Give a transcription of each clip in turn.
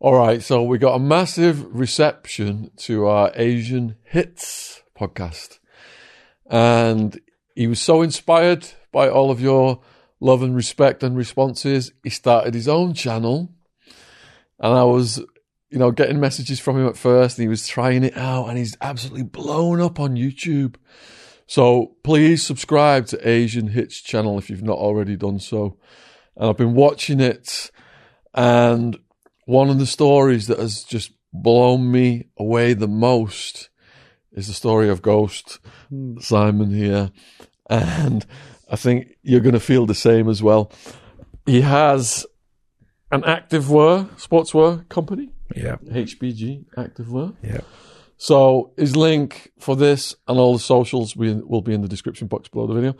All right, so we got a massive reception to our Asian Hits podcast. And he was so inspired by all of your love and respect and responses. He started his own channel. And I was, you know, getting messages from him at first and he was trying it out and he's absolutely blown up on YouTube. So please subscribe to Asian Hits channel if you've not already done so. And I've been watching it and one of the stories that has just blown me away the most is the story of Ghost hmm. Simon here. And I think you're going to feel the same as well. He has an activewear, sportswear company, Yeah, HBG Activewear. yeah. So his link for this and all the socials will will be in the description box below the video.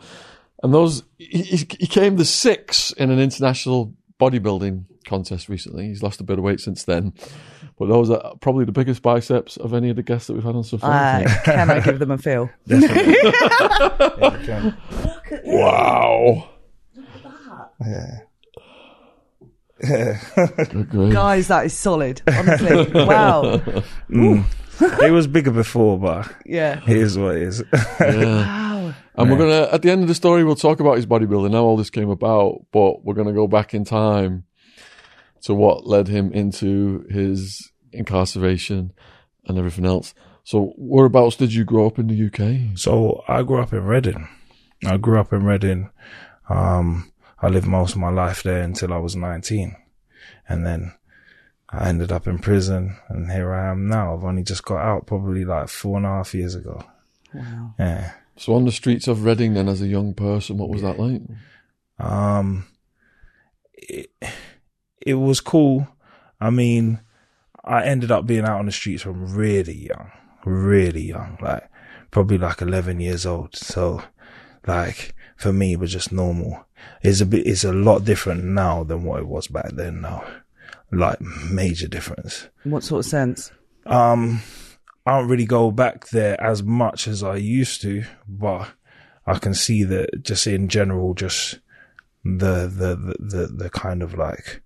And those, he, he he came the sixth in an international bodybuilding contest recently. He's lost a bit of weight since then. But those are probably the biggest biceps of any of the guests that we've had on so far. Uh, think. can I give them a feel? Definitely. yeah, you can. wow. Yeah. Good. Guys, that is solid. Honestly. wow. Mm. it was bigger before, but Yeah. it is what it is. Yeah. Wow. And we're gonna at the end of the story we'll talk about his bodybuilding, how all this came about, but we're gonna go back in time to what led him into his incarceration and everything else. So whereabouts did you grow up in the UK? so I grew up in Reading. I grew up in Reading. Um, I lived most of my life there until I was 19. And then I ended up in prison and here I am now. I've only just got out probably like four and a half years ago. Wow. Yeah. So on the streets of Reading then as a young person, what was that like? Um, it, it was cool. I mean, I ended up being out on the streets from really young, really young, like probably like 11 years old. So like for me, it was just normal. It's a bit, it's a lot different now than what it was back then now. Like major difference. What sort of sense? Um, I don't really go back there as much as I used to, but I can see that just in general, just the, the, the, the, the kind of like,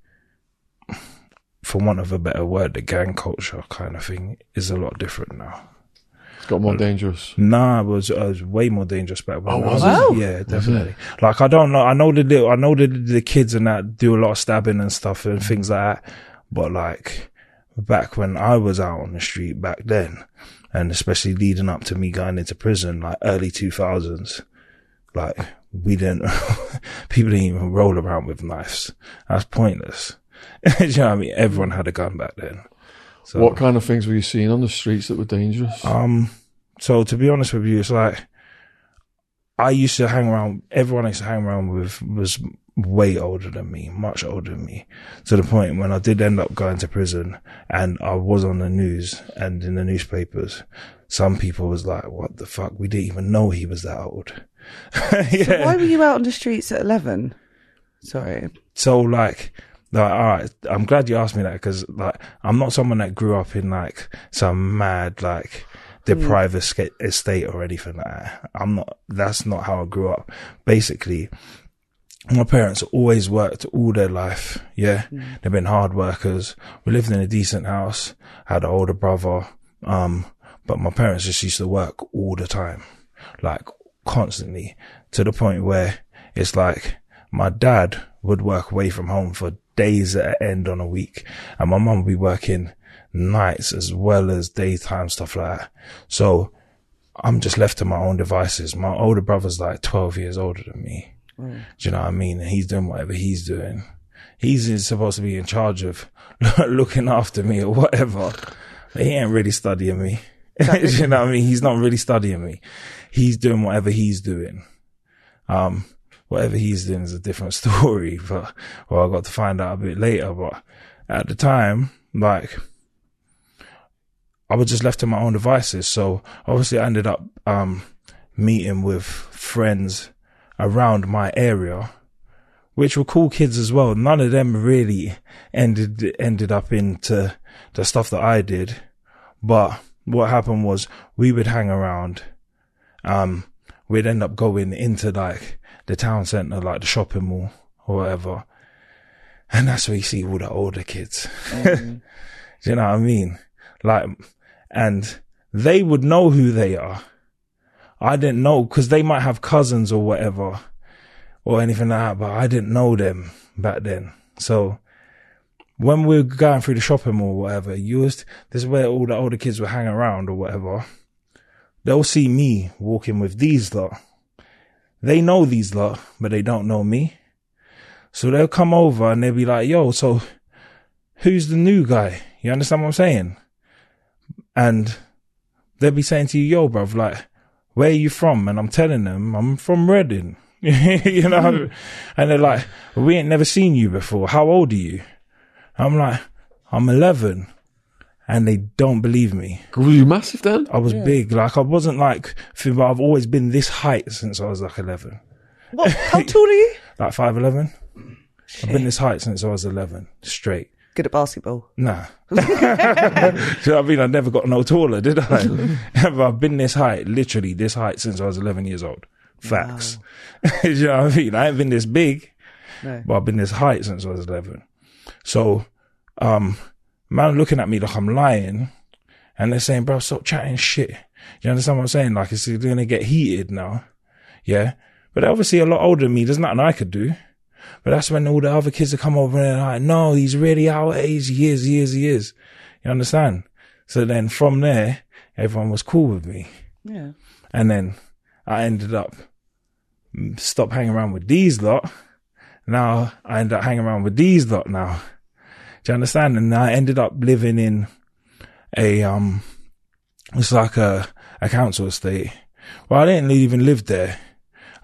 for want of a better word, the gang culture kind of thing is a lot different now. It's got more dangerous. Nah, it was, uh, it was way more dangerous back when Oh, I was it? Wow. Yeah, definitely. Like I don't know. I know the little, I know the the kids and that do a lot of stabbing and stuff and things like that. But like back when I was out on the street back then, and especially leading up to me going into prison, like early two thousands, like we didn't, people didn't even roll around with knives. That's pointless. Do you know what I mean? Everyone had a gun back then. So What kind of things were you seeing on the streets that were dangerous? um, so to be honest with you, it's like I used to hang around. Everyone I used to hang around with was way older than me, much older than me, to the point when I did end up going to prison and I was on the news and in the newspapers. Some people was like, "What the fuck? We didn't even know he was that old." yeah. Why were you out on the streets at 11? Sorry. So like, like, all right, I'm glad you asked me that because like, I'm not someone that grew up in like some mad like deprived esca- estate or anything like that. I'm not. That's not how I grew up. Basically, my parents always worked all their life. Yeah, they've been hard workers. We lived in a decent house. Had an older brother. Um, but my parents just used to work all the time, like constantly, to the point where it's like my dad would work away from home for days at end on a week, and my mum would be working nights as well as daytime stuff like that. So I'm just left to my own devices. My older brother's like 12 years older than me. Do you know what I mean? And he's doing whatever he's doing. He's supposed to be in charge of looking after me or whatever. But he ain't really studying me. Do you know what I mean? He's not really studying me. He's doing whatever he's doing. Um, whatever he's doing is a different story, but, well, I got to find out a bit later, but at the time, like, I was just left to my own devices. So obviously I ended up, um, meeting with friends around my area, which were cool kids as well. None of them really ended, ended up into the stuff that I did. But what happened was we would hang around, um, we'd end up going into like the town centre, like the shopping mall or whatever. And that's where you see all the older kids. Mm. Do you know what I mean? Like, and they would know who they are. I didn't know because they might have cousins or whatever or anything like that, but I didn't know them back then. So when we were going through the shopping mall or whatever, you was, this is where all the older kids would hang around or whatever. They'll see me walking with these lot. They know these lot, but they don't know me. So they'll come over and they'll be like, yo, so who's the new guy? You understand what I'm saying? And they'll be saying to you, yo, bruv, like, where are you from? And I'm telling them, I'm from Reading. you know? Hmm. And they're like, we ain't never seen you before. How old are you? I'm like, I'm 11. And they don't believe me. Were you massive then? I was big. Like, I wasn't like, thin, but I've always been this height since I was like 11. What? How tall are you? Like 5'11. I've been this height since I was 11. Straight. Good at basketball. Nah. Do you know what I mean? I never got no taller, did I? but I've been this height, literally this height since I was 11 years old. Facts. Do you know what I mean? I ain't been this big, No. but I've been this height since I was 11. So, um, man looking at me like I'm lying and they're saying, bro, stop chatting shit. You understand what I'm saying? Like it's going to get heated now. Yeah. But they're obviously a lot older than me. There's nothing I could do. But that's when all the other kids have come over and they're like, no, he's really our age. He is, he is, he is. You understand? So then from there, everyone was cool with me. Yeah. And then I ended up stop hanging around with these lot. Now I end up hanging around with these lot now. Do you understand? And I ended up living in a, um, it's like a, a council estate. Well, I didn't even live there.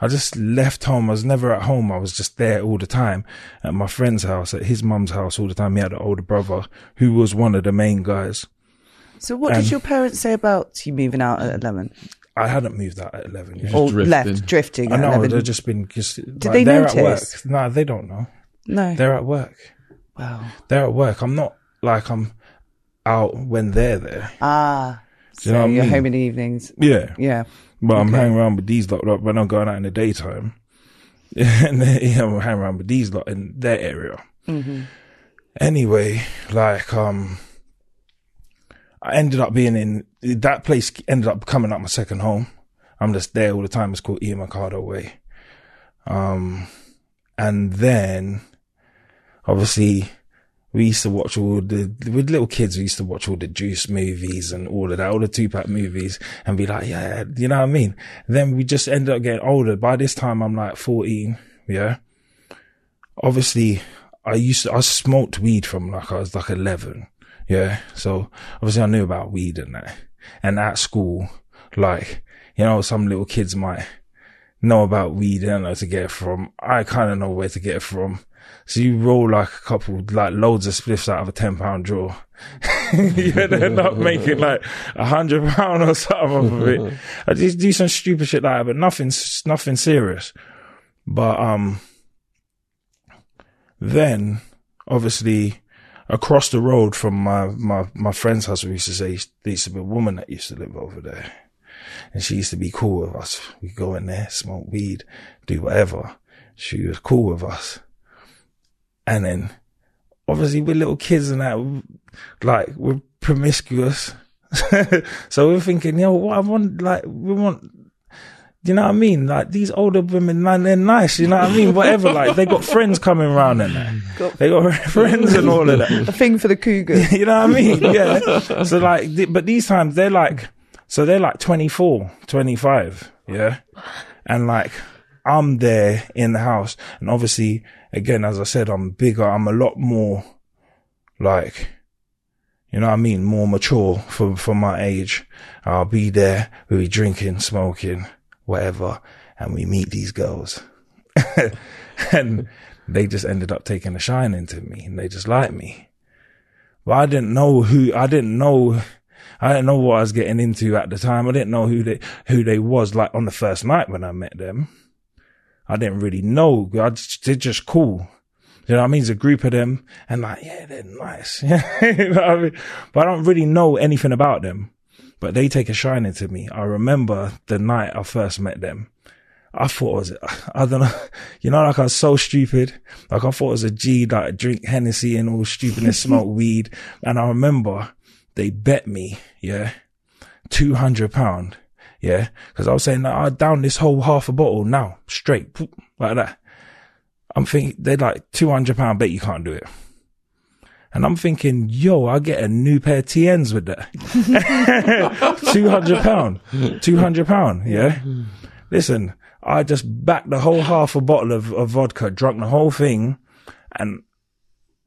I just left home. I was never at home. I was just there all the time at my friend's house, at his mum's house all the time. He had an older brother who was one of the main guys. So what Um, did your parents say about you moving out at 11? I hadn't moved out at 11 yet. Or drifting. left, drifting I know 11? they've just been just. Did they they're at work. notice? No, they don't know. no. They're at work. Wow. They're at work. I'm not like I'm out when they're there. Ah. you know so what I you're mean? home in the evenings. Yeah, Yeah. but I'm hanging around with these lot lot when I'm going out in the daytime. and then, yeah, I'm hanging around with these lot in their area. Mm-hmm. Anyway, like um, I ended up being in that place. Ended up coming up my second home. I'm just there all the time. It's called Ian Mercado Way. Um, and then obviously we used to watch all the with little kids. We used to watch all the Juice movies and all of that, all the Tupac movies, and be like, yeah, you know what I mean. then we just ended up getting older. By this time, I'm like 14. Yeah. Obviously, I used to I smoked weed from like I was like 11. Yeah. So obviously, I knew about weed and that. And at school, like you know, some little kids might know about weed and know to get it from. I kind of know where to get it from. So you roll like a couple, like loads of spliffs out of a 10 pound drawer. you end up making like a hundred pound or something of it. I just do some stupid shit like that, but nothing, nothing serious. But, um, then obviously across the road from my, my, my friend's house, we used to say there used to be a woman that used to live over there. And she used to be cool with us. We go in there, smoke weed, do whatever. She was cool with us. And then obviously we're little kids and that, like we're promiscuous. so we're thinking, yo, what I want, like, we want, you know what I mean? Like these older women, man, they're nice. You know what I mean? Whatever. Like they got friends coming around and that. They got friends and all of that. A thing for the cougar. you know what I mean? Yeah. So like, th- but these times they're like, so they're like 24, 25. Yeah. And like, I'm there in the house. And obviously, again, as I said, I'm bigger. I'm a lot more like, you know what I mean? More mature for, for my age. I'll be there. We'll be drinking, smoking, whatever. And we meet these girls. and they just ended up taking a shine into me and they just liked me. But I didn't know who, I didn't know, I didn't know what I was getting into at the time. I didn't know who they, who they was like on the first night when I met them. I didn't really know. I just, they're just cool. You know what I mean? It's a group of them and like, yeah, they're nice. you know I mean? But I don't really know anything about them, but they take a shine to me. I remember the night I first met them. I thought it was, I don't know, you know, like I was so stupid. Like I thought it was a G, like drink Hennessy and all stupid and smoke weed. And I remember they bet me, yeah, 200 pound. Yeah. Cause I was saying I down this whole half a bottle now, straight, like that. I'm thinking they're like 200 pound bet you can't do it. And I'm thinking, yo, I get a new pair of TNs with that. 200 pound, 200 pound. Yeah. Listen, I just backed the whole half a bottle of, of vodka, drunk the whole thing, and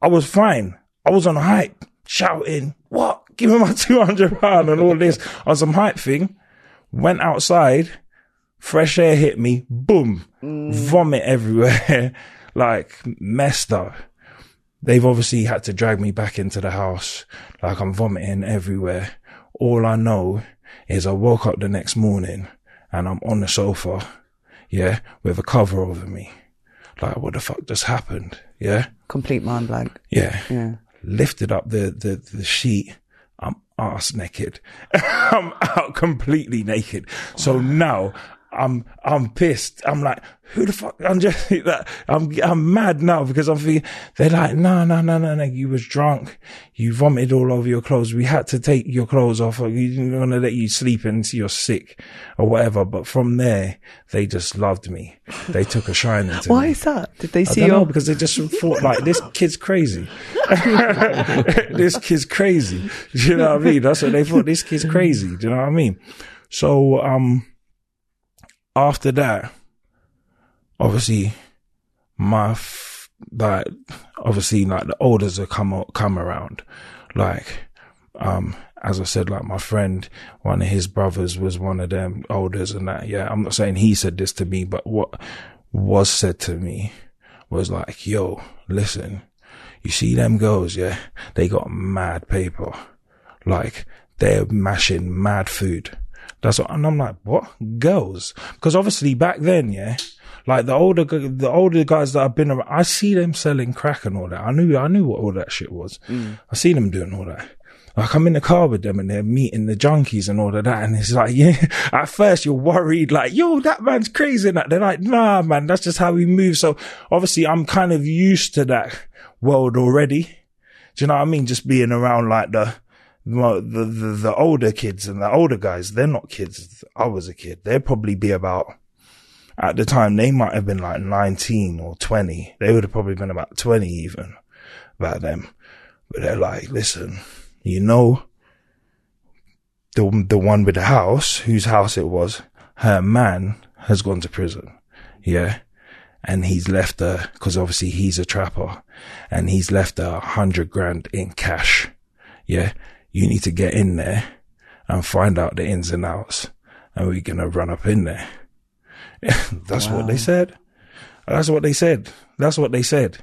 I was fine. I was on hype, shouting, what? Give me my 200 pound and all this on some hype thing. Went outside, fresh air hit me, boom, mm. vomit everywhere, like messed up. They've obviously had to drag me back into the house, like I'm vomiting everywhere. All I know is I woke up the next morning and I'm on the sofa, yeah, with a cover over me. Like, what the fuck just happened? Yeah, Complete mind blank. yeah. Yeah. Lifted up the, the, the sheet. I'm ass naked. I'm out completely naked. So now I'm, I'm pissed. I'm like, who the fuck? I'm just, that, I'm, I'm mad now because I'm thinking, they're like, no, no, no, no, no, you was drunk. You vomited all over your clothes. We had to take your clothes off. or We didn't want to let you sleep until you're sick or whatever. But from there, they just loved me. They took a shine into Why me. Why is that? Did they I see your? because they just thought like this kid's crazy. this kid's crazy. Do you know what I mean? That's what they thought. This kid's crazy. Do you know what I mean? So um, after that, obviously, my f- like obviously like the olders have come come around, like um. As I said, like my friend, one of his brothers was one of them elders and that. Yeah, I'm not saying he said this to me, but what was said to me was like, yo, listen, you see them girls, yeah? They got mad paper. Like, they're mashing mad food. That's what, and I'm like, what? Girls? Because obviously back then, yeah, like the older, the older guys that I've been around, I see them selling crack and all that. I knew, I knew what all that shit was. Mm. I see them doing all that. Like I'm in the car with them and they're meeting the junkies and all of that. And it's like, yeah, at first you're worried, like, yo, that man's crazy. And they're like, nah, man, that's just how we move. So obviously I'm kind of used to that world already. Do you know what I mean? Just being around like the, the, the, the older kids and the older guys, they're not kids. I was a kid. They'd probably be about, at the time, they might have been like 19 or 20. They would have probably been about 20 even about them. But they're like, listen, you know, the, the one with the house, whose house it was, her man has gone to prison. Yeah. And he's left her, cause obviously he's a trapper and he's left her a hundred grand in cash. Yeah. You need to get in there and find out the ins and outs and we're going to run up in there. That's what they said. That's what they said. That's what they said.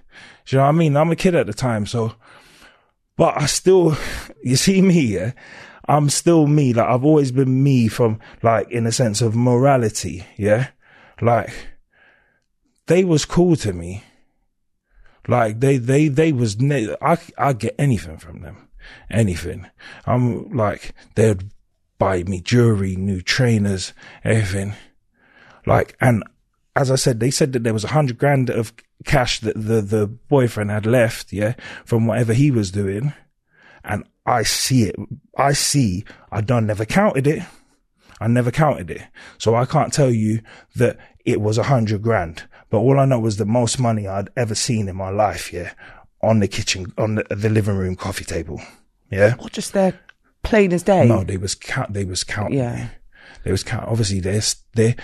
Do you know what I mean? I'm a kid at the time. So, but I still, you see me, yeah? I'm still me. Like I've always been me from like in a sense of morality. Yeah. Like they was cool to me. Like they, they, they was, ne- I, I get anything from them. Anything. I'm like, they'd buy me jewelry, new trainers, everything. Like, and as I said, they said that there was a hundred grand of cash that the, the boyfriend had left, yeah, from whatever he was doing. And I see it. I see, I done never counted it. I never counted it. So I can't tell you that it was a hundred grand. But all I know was the most money I'd ever seen in my life, yeah, on the kitchen, on the, the living room coffee table. Yeah. Or just there, plain as day. No, they was count. They was counting. Yeah. They was count. Obviously, there's there.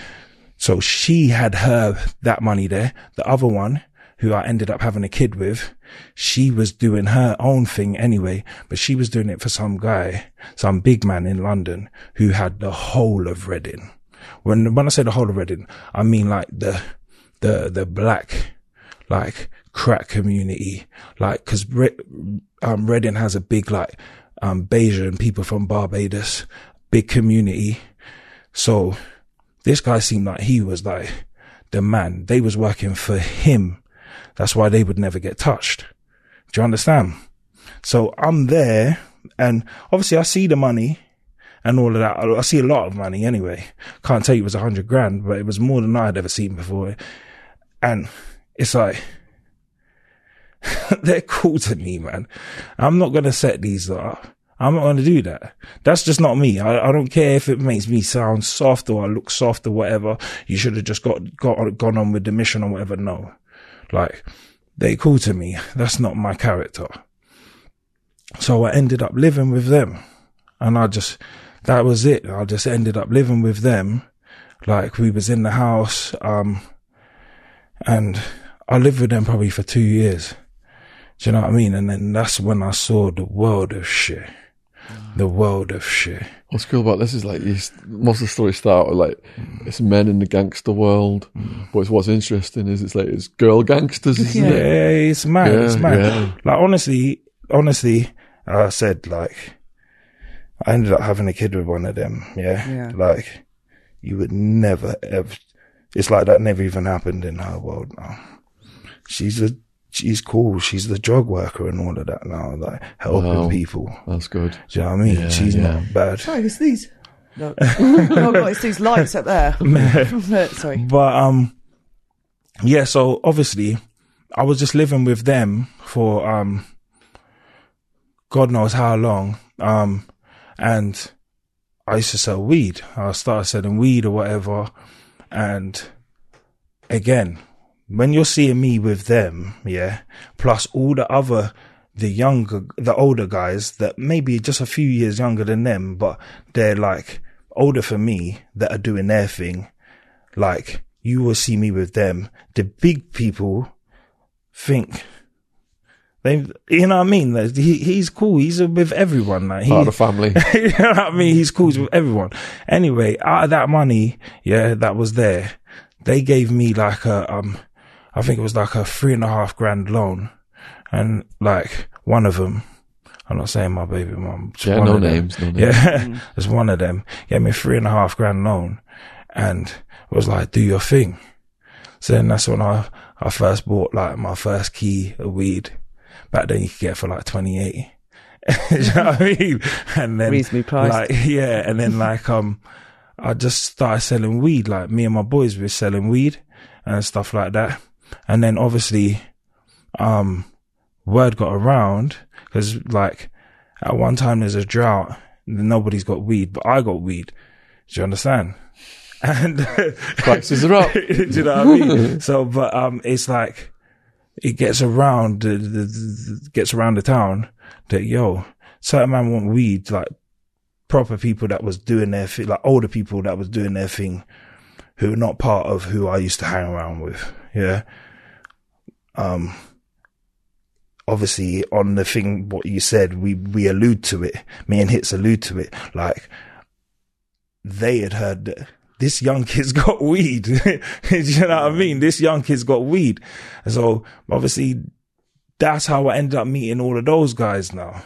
So she had her that money there. The other one, who I ended up having a kid with, she was doing her own thing anyway, but she was doing it for some guy, some big man in London who had the whole of Reading. When when I say the whole of Reading, I mean like the the the black like crack community, like because Re- um, Reading has a big like um Bajan people from Barbados, big community. So this guy seemed like he was like the man. They was working for him. That's why they would never get touched. Do you understand? So I'm there and obviously I see the money and all of that. I see a lot of money anyway. Can't tell you it was a hundred grand, but it was more than I'd ever seen before. And it's like, they're cool to me, man. I'm not going to set these up. I'm not going to do that. That's just not me. I, I don't care if it makes me sound soft or I look soft or whatever. You should have just got, got, gone on with the mission or whatever. No. Like, they cool to me. That's not my character. So I ended up living with them and I just, that was it. I just ended up living with them. Like we was in the house, um, and I lived with them probably for two years. Do you know what I mean? And then that's when I saw the world of shit. The world of shit. What's cool about this is like you, most of the stories start with like it's men in the gangster world, but it's, what's interesting is it's like it's girl gangsters. Isn't Yeah, it? it's mad. Yeah, it's mad. yeah. Like honestly, honestly, I said like, I ended up having a kid with one of them. Yeah. Yeah. Like, you would never ever. It's like that never even happened in her world now. She's a, she's cool. She's the drug worker and all of that now, like helping Wow. people. That's good. Do you know what I mean? Yeah, she's yeah. not bad. Sorry, it's these. No, no, no, it's these lights up there. Sorry. But um, yeah. So obviously, I was just living with them for um, God knows how long. Um, and I used to sell weed. I started selling weed or whatever. And again, when you're seeing me with them, yeah, plus all the other, the younger, the older guys that maybe just a few years younger than them, but they're like older for me that are doing their thing. Like you will see me with them. The big people think they, you know what I mean? He, he's cool. He's with everyone. Like, he, Part of the family. you know what I mean? He's cool with everyone. Anyway, out of that money, yeah, that was there, they gave me like a, um, I think it was like a three and a half grand loan. And like one of them, I'm not saying my baby mom. just Yeah, no names, no names. Yeah, there's one of them gave me three and a half grand loan and was like, do your thing. So then that's when I, I first bought like my first key of weed. Back then you could get it for like 28. You know what I mean? And then Reasonably priced. like, yeah. And then like, um, I just started selling weed. Like me and my boys were selling weed and stuff like that. And then obviously, um, word got around because like at one time there's a drought. Nobody's got weed, but I got weed. Do you understand? And Prices are up. do you know what I mean? So, but um, it's like it gets around, the, the, the, gets around the town that yo, certain man want weed, like proper people that was doing their thing, like older people that was doing their thing, who are not part of who I used to hang around with. Yeah. Um. Obviously, on the thing what you said, we we allude to it. Me and Hits allude to it. Like they had heard that this young kid's got weed. You know what I mean? This young kid's got weed. And so obviously that's how I ended up meeting all of those guys now.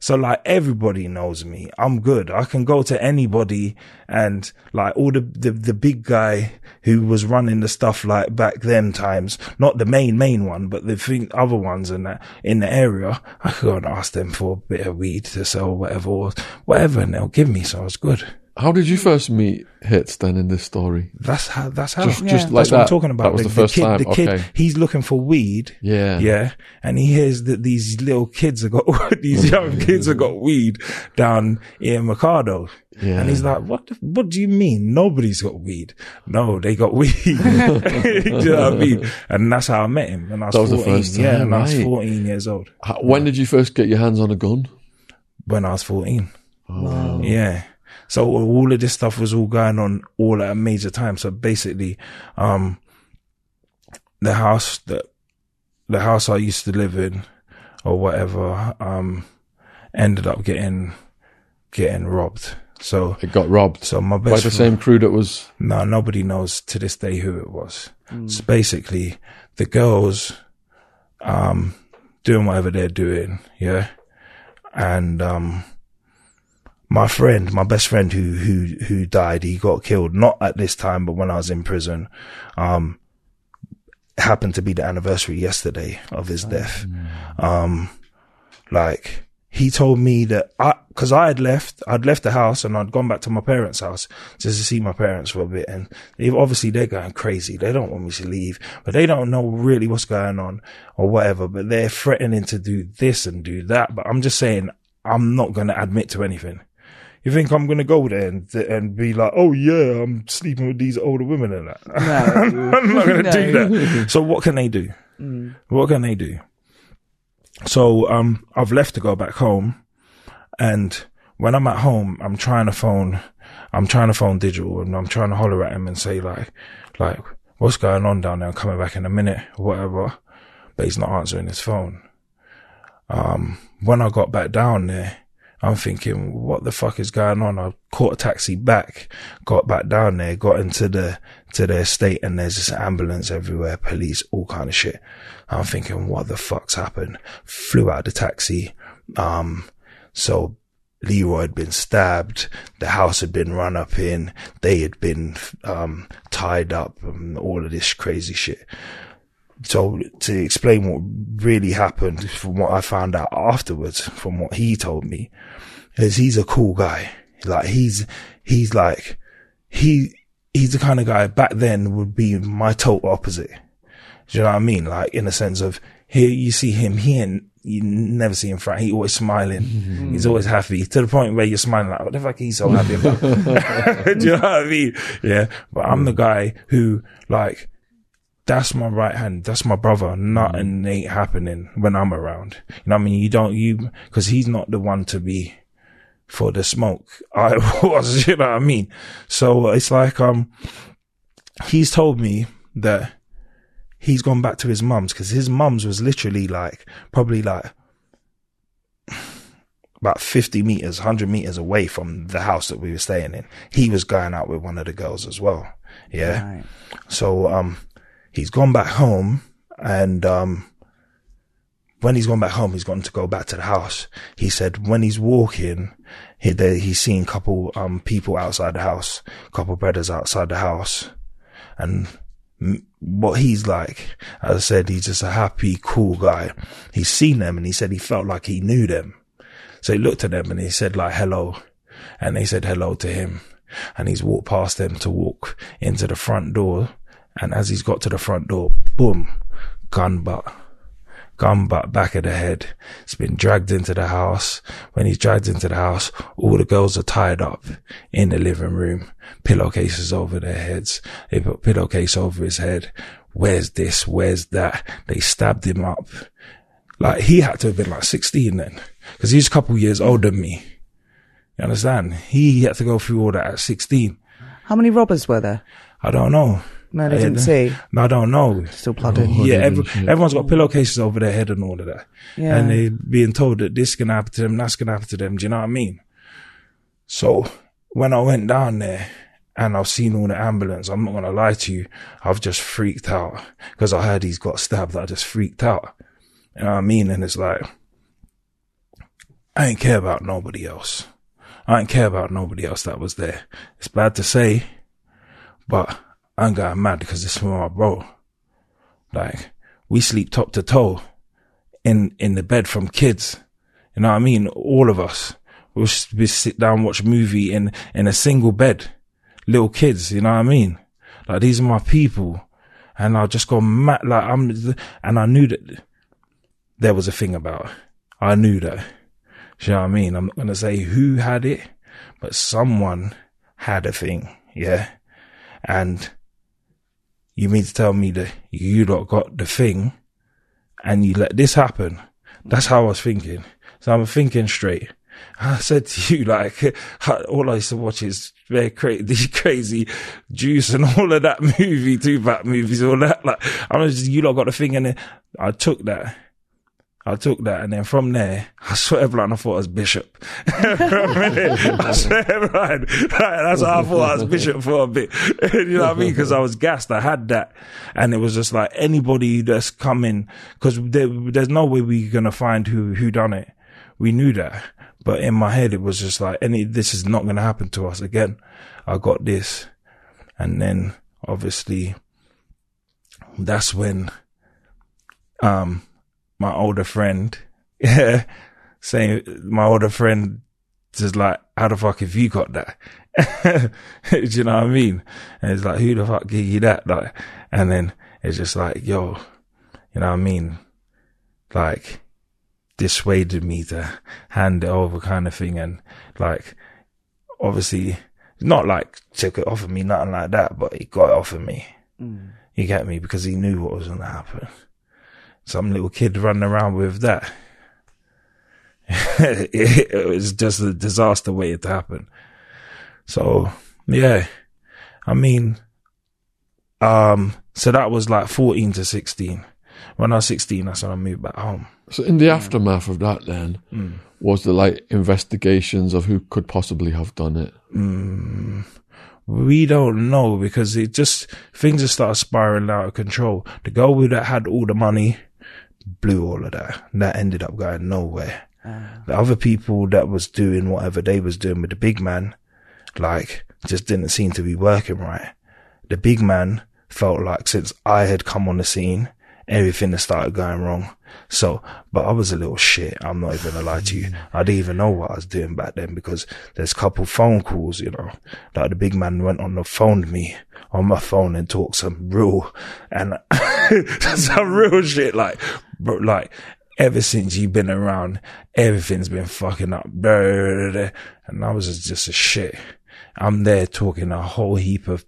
So like everybody knows me. I'm good. I can go to anybody and like all the, the, the big guy who was running the stuff like back then times, not the main, main one, but the thing, other ones in that, in the area. I could go and ask them for a bit of weed to sell whatever, whatever, and they'll give me. So I was good. How did you first meet Hits then in this story? That's how. That's how. Just, Yeah. just like that's what. I'm talking about. That was the, first kid, time. The kid, okay. he's looking for weed. Yeah. Yeah, and he hears that these little kids have got these oh, young kids have got weed down in Mikado. Yeah. And he's like, "What? The, what do you mean? Nobody's got weed? No, they got weed. do you know what I mean? And that's how I met him. And I was, That was the 14. first Yeah, time, and I was 14 years old How- When did you first get your hands on a gun? when I was 14. Oh, Yeah. So all of this stuff was all going on all at a major time. So basically, um, the house that, the house I used to live in or whatever, um, ended up getting, getting robbed. So, It got robbed so my best by the friend, same crew that was. no, nobody knows to this day who it was. So basically, the girls, um, doing whatever they're doing, yeah, and um, my friend, my best friend who who who died, he got killed not at this time, but when I was in prison. Um, it happened to be the anniversary yesterday of his death. Um, like, he told me that I, cause I had left, I'd left the house and I'd gone back to my parents' house just to see my parents for a bit. And they, obviously they're going crazy. They don't want me to leave, but they don't know really what's going on or whatever, but they're threatening to do this and do that. But I'm just saying, I'm not going to admit to anything. You think I'm going to go there and, and be like, oh yeah, I'm sleeping with these older women and that? No. I'm not going to No. do that. So what can they do? What can they do? So, um, I've left to go back home and when I'm at home, I'm trying to phone, I'm trying to phone digital and I'm trying to holler at him and say like, like, what's going on down there? I'm coming back in a minute or whatever. But he's not answering his phone. Um, when I got back down there, I'm thinking, what the fuck is going on? I caught a taxi back, got back down there, got into the, to the estate and there's this ambulance everywhere, police, all kind of shit. I'm thinking, what the fuck's happened? Flew out of the taxi. Um, so Leroy had been stabbed. The house had been run up in. They had been, um, tied up and all of this crazy shit. So to explain what really happened from what I found out afterwards, from what he told me, is he's a cool guy. Like he's, he's like, he, he's the kind of guy back then would be my total opposite. Do you know what I mean? Like in the sense of here you see him, he ain't, you never see him frown. He always smiling. Mm-hmm. He's always happy to the point where you're smiling like, what the fuck he's so happy about? Do you know what I mean? Yeah. But I'm the guy who like, that's my right hand. That's my brother. Nothing mm-hmm. ain't happening when I'm around. You know what I mean? You don't, you, cause he's not the one to be for the smoke. I was, you know what I mean? So it's like, um, he's told me that he's gone back to his mum's because his mum's was literally like, probably like about 50 meters, 100 meters away from the house that we were staying in. He was going out with one of the girls as well. Yeah. Right. So, um, he's gone back home and, um, when he's gone back home, he's gone to go back to the house. He said when he's walking, he, there, he's seen a couple, um, people outside the house, couple brothers outside the house. And what he's like, as I said, he's just a happy, cool guy. He's seen them and he said he felt like he knew them. So he looked at them and he said like, hello. And they said hello to him. And he's walked past them to walk into the front door. And as he's got to the front door, boom, gun butt gun butt back of the head. He's been dragged into the house. When he's dragged into the house, all the girls are tied up in the living room, pillowcases over their heads. They put pillowcase over his head. Where's this? Where's that? They stabbed him up. Like he had to have been like 16 then, because he's a couple years older than me. You understand? He had to go through all that at 16. How many robbers were there? I don't know. No, they I- didn't see. Eh? No, I don't know. Still plodding. Yeah, every, everyone's got pillowcases over their head and all of that. Yeah. And they're being told that this can happen to them, that's gonna happen to them. Do you know what I mean? So when I went down there and I've seen all the ambulance, I'm not gonna lie to you, I've just freaked out because I heard he's got stabbed. I just freaked out. You know what I mean? And it's like, I ain't care about nobody else. I ain't care about nobody else that was there. It's bad to say, but I'm going mad because this is my bro. Like, we sleep top to toe in, in the bed from kids. You know what I mean? All of us. We'll we sit down, watch a movie in, in a single bed. Little kids, you know what I mean? Like, these are my people. And I just go mad, like, I'm, and I knew that there was a thing about it. I knew that. Do you know what I mean? I'm not going to say who had it, but someone had a thing. Yeah. And you mean to tell me that you lot got the thing and you let this happen? That's how I was thinking. So I'm thinking straight. I said to you, like, all I used to watch is very crazy, crazy juice and all of that movie, Tupac movies, all that. Like, I was just, you lot got the thing and I took that. I took that and then from there, I swear blind, I thought I was Bishop. I swear blind, that's how I thought I was Bishop for a bit. you know what I mean? Cause I was gassed. I had that. And it was just like anybody that's coming, cause there, there's no way we're going to find who, who done it. We knew that. But in my head, it was just like, any, this is not going to happen to us again. I got this. And then obviously that's when, um, my older friend yeah, saying, my older friend just like, how the fuck have you got that? Do you know what I mean? And it's like, who the fuck gave you that? Like, and then it's just like, yo, you know what I mean? Like, dissuaded me to hand it over kind of thing. And like, obviously, not like took it off of me, nothing like that, but he got it off of me. Mm. You get me? Because he knew what was going to happen. Some little kid running around with that. it, it was just a disaster waiting to happen. So, yeah. I mean, um, so that was like 14 to 16. When I was 16, that's when I moved back home. So in the aftermath of that, then Mm. was the like investigations of who could possibly have done it? Mm, we don't know because it just things just started spiraling out of control. The girl that had all the money blew all of that. That ended up going nowhere. Ah. The other people that was doing whatever they was doing with the big man, like, just didn't seem to be working right. The big man felt like since I had come on the scene, everything had started going wrong. So, but I was a little shit. I'm not even gonna lie to you. Hmm. I didn't even know what I was doing back then because there's a couple phone calls, you know, like the big man went on the phone to me on my phone and talked some real and some real shit like, bro, like ever since you've been around, everything's been fucking up. And I was just a shit. I'm there talking a whole heap of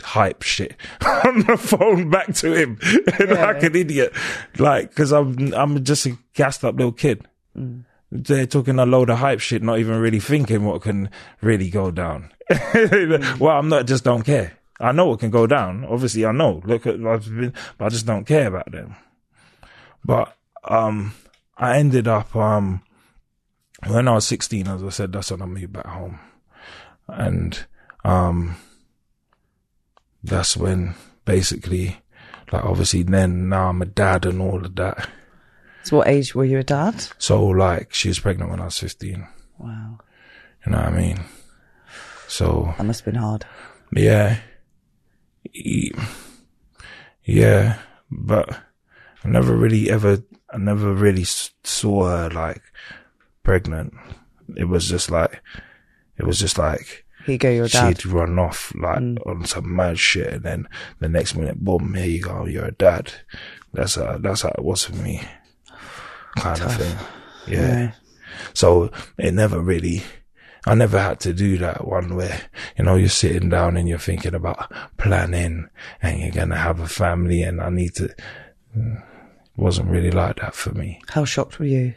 hype shit on the phone back to him like an idiot. Like, cause I'm, I'm just a gassed up little kid. Mm. They're talking a load of hype shit, not even really thinking what can really go down. well, I'm not, just don't care. I know what can go down. Obviously, I know. Look at, I've been, but I just don't care about them. But, um, I ended up, um, when I was 16, as I said, that's when I moved back home. And, um, that's when basically, like obviously then now I'm a dad and all of that. So, what age were you a dad? So like she was pregnant when I was 15. Wow, You know what I mean? So that must have been hard. yeah, yeah, but I never really ever, I never really saw her like pregnant. It was just like, it was just like, Here you go, you're dad. she'd run off like mm. on some mad shit, and then the next minute, boom, here you go, you're a dad. That's how that's how it was for me, kind of thing. Yeah. Yeah. So it never really. I never had to do that one where, you know, you're sitting down and you're thinking about planning and you're going to have a family and I need to, it wasn't really like that for me. How shocked were you?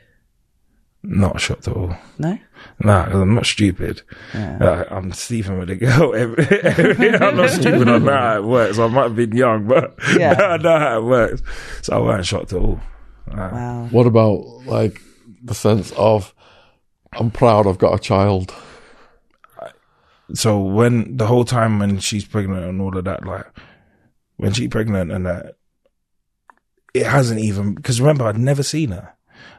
Not shocked at all. No. Nah, 'cause I'm not stupid. Yeah. Uh, I'm sleeping with a girl. Every, every, I'm not stupid. I know how it works. I might have been young, but Yeah. I know how it works. So I wasn't shocked at all. Nah. Wow. What about like the sense of I'm proud I've got a child? So when the whole time when she's pregnant and all of that, like when she's pregnant and that, it hasn't even because remember I'd never seen her.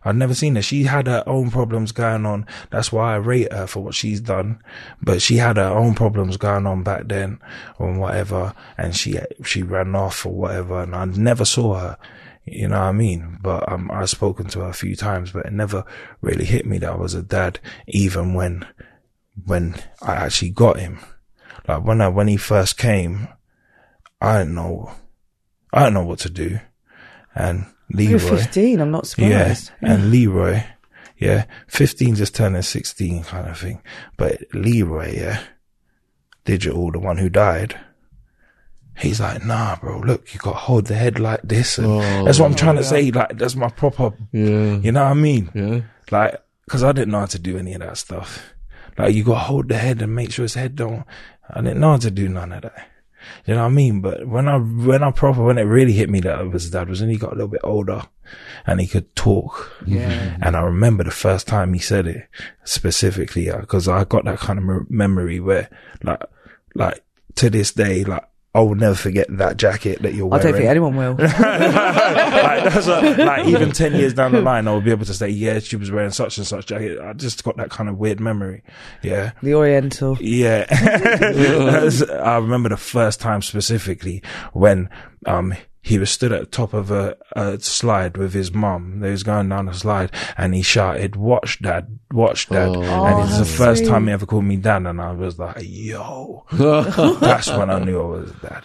I'd never seen her. She had her own problems going on. That's why I rate her for what she's done. But she had her own problems going on back then or whatever. And she, she ran off or whatever. And I never saw her. You know what I mean? But, um, I've spoken to her a few times, but it never really hit me that I was a dad, even when, when I actually got him. Like when I, when he first came, I didn't know, I didn't know what to do. And Leroy. You're Leroy. 15. I'm not surprised. Yeah, surprised. and Leroy, yeah, 15 just turning 16 kind of thing. But Leroy, yeah, digital, the one who died, he's like, nah, bro, look, you got to hold the head like this. And Oh, that's what I'm trying to say. Like, that's my proper, Yeah. you know what I mean? Yeah. Like, cause I didn't know how to do any of that stuff. Like, you got to hold the head and make sure his head don't, I didn't know how to do none of that. You know what I mean? But when I, when I proper, when it really hit me that it was dad was when he got a little bit older and he could talk. Yeah. Mm-hmm. And I remember the first time he said it specifically, uh, because I got that kind of memory where like, like to this day, like I will never forget that jacket that you're wearing. I don't think anyone will. like, what, like even 10 years down the line, I will be able to say, yeah, she was wearing such and such jacket. I just got that kind of weird memory. Yeah. the Oriental. Yeah. I remember the first time specifically when, um, he was stood at the top of a, a slide with his mum. They was going down a slide and he shouted, watch dad, watch dad. Oh. and it's the that's first time he ever called me dad. And I was like, yo, that's when I knew I was a dad.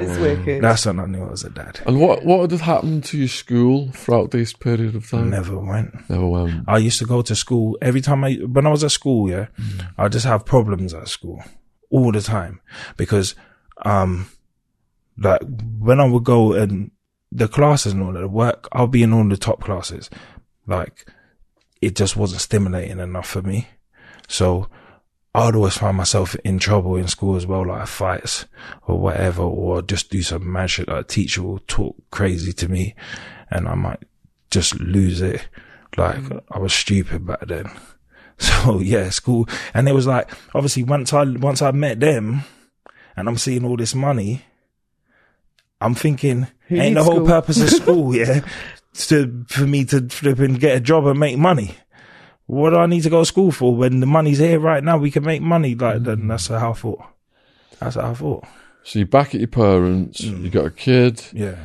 It's wicked. That's when I knew I was a dad. And what what had happened to your school throughout this period of time? Never went. Never went. I used to go to school every time I, when I was at school, yeah, I just have problems at school all the time because, um, like when I would go and the classes and all that, the work, I'll be in all the top classes. Like it just wasn't stimulating enough for me. So I'd always find myself in trouble in school as well, like fights or whatever, or just do some mad shit. Like a teacher will talk crazy to me and I might just lose it. Like mm. I was stupid back then. So yeah, school. And it was like, obviously once I, once I met them and I'm seeing all this money, I'm thinking, Who ain't the whole school? purpose of school, yeah, to, for me to flip and get a job and make money. What do I need to go to school for when the money's here right now? We can make money. Like, then mm. that's how I thought. That's how I thought. So you're back at your parents. Mm. You got a kid, Yeah.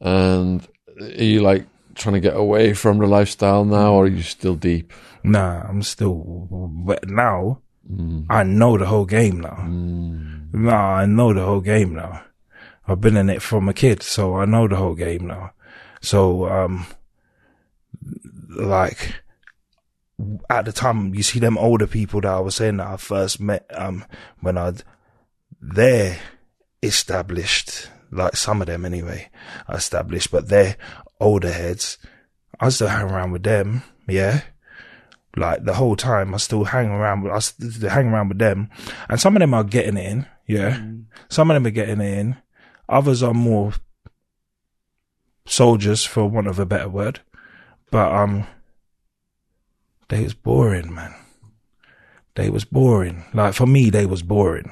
and are you like trying to get away from the lifestyle now, or are you still deep? Nah, I'm still, but now mm. I know the whole game now. Nah, I know the whole game now. I've been in it from a kid, so I know the whole game now. So, um, like, at the time, you see them older people that I was saying that I first met, um, when I'd, they're established, like some of them anyway, established, but they're older heads. I still hang around with them, yeah? Like the whole time I still hang around with I still hang around with them. And some of them are getting it in yeah? Some of them are getting it in others are more soldiers for want of a better word. But um they was boring man. They was boring. Like for me they was boring.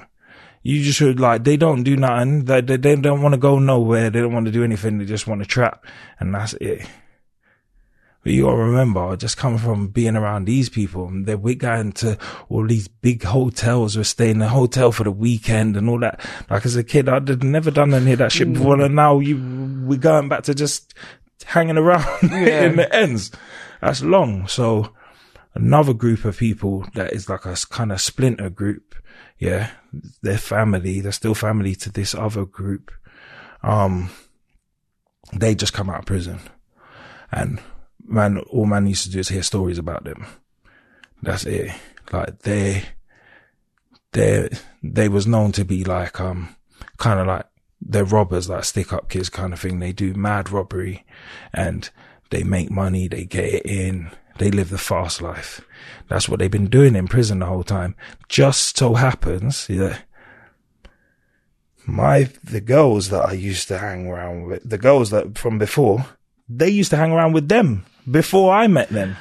You just should like they don't do nothing. They, they, they don't want to go nowhere. They don't want to do anything. They just want to trap. And that's it but you gotta remember, I just come from being around these people. And then we're going to all these big hotels. We're staying in a hotel for the weekend and all that. Like as a kid, I'd never done any of that shit before. And now you, we're going back to just hanging around in the ends. That's long. So another group of people that is like a kind of splinter group. Yeah. They're family. They're still family to this other group. Um, they just come out of prison and man, all man used to do is hear stories about them. That's it. Like they, they, they was known to be like, um, kind of like they're robbers, like stick up kids kind of thing. They do mad robbery and they make money. They get it in. They live the fast life. That's what they've been doing in prison the whole time. Just so happens that my, the girls that I used to hang around with, the girls that from before, they used to hang around with them before I met them.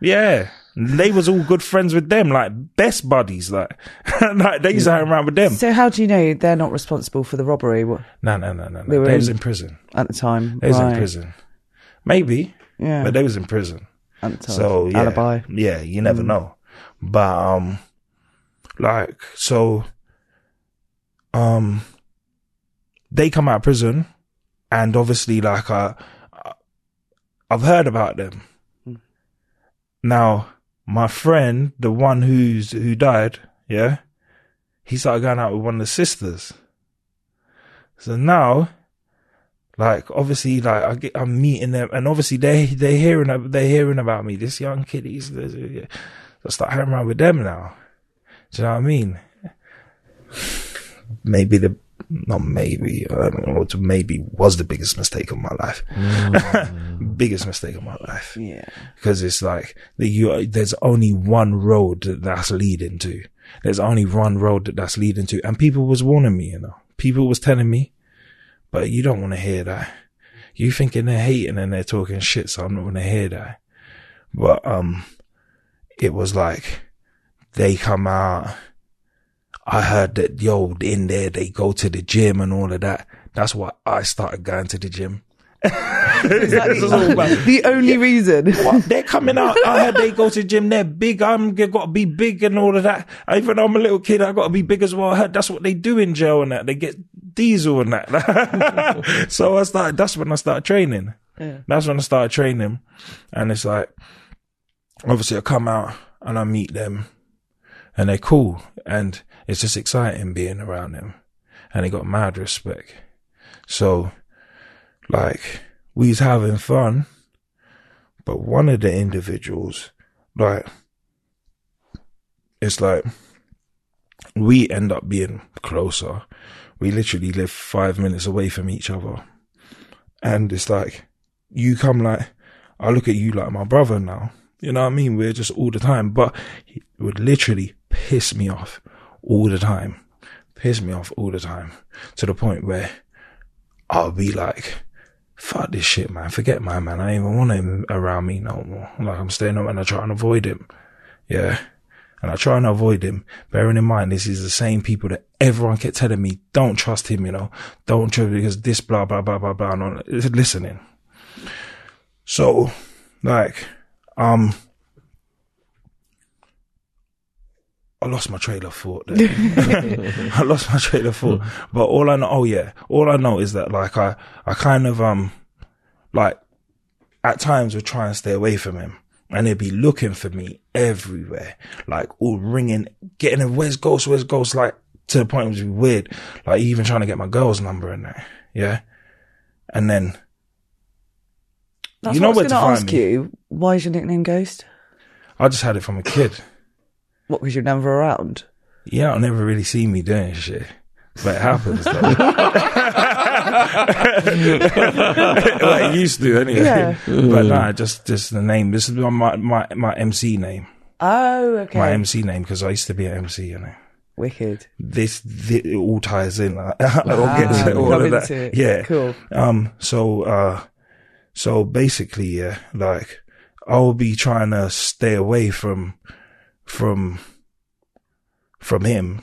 Yeah. They was all good friends with them, like best buddies, like, like they used to hang around with them. So how do you know they're not responsible for the robbery What- No, no, no, no, no. They They, were was in- in prison. at the time? They was right. in prison. Maybe, Yeah. but they was in prison. at the time. So yeah, alibi. Yeah, you never know. But um, like so, um, they come out of prison, and obviously, like uh, I've heard about them. Hmm. Now, my friend, the one who's who died, yeah, he started going out with one of the sisters. So now, like obviously, like I get, I'm meeting them, and obviously they they hearing they hearing about me. This young kid, he's I start hanging around with them now. Do you know what I mean? Maybe the not maybe I don't know. what Maybe was the biggest mistake of my life. biggest mistake of my life Yeah. because it's like the, you, there's only one road that that's leading to. There's only one road that that's leading to, and people was warning me. You know, people was telling me, but you don't want to hear that. You thinking they're hating and they're talking shit, so I'm not going to hear that. But um, it was like they come out. I heard that yo in there they go to the gym and all of that. That's why I started going to the gym. This is all about- the only reason. what? They're coming out. I heard they go to the gym. They're big. I'm got to be big and all of that. Even though I'm a little kid, I got to be big as well. I heard that's what they do in jail and that. They get diesel and that. so I started, that's when I started training. Yeah. That's when I started training. And it's like, obviously I come out and I meet them and they're cool. And it's just exciting being around him. And he got mad respect. So, like, we's having fun. But one of the individuals, like, it's like, we end up being closer. We literally live five minutes away from each other. And it's like, you come like, I look at you like my brother now. You know what I mean? We're just all the time, but it would literally piss me off all the time. Piss me off all the time to the point where I'll be like, fuck this shit, man. Forget my man. I don't even want him around me no more. Like I'm staying up and I try and avoid him. Yeah. And I try and avoid him, bearing in mind this is the same people that everyone kept telling me, don't trust him, you know, don't trust him because this blah blah blah blah blah. And all- listening. So, like, um, I lost my trailer thought. I lost my trailer thought. But all I know, oh yeah, all I know is that like I, I kind of um, like at times would try and stay away from him. And he'd be looking for me everywhere, like all ringing, getting a where's Ghost, where's Ghost, like to the point it was weird, like even trying to get my girl's number in there, yeah. And then That's You know what I was going to to ask me. you. Why is your nickname Ghost? I just had it from a kid. What, because you're never around? You don't never really see me doing shit. But it happens like it used to anyway. Yeah. But nah, just just the name. This is my my my MC name. Oh, okay. My MC name because I used to be an MC, you know. Wicked. This, thi- it all ties in. Like, I don't get to all come of that. it. Yeah. Cool. Um, so, uh, so basically, yeah, like I'll be trying to stay away from, from, from him.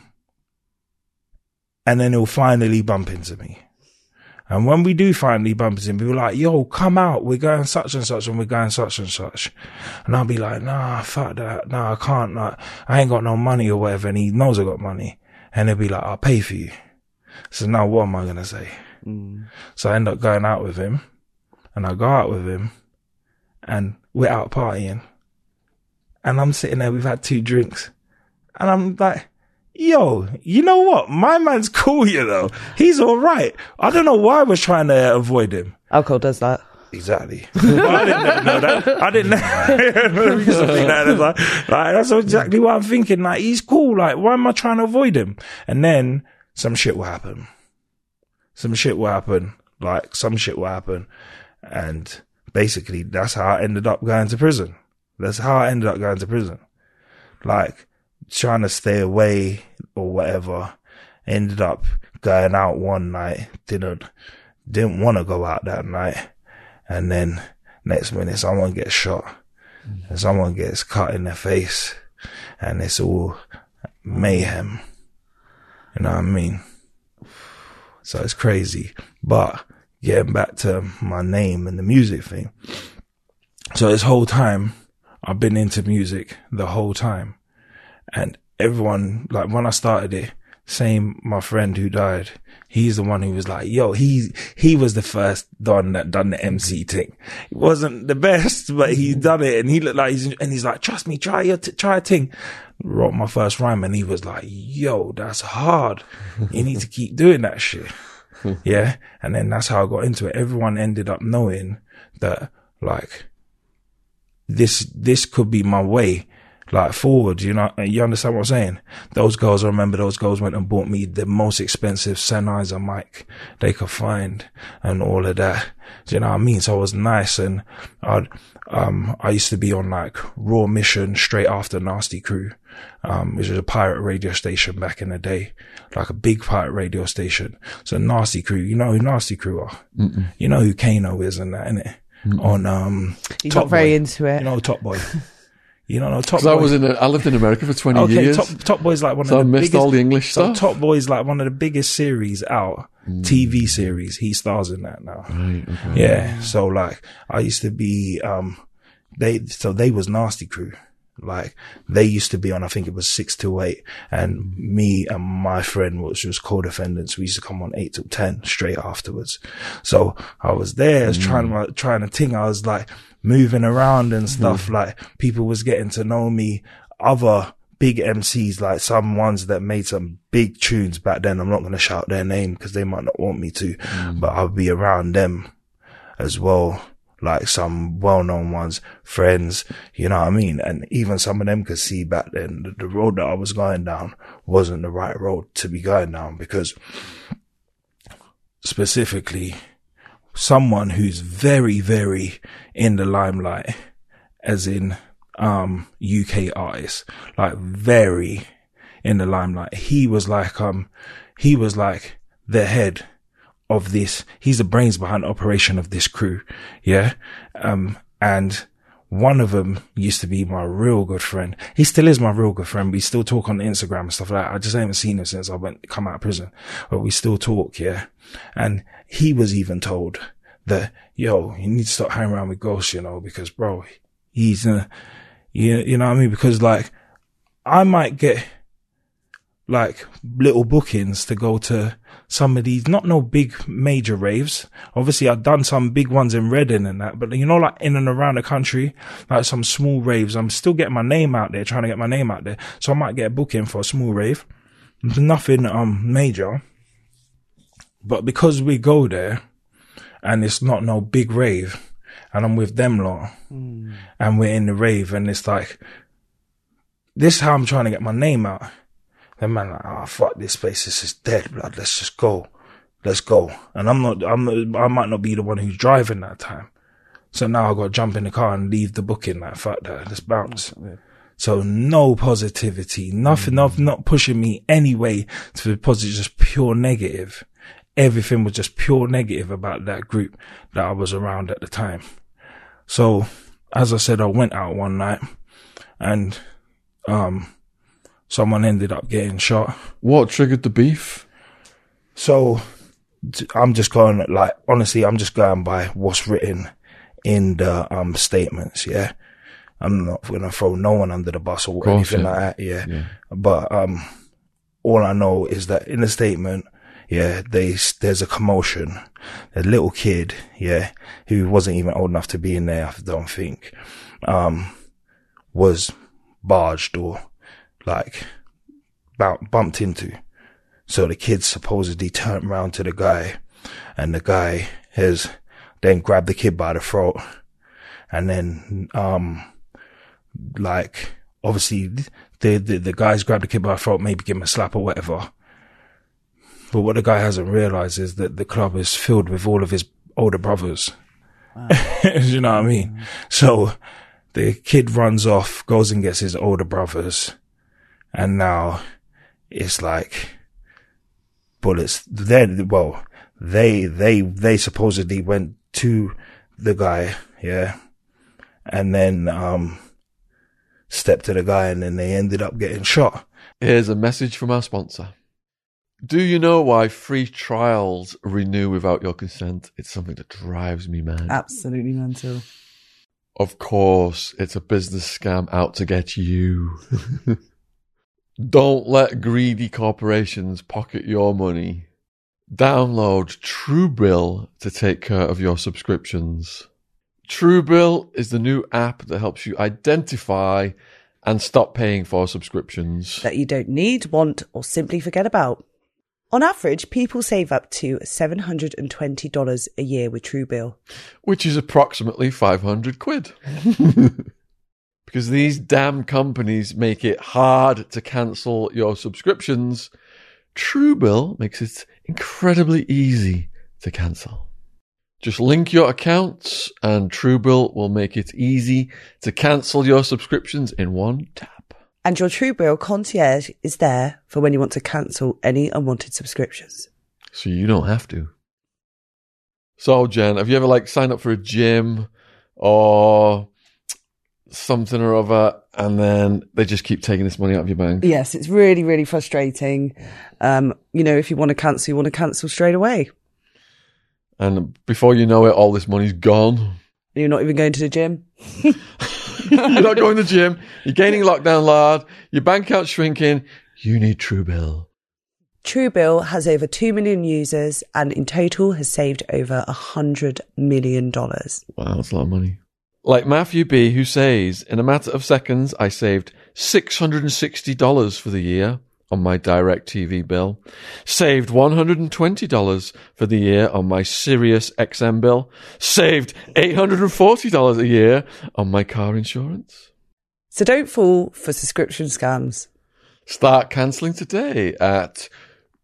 And then he'll finally bump into me. And when we do finally bump into him, we're like, yo, come out. We're going such and such and we're going such and such. And I'll be like, nah, fuck that. Nah, I can't. Like, I ain't got no money or whatever. And he knows I got money. And he'll be like, I'll pay for you. So now what am I going to say? Mm. So I end up going out with him and I go out with him and we're out partying and I'm sitting there, we've had two drinks and I'm like, yo, you know what? My man's cool, you know, he's all right. I don't know why I was trying to avoid him. Alcohol does that. Exactly. Well, I didn't know that. I didn't know. used to think that. Like, like, that's exactly what I'm thinking. Like, he's cool. Like, why am I trying to avoid him? And then some shit will happen. Some shit will happen. Like, some shit will happen. And basically, that's how I ended up going to prison. That's how I ended up going to prison. Like, trying to stay away or whatever. Ended up going out one night. Didn't, didn't want to go out that night. And then next minute someone gets shot mm. and someone gets cut in the face and it's all mayhem. You know what I mean? So it's crazy. But getting back to my name and the music thing. So this whole time I've been into music the whole time and everyone, like when I started it, same my friend who died, he's the one who was like, yo, he, he was the first Don that done the MC thing. It wasn't the best, but he done it and he looked like he's, and he's like, trust me, try your, t- try a thing. Wrote my first rhyme and he was like, yo, that's hard. You need to keep doing that shit. yeah. And then that's how I got into it. Everyone ended up knowing that like, this, this could be my way like forward, you know, you understand what I'm saying? Those girls, I remember those girls went and bought me the most expensive Sennheiser mic they could find and all of that. Do you know what I mean? So it was nice. And I'd, um, I used to be on like Raw Mission straight after Nasty Crew, um, which was a pirate radio station back in the day, like a big pirate radio station. So Nasty Crew, you know who Nasty Crew are? You know who Kano is and that, innit? On, um, You're Top not very Boy. into it. You know Top Boy. You don't know Top Because I was in, a, I lived in America for 20 okay, years. Top Top Boy's like one So I of the missed biggest. all the English so stuff. Top Boy's like one of the biggest series out, Mm. TV series. He stars in that now. Right, okay. Yeah. So like, I used to be, um, they, so they was Nasty Crew. Like they used to be on, I think it was six to eight and me and my friend, which was just co-defendants, we used to come on eight till 10 straight afterwards. So I was there, I was mm. trying to, trying to think. I was like moving around and mm. stuff. Like people was getting to know me. Other big MCs, like some ones that made some big tunes back then. I'm not going to shout their name because they might not want me to, mm. but I'll be around them as well. Like some well-known ones, friends, you know what I mean? And even some of them could see back then the road that I was going down wasn't the right road to be going down because specifically someone who's very, very in the limelight, as in, um, UK artist, like very in the limelight. He was like, um, he was like the head of this. He's the brains behind operation of this crew. Yeah. Um, and one of them used to be my real good friend. He still is my real good friend. We still talk on Instagram and stuff like that. I just haven't seen him since I went, come out of prison, but we still talk. Yeah. And he was even told that, yo, you need to stop hanging around with ghosts, you know, because bro, he's, uh, you, you know what I mean? Because like, I might get like little bookings to go to some of these, not no big major raves. Obviously, I've done some big ones in Reading and that, but you know, like in and around the country, like some small raves, I'm still getting my name out there, trying to get my name out there. So I might get a booking for a small rave. Nothing, um, major. But because we go there and it's not no big rave and I'm with them lot and we're in the rave and it's like, this is how I'm trying to get my name out. Then man, like, oh fuck this place, this is dead, blood. Let's just go, let's go. And I'm not, I'm, not, I might not be the one who's driving that time. So now I got to jump in the car and leave the booking. Like fuck that, let's bounce. So no positivity, nothing, not, not pushing me anyway to the positive, just pure negative. Everything was just pure negative about that group that I was around at the time. So as I said, I went out one night and, um, someone ended up getting shot. What triggered the beef? So I'm just going like honestly, I'm just going by what's written in the um statements. Yeah, I'm not gonna throw no one under the bus or course, anything yeah. like that. Yeah. Yeah. but um, all I know is that in the statement. Yeah, they, there's a commotion. A little kid, yeah, who wasn't even old enough to be in there, I don't think, um, was barged or like bumped into. So the kid supposedly turned around to the guy and the guy has then grabbed the kid by the throat and then, um, like, obviously the, the, the guys grabbed the kid by the throat, maybe give him a slap or whatever. But what the guy hasn't realized is that the club is filled with all of his older brothers. you know what I mean? So the kid runs off, goes and gets his older brothers. And now it's like bullets. Then, well, they, they, they supposedly went to the guy. Yeah. And then, um, stepped to the guy and then they ended up getting shot. Here's a message from our sponsor. Do you know why free trials renew without your consent? It's something that drives me mad. Absolutely mental. Of course, it's a business scam out to get you. Don't let greedy corporations pocket your money. Download Truebill to take care of your subscriptions. Truebill is the new app that helps you identify and stop paying for subscriptions. That you don't need, want, or simply forget about. On average, people save up to $720 a year with Truebill. which is approximately 500 quid. because these damn companies make it hard to cancel your subscriptions, Truebill makes it incredibly easy to cancel. Just link your accounts and Truebill will make it easy to cancel your subscriptions in one tap. And your Truebill concierge is there for when you want to cancel any unwanted subscriptions. So you don't have to. So, Jen, have you ever like signed up for a gym or something or other and then they just keep taking this money out of your bank? Yes, it's really, really frustrating. Um, you know, if you want to cancel, you want to cancel straight away. And before you know it, all this money's gone. You're not even going to the gym. you're not going to the gym. You're gaining lockdown lard. Your bank account's shrinking. You need Truebill. Truebill has over 2 million users and in total has saved over $100 million. Wow, that's a lot of money. Like Matthew B., who says, in a matter of seconds, I saved $660 for the year on my DirecTV bill, saved $120 for the year on my Sirius XM bill, saved $840 a year on my car insurance. So don't fall for subscription scams. Start cancelling today at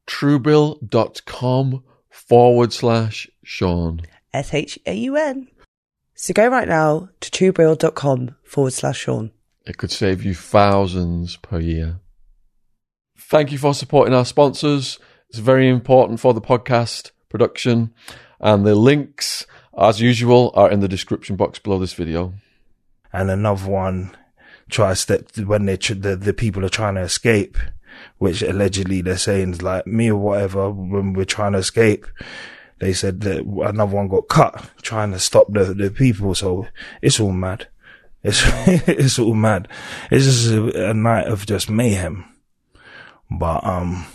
truebill.com forward slash Shaun. S H A U N. So go right now to truebill.com forward slash Shaun. It could save you thousands per year. Thank you for supporting our sponsors. It's very important for the podcast production. And the links, as usual, are in the description box below this video. and another one try step when they tr- the the people are trying to escape, which allegedly they're saying is like me or whatever when we're trying to escape. They said that another one got cut trying to stop the the people. So it's all mad. It's it's all mad. It's just a, a night of just mayhem. But um,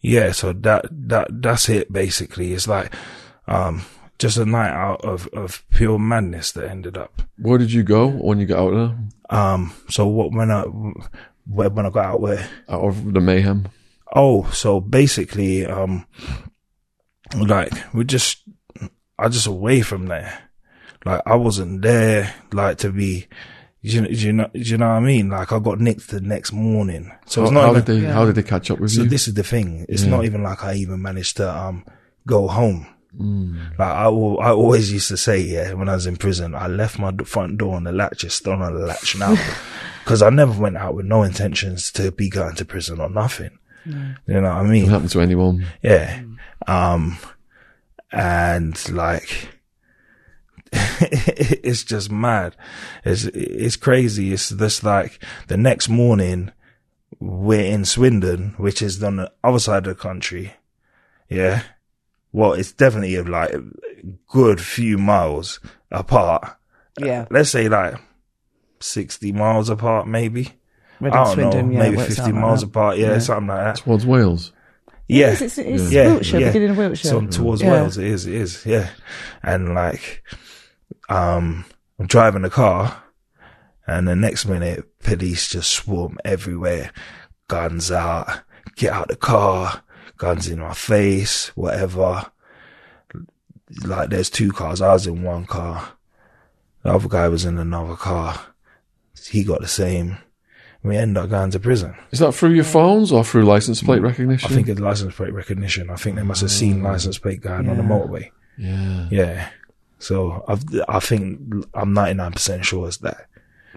yeah. So that that that's it. Basically, it's like um just a night out of of pure madness that ended up. Where did you go when you got out there? Um, so what when I when when I got out where? Out of the mayhem? Oh, so basically, um, like we're just I just away from there. Like I wasn't there, like to be. You, know, you know, you know what I mean? Like I got nicked the next morning, so it's not. how even, did they? How did they catch up with me? so you? this is the thing. It's Yeah. not even like I even managed to um go home. Mm. Like I, al- I always used to say, yeah, when I was in prison, I left my front door on the latch, it's still on the latch now, because I never went out with no intentions to be going to prison or nothing. You know what I What mean? happened to anyone? Yeah. Um, and like, it's just mad. It's, it's crazy. It's just like the next morning we're in Swindon, which is on the other side of the country. Yeah. Well, it's definitely like a good few miles apart. Yeah. Let's say like 60 miles apart, maybe. Reading, I don't Swindon, know. yeah, maybe 50 out like miles apart. Yeah, Yeah. something like that. Towards Wales. Yeah. It's, it's, it's Yeah, Wiltshire, yeah. beginning of Wiltshire. So towards Yeah. Wales, it is, it is, yeah. And like, um, I'm driving the car, and the next minute, police just swarm everywhere, guns out, get out the car, guns in my face, whatever. Like, there's two cars. I was in one car. The other guy was in another car. He got the same. We end up going to prison. Is that through your phones or through license plate recognition? I think it's license plate recognition. I think they must have seen license plate going on the motorway. Yeah. Yeah. So I've, I think I'm 99% sure it's that.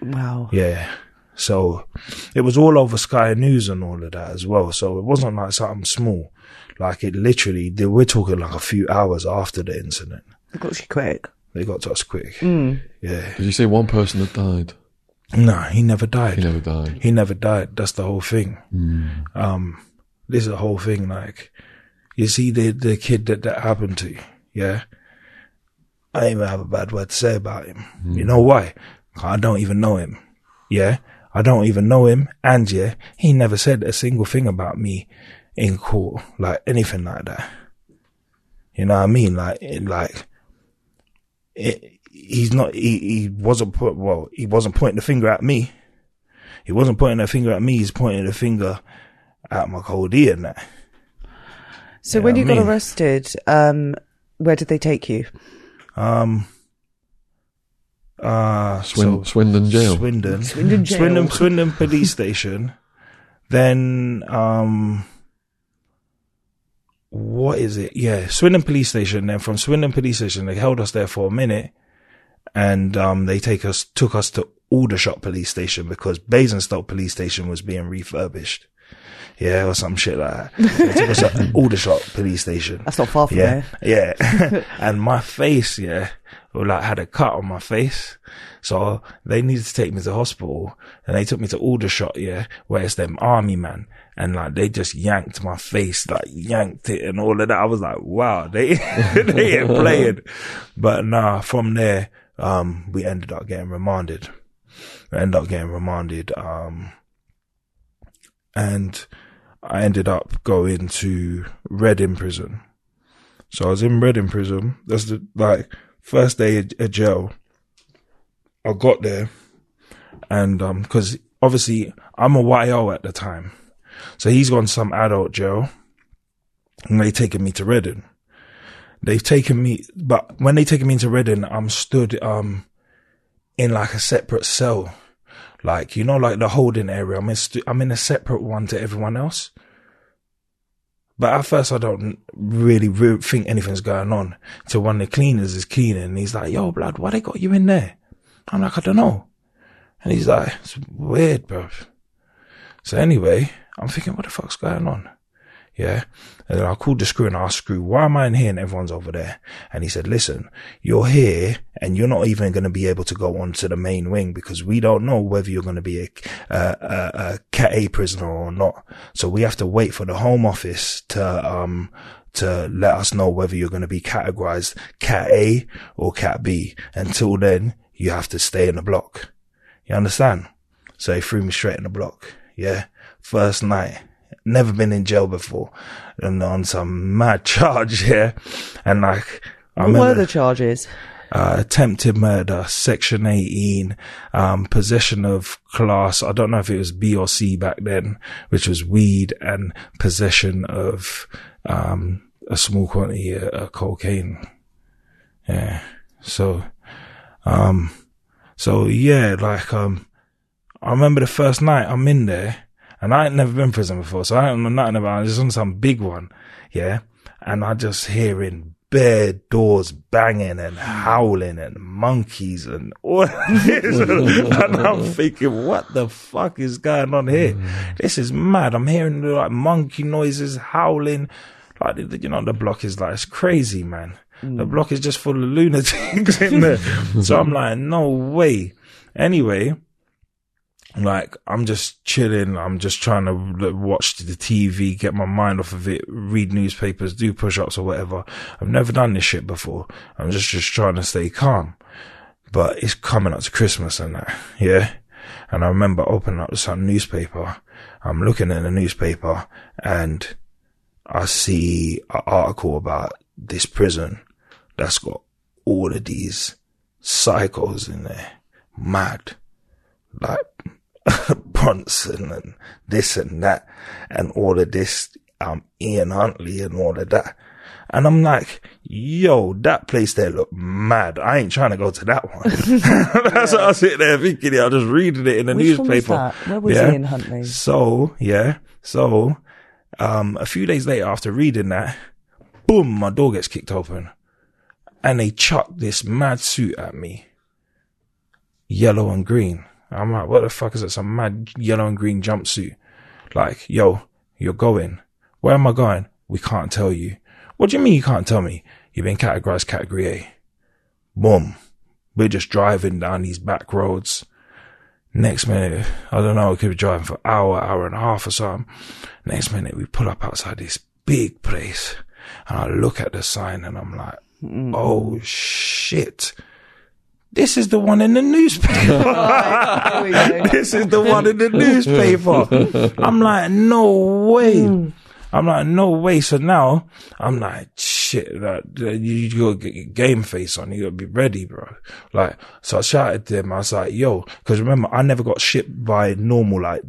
Wow. Yeah. So it was all over Sky News and all of that as well. So it wasn't like something small. Like it literally, they, we're talking like a few hours after the incident. It got you quick. They got to us quick. Mm. Yeah. Did you say one person had died? No, he never died. He never died. He never died. That's the whole thing. Mm. Um, this is the whole thing. Like, you see the, the kid that that happened to, yeah? I don't even have a bad word to say about him. You know why? I don't even know him. Yeah? I don't even know him. And yeah, he never said a single thing about me in court, like anything like that. You know what I mean? Like, it, like, it, he's not, he, he wasn't put, well, he wasn't pointing the finger at me. He wasn't pointing a finger at me. He's pointing a finger at my coldie and that. So Yeah, when I you got mean- arrested, um, where did they take you? Um, uh, Swin- so Swindon jail. Swindon, Swindon jail. Swindon, Swindon police station. Then, um, what is it? Yeah, Swindon police station. Then from Swindon police station, they held us there for a minute, and um, they take us took us to Aldershot police station because Basingstoke police station was being refurbished. Yeah, or some shit like that. They took us to Aldershot police station. That's not far from Yeah, there. yeah. and my face, yeah, well, like had a cut on my face. So they needed to take me to hospital and they took me to Aldershot, yeah, where it's them army man. And like they just yanked my face, like yanked it and all of that. I was like, wow, they, they ain't playing. But nah, from there, um, we ended up getting remanded. I ended up getting remanded. Um, and I ended up going to Reading prison. So I was in Reading prison. That's the like first day of jail. I got there, and um, because obviously I'm a YO at the time, so he's gone some adult jail, and they taken me to Reading. They've taken me, but when they taken me into Reading, I'm stood um in like a separate cell, like you know, like the holding area. I'm in, stu- I'm in a separate one to everyone else. But at first, I don't really, think anything's going on. Till one of the cleaners is cleaning, and he's like, "Yo, blood, why they got you in there?" I'm like, "I don't know." And he's like, "It's weird, bro." So anyway, I'm thinking, what the fuck's going on? Yeah. And then I called the screw and I asked screw, why am I in here and everyone's over there? And he said, listen, you're here and you're not even going to be able to go on to the main wing because we don't know whether you're going to be a, a, a, a cat A prisoner or not. So we have to wait for the home office to, um, to let us know whether you're going to be categorized cat A or cat B. Until then, you have to stay in the block. You understand? So he threw me straight in the block. Yeah. First night never been in jail before and on some mad charge, here. And like, I What were the charges? uh, attempted murder, section 18, um, possession of class, I don't know if it was B or C back then, which was weed and possession of, um, a small quantity of, of cocaine. Yeah. So, um, so yeah, like, um, I remember the first night I'm in there and I ain't never been prison before, so I don't know nothing about it. It's on some big one. Yeah. And I just hearing bare doors banging and howling and monkeys and all this. and I'm thinking, what the fuck is going on here? Mm. This is mad. I'm hearing like monkey noises, howling. Like, you know, the block is like, it's crazy, man. The mm. block is just full of lunatics in there. so I'm like, no way. Anyway, like I'm just chilling. I'm just trying to watch the TV, get my mind off of it, read newspapers, do push-ups or whatever. I've never done this shit before. I'm just just trying to stay calm. But it's coming up to Christmas and that, yeah. And I remember opening up some newspaper. I'm looking in the newspaper and I see an article about this prison that's got all of these psychos in there, mad, like Bronson and this and that and all of this, um, Ian Huntley and all of that. And I'm like, yo, that place there look mad. I ain't trying to go to that one. That's what I was sitting there thinking. I was just reading it in the Which newspaper. Where was Yeah. Ian Huntley? So, yeah. So, um, a few days later after reading that, boom, my door gets kicked open and they chuck this mad suit at me. Yellow and green. I'm like, what the fuck is that? Some mad yellow and green jumpsuit. Like, yo, you're going. Where am I going? We can't tell you. What do you mean you can't tell me? You've been categorized category A. Boom. We're just driving down these back roads. Next minute, I don't know, we could be driving for hour, hour and a half or something. Next minute, we pull up outside this big place and I look at the sign and I'm like, hmm. oh shit. This is the one in the newspaper. Go. this is the one in the newspaper. I'm like, no way. I'm like, no way. So now I'm like, shit, like, you, you gotta get your game face on. You gotta be ready, bro. Like, so I shouted to him. I was like, yo, cause remember, I never got shipped by normal, like,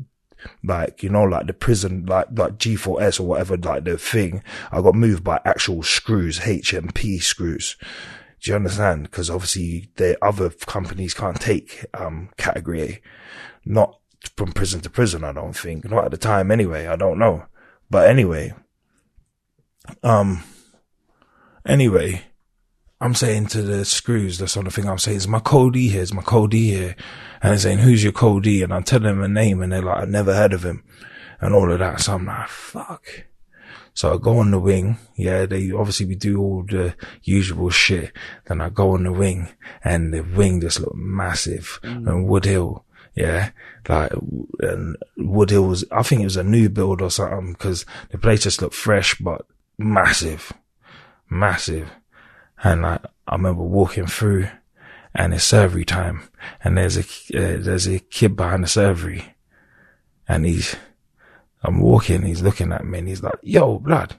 like, you know, like the prison, like, like G4S or whatever, like the thing. I got moved by actual screws, HMP screws. Do you understand? Because obviously the other companies can't take, um, category A. Not from prison to prison, I don't think. Not at the time anyway. I don't know. But anyway, um, anyway, I'm saying to the screws, that's on the thing I'm saying, is my code E here, is my code E here. And they're saying, who's your code E? And I'm telling them a name and they're like, I've never heard of him and all of that. So I'm like, fuck. So I go on the wing. Yeah, they obviously we do all the usual shit. Then I go on the wing and the wing just looked massive and Woodhill. Yeah, like, and Woodhill was, I think it was a new build or something because the place just looked fresh, but massive, massive. And like, I remember walking through and it's surgery time, and there's a uh, there's a kid behind the surgery, and he's I'm walking, he's looking at me, and he's like, "Yo, blood,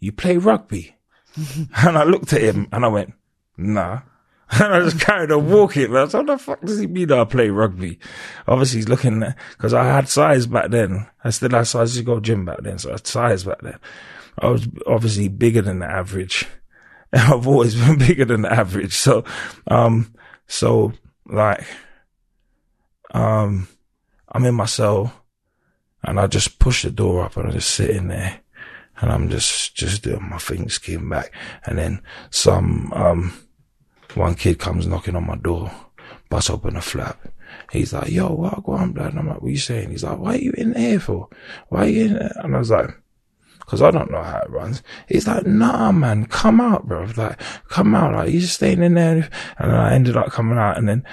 you play rugby?" and I looked at him, and I went, "Nah." And I just carried on walking. And I was, what the fuck does he mean I play rugby? Obviously he's looking at, cause I had size back then. I still had size to go gym back then. So I had size back then. I was obviously bigger than the average. I've always been bigger than the average. So, um, so like, um, I'm in my cell and I just push the door up and I'm just sitting there and I'm just, just doing my things, came back. And then some, um, one kid comes knocking on my door, bust open a flap. He's like, yo, what go on, blood? And I'm like, what you saying? He's like, why are you in there for? Why are you in there? And I was like, cause I don't know how it runs. He's like, nah, man, come out, bro. Like, come out. Like, you're staying in there. And I ended up coming out and then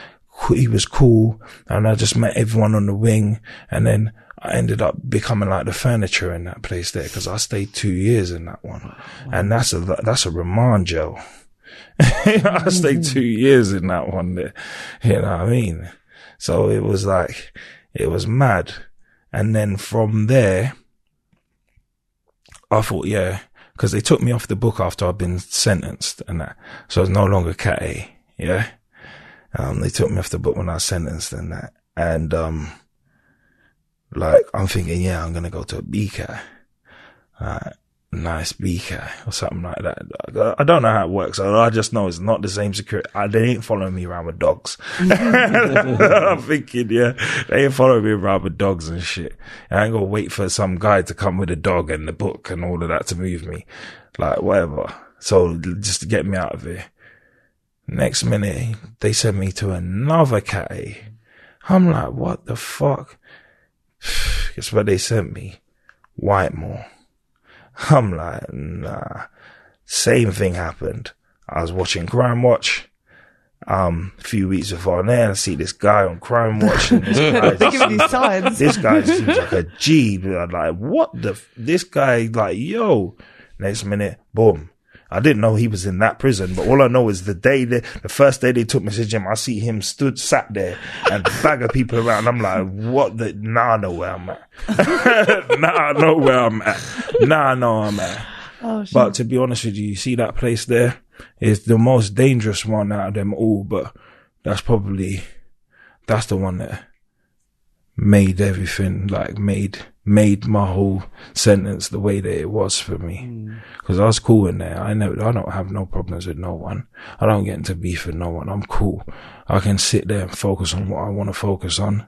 he was cool. And I just met everyone on the wing. And then I ended up becoming like the furniture in that place there because I stayed two years in that one. And that's a, that's a remand jail. I stayed two years in that one there. You know what I mean? So it was like, it was mad. And then from there, I thought, yeah, because they took me off the book after I'd been sentenced and that. So I was no longer cat A. Yeah. Um, they took me off the book when I was sentenced and that. And, um, like, I'm thinking, yeah, I'm going to go to a BCAT. Uh, nice BK or something like that. I don't know how it works. I just know it's not the same security. They ain't following me around with dogs. I'm thinking, yeah, they ain't following me around with dogs and shit. I ain't gonna wait for some guy to come with a dog and the book and all of that to move me. Like, whatever. So just to get me out of here. Next minute, they send me to another cat. I'm like, what the fuck? Guess what they sent me? Whitemoor. I'm like, nah. Same thing happened. I was watching Crime Watch. Um, a few weeks before then, I see this guy on Crime Watch. And this guy, They're giving you signs. this guy seems like a G. But I'm like, what the? F-? This guy, like, yo. Next minute, boom. I didn't know he was in that prison, but all I know is the day they, the first day they took me to gym, I see him stood, sat there and bag of people around. I'm like, what the, now I know where I'm at. now I know where I'm at. Now I know I'm at. Oh, shit. But to be honest with you, you see that place there is the most dangerous one out of them all, but that's probably, that's the one that made everything, like made, made my whole sentence the way that it was for me. Mm. Cause I was cool in there. I know I don't have no problems with no one. I don't get into beef with no one. I'm cool. I can sit there and focus on what I want to focus on.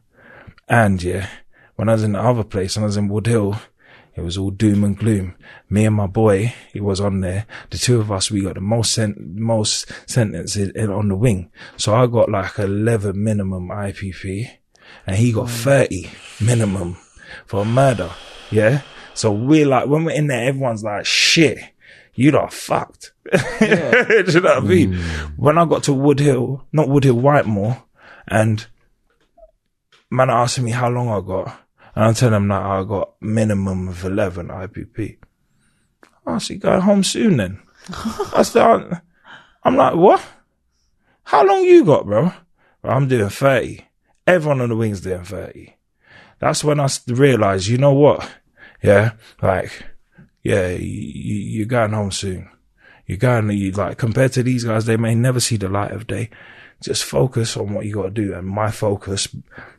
And yeah, when I was in the other place, when I was in Woodhill, it was all doom and gloom. Me and my boy, he was on there. The two of us, we got the most sent, most sentences in, on the wing. So I got like 11 minimum IPP and he got mm. 30 minimum for murder. Yeah. So we're like, when we're in there, everyone's like, shit, you lot fucked. Do you know what I mean? Mm. When I got to Woodhill, not Wood Hill, Whitemoor, and man asking me how long I got, and I'm telling him that I got minimum of 11 IPP. I see, going home soon then. I said, I'm like, what? How long you got, bro? I'm doing 30. Everyone on the wing's doing 30. That's when I realized, you know what? Yeah, like, yeah, you, you're going home soon. You're going, you, like, compared to these guys, they may never see the light of day. Just focus on what you got to do. And my focus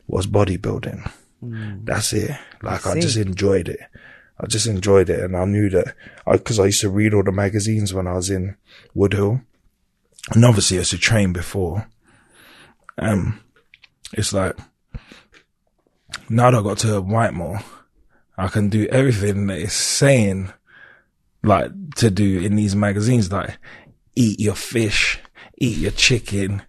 was bodybuilding. That's it. Like, I see. just enjoyed it. I just enjoyed it. And I knew that, because I, used to read all the magazines when I was in Woodhill. And obviously, I used to train before. Um, it's like, now that I got to Whitemoor, I can do everything that it's saying, like, to do in these magazines, like, eat your fish, eat your chicken,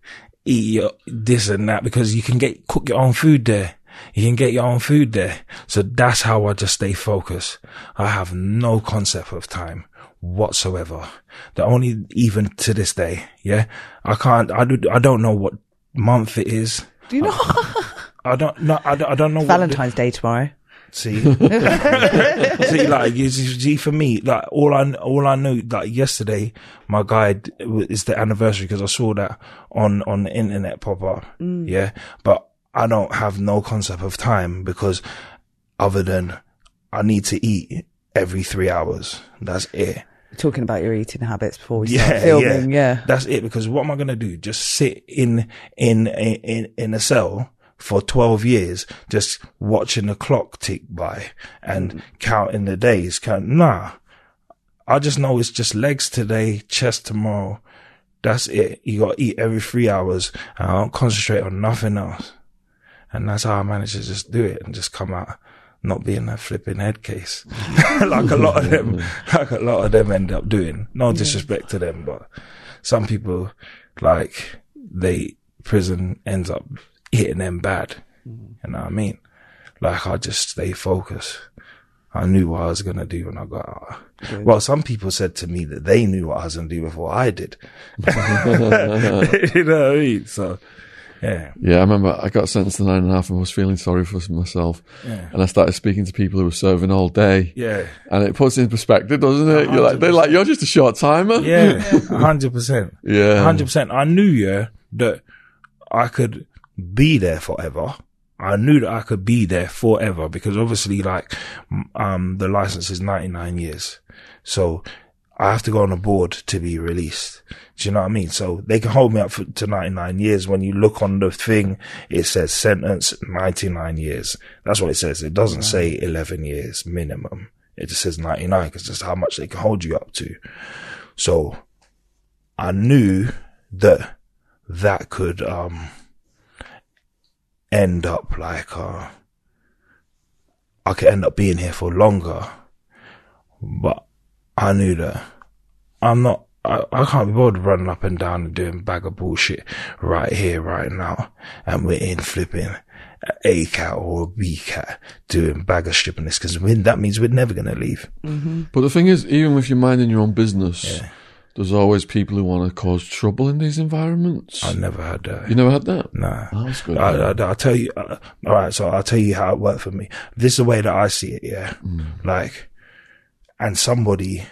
eat your this and that, because you can get, cook your own food there. You can get your own food there. So that's how I just stay focused. I have no concept of time whatsoever. The only, even to this day, yeah, I can't, I do, I don't know what month it is. Do you oh. know? I don't know, I don't, I don't know Valentine's Day tomorrow. See, see, like you see, for me, like all I all I knew, like yesterday, my guy d- is the anniversary because I saw that on on the internet pop up. Mm. Yeah, but I don't have no concept of time because other than I need to eat every three hours. That's it. Talking about your eating habits before we Yeah, start filming. Yeah. That's it. Because what am I going to do? Just sit in, in, in, in a cell for 12 years, just watching the clock tick by and counting the days. Count, nah. I just know it's just legs today, chest tomorrow. That's it. You got to eat every three hours and I don't concentrate on nothing else. And that's how I managed to just do it and just come out not being a flipping head case. like a lot of them, like a lot of them end up doing. No disrespect to them, but some people, like, they, prison ends up hitting them bad. Mm-hmm. You know what I mean? Like, I just stay focused. I knew what I was going to do when I got out. Well, some people said to me that they knew what I was going to do before I did. you know what I mean? So, yeah. Yeah, I remember I got sentenced to nine and a half and was feeling sorry for myself. Yeah. And I started speaking to people who were serving all day. Yeah. And it puts it in perspective, doesn't it? You're like, they're like, you're just a short timer. Yeah. hundred percent. Yeah. hundred percent. I knew, yeah, that I could be there forever. I knew that I could be there forever because obviously, like, um, the license is ninety nine years, so I have to go on a board to be released. Do you know what I mean? So they can hold me up for, to ninety nine years. When you look on the thing, it says sentence ninety nine years. That's what it says. It doesn't say eleven years minimum. It just says ninety nine because that's how much they can hold you up to. So I knew that that could um end up like uh I could end up being here for longer. But I knew that I'm not I, I can't be bothered running up and down and doing bag of bullshit right here, right now. And we're in flipping a A cat or a B cat doing bag of stripping this because when that means we're never going to leave. But the thing is, even if you're minding your own business, there's always people who want to cause trouble in these environments. I never had that. you never had that? Nah. Oh, that's good. I, I, I'll tell you. Uh, all right, so I'll tell you how it worked for me. This is the way that I see it. Yeah, like, and somebody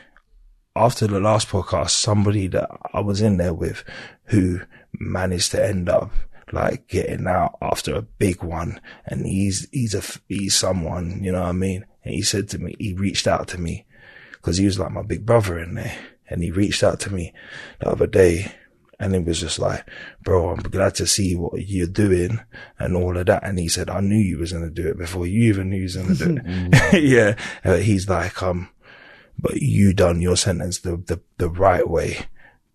after the last podcast, somebody that I was in there with, who managed to end up like getting out after a big one, and he's he's a he's someone, you know what I mean. And he said to me, he reached out to me because he was like my big brother in there, and he reached out to me the other day and it was just like, bro, I'm glad to see what you're doing and all of that. And he said, I knew you was going to do it before you even knew you was going to do it. yeah. Uh, he's like, um, but you done your sentence the, the, the right way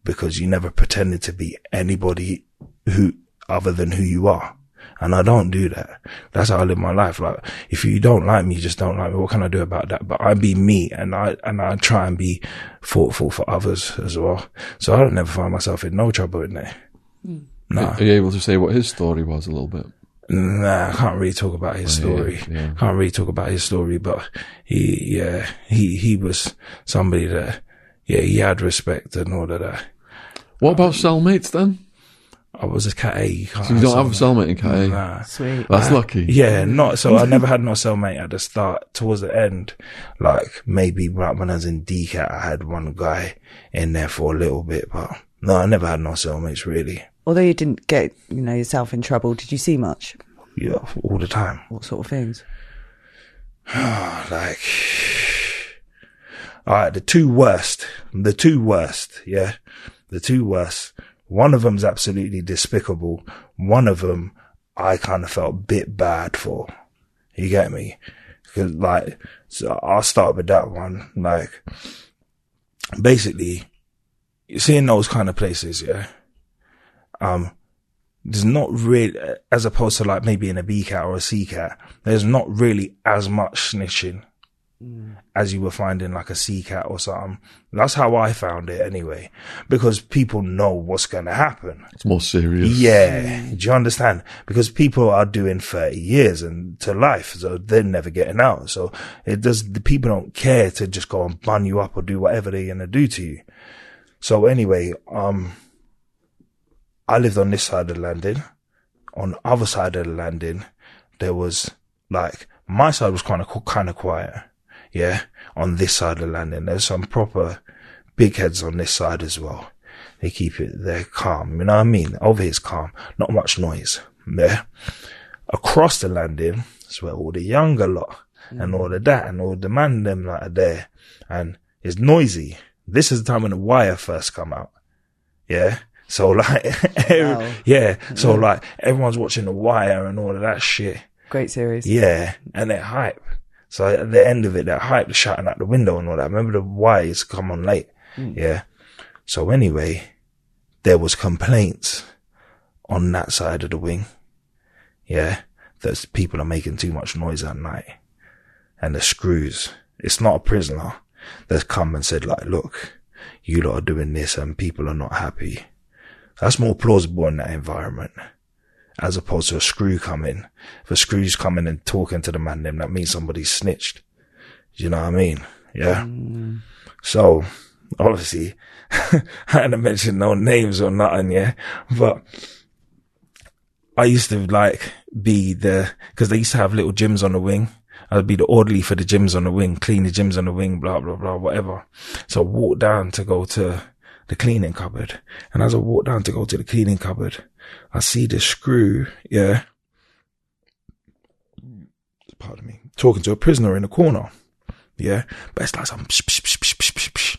because you never pretended to be anybody who, other than who you are. And I don't do that. That's how I live my life. Like, if you don't like me, you just don't like me. What can I do about that? But I be me and I, and I try and be thoughtful for others as well. So I don't never find myself in no trouble in there. Hmm. Nah, Are you able to say what his story was a little bit? Nah, I can't really talk about his oh, story. yeah. Can't really talk about his story, but he, yeah, he, he was somebody that, yeah, he had respect and all of that. What about cellmates then? I was a cat A. You, can't So you don't have a cellmate in Cat A? Nah. Sweet. That's lucky. Yeah, not so. I never had no cellmate at the start. Towards the end, like maybe right when I was in DCAT, I had one guy in there for a little bit, but no, I never had no cellmates really. Although you didn't get, you know, yourself in trouble, did you see much? Yeah, all the time. What sort of things? like, all right, the two worst, the two worst, yeah, the two worst. One of them's absolutely despicable. One of them, I kind of felt a bit bad for. You get me? Cause like, so I'll start with that one. Like, basically, you see in those kind of places, yeah, um, there's not really, as opposed to like maybe in a B cat or a C cat, there's not really as much snitching as you would find in like a C cat or something. That's how I found it anyway, because people know what's going to happen. It's more serious. Yeah. Do you understand? Because people are doing 30 years and to life, so they're never getting out. So it does, the people don't care to just go and bun you up or do whatever they're going to do to you. So anyway, um, I lived on this side of the landing. On the other side of the landing, there was like My side was kind of kind of quiet. Yeah, on this side of the landing, there's some proper big heads on this side as well. They keep it, they're calm. You know what I mean? Over here's calm, not much noise. Yeah. Across the landing is where all the younger lot and all of that and all the man them like are there and it's noisy. This is the time when the wire first come out. Yeah. So like, Wow. yeah. So mm-hmm. like everyone's watching the wire and all of that shit. Great series. Yeah. And they're hype. So at the end of it, they're hype, they're shouting out the window and all that. Remember the wires come on late. Mm. Yeah. So anyway, there was complaints on that side of the wing. Yeah. That people are making too much noise at night. And the screws, it's not a prisoner that's come and said like, look, you lot are doing this and people are not happy. That's more plausible in that environment. As opposed to a screw coming. If a screw's coming and talking to the man, then that means somebody's snitched. Do you know what I mean? Yeah. So, obviously, I hadn't mentioned no names or nothing, yeah. But I used to like be the, cause they used to have little gyms on the wing. I'd be the orderly for the gyms on the wing, clean the gyms on the wing, blah, blah, blah, whatever. So I walked down to go to the cleaning cupboard. And as I walk down to go to the cleaning cupboard, I see the screw, yeah. Pardon me. Talking to a prisoner in the corner. Yeah. But it's like some psh, psh, psh.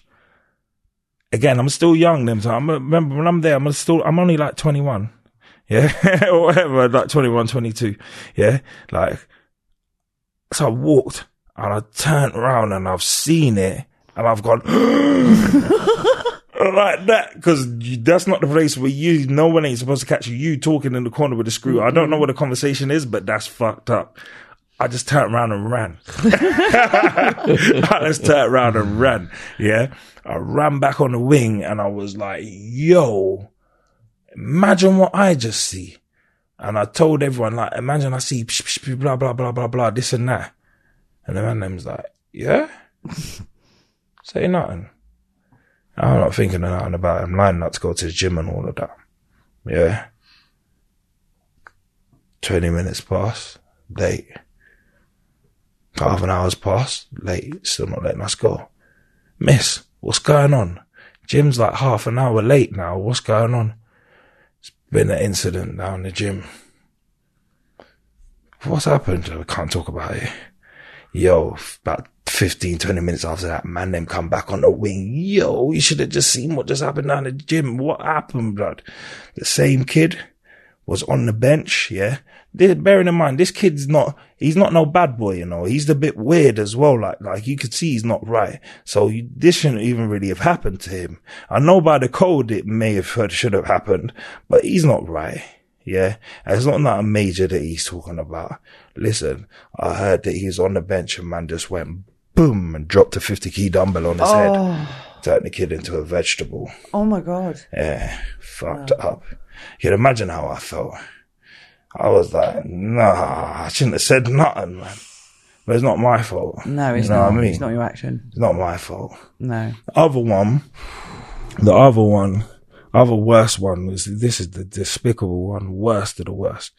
Again, I'm still young then. So I remember when I'm there, I'm still, I'm only like 21. Yeah. or whatever, like 21, 22. Yeah. Like, so I walked and I turned around and I've seen it and I've gone like that because that's not the place where you, no one ain't supposed to catch you. You talking in the corner with a screw. I don't know what the conversation is, but that's fucked up. I just turned around and ran. I just turned around and ran. Yeah. I ran back on the wing and I was like, yo, imagine what I just see. And I told everyone, like, imagine I see blah, blah, blah, blah, blah, this and that. And the man name's like, yeah? Say nothing. I'm not thinking of nothing about him I'm lining up to go to the gym and all of that. Yeah. 20 minutes past, late. Half an hour's past, late, still not letting us go. Miss, what's going on? Gym's like half an hour late now. What's going on? Been an incident down in the gym. What's happened? I can't talk about it. Yo, about 15, 20 minutes after that, man, them come back on the wing. Yo, you should have just seen what just happened down the gym. What happened, blood? The same kid was on the bench, yeah. Bearing in mind, this kid's not, he's not no bad boy, you know. He's a bit weird as well. Like, like you could see he's not right. So you, this shouldn't even really have happened to him. I know by the code it may have, should have happened, but he's not right. Yeah. And it's not that a major that he's talking about. Listen, I heard that he's on the bench and man just went boom and dropped a 50 key dumbbell on his head. Oh. Turned the kid into a vegetable. Oh my god. Yeah, fucked up. You can imagine how I felt. I was like, nah, I shouldn't have said nothing, man. But it's not my fault. No, it's you know not. I mean? It's not your action. It's not my fault. No. The other one, the other one, other worst one was this is the despicable one, worst of the worst.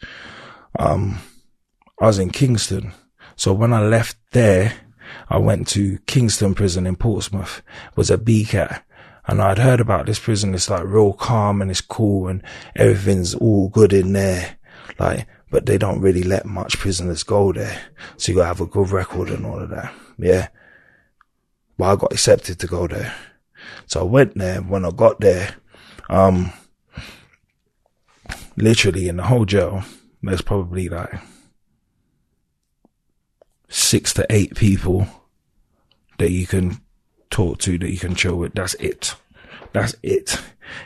Um, I was in Kingston, so when I left there, I went to Kingston Prison in Portsmouth. It was a BCAT. And I'd heard about this prison. It's like real calm and it's cool and everything's all good in there. Like, but they don't really let much prisoners go there. So you gotta have a good record and all of that. Yeah. But I got accepted to go there. So I went there. When I got there, um, literally in the whole jail, there's probably like six to eight people that you can talk to, that you can chill with. That's it. That's it.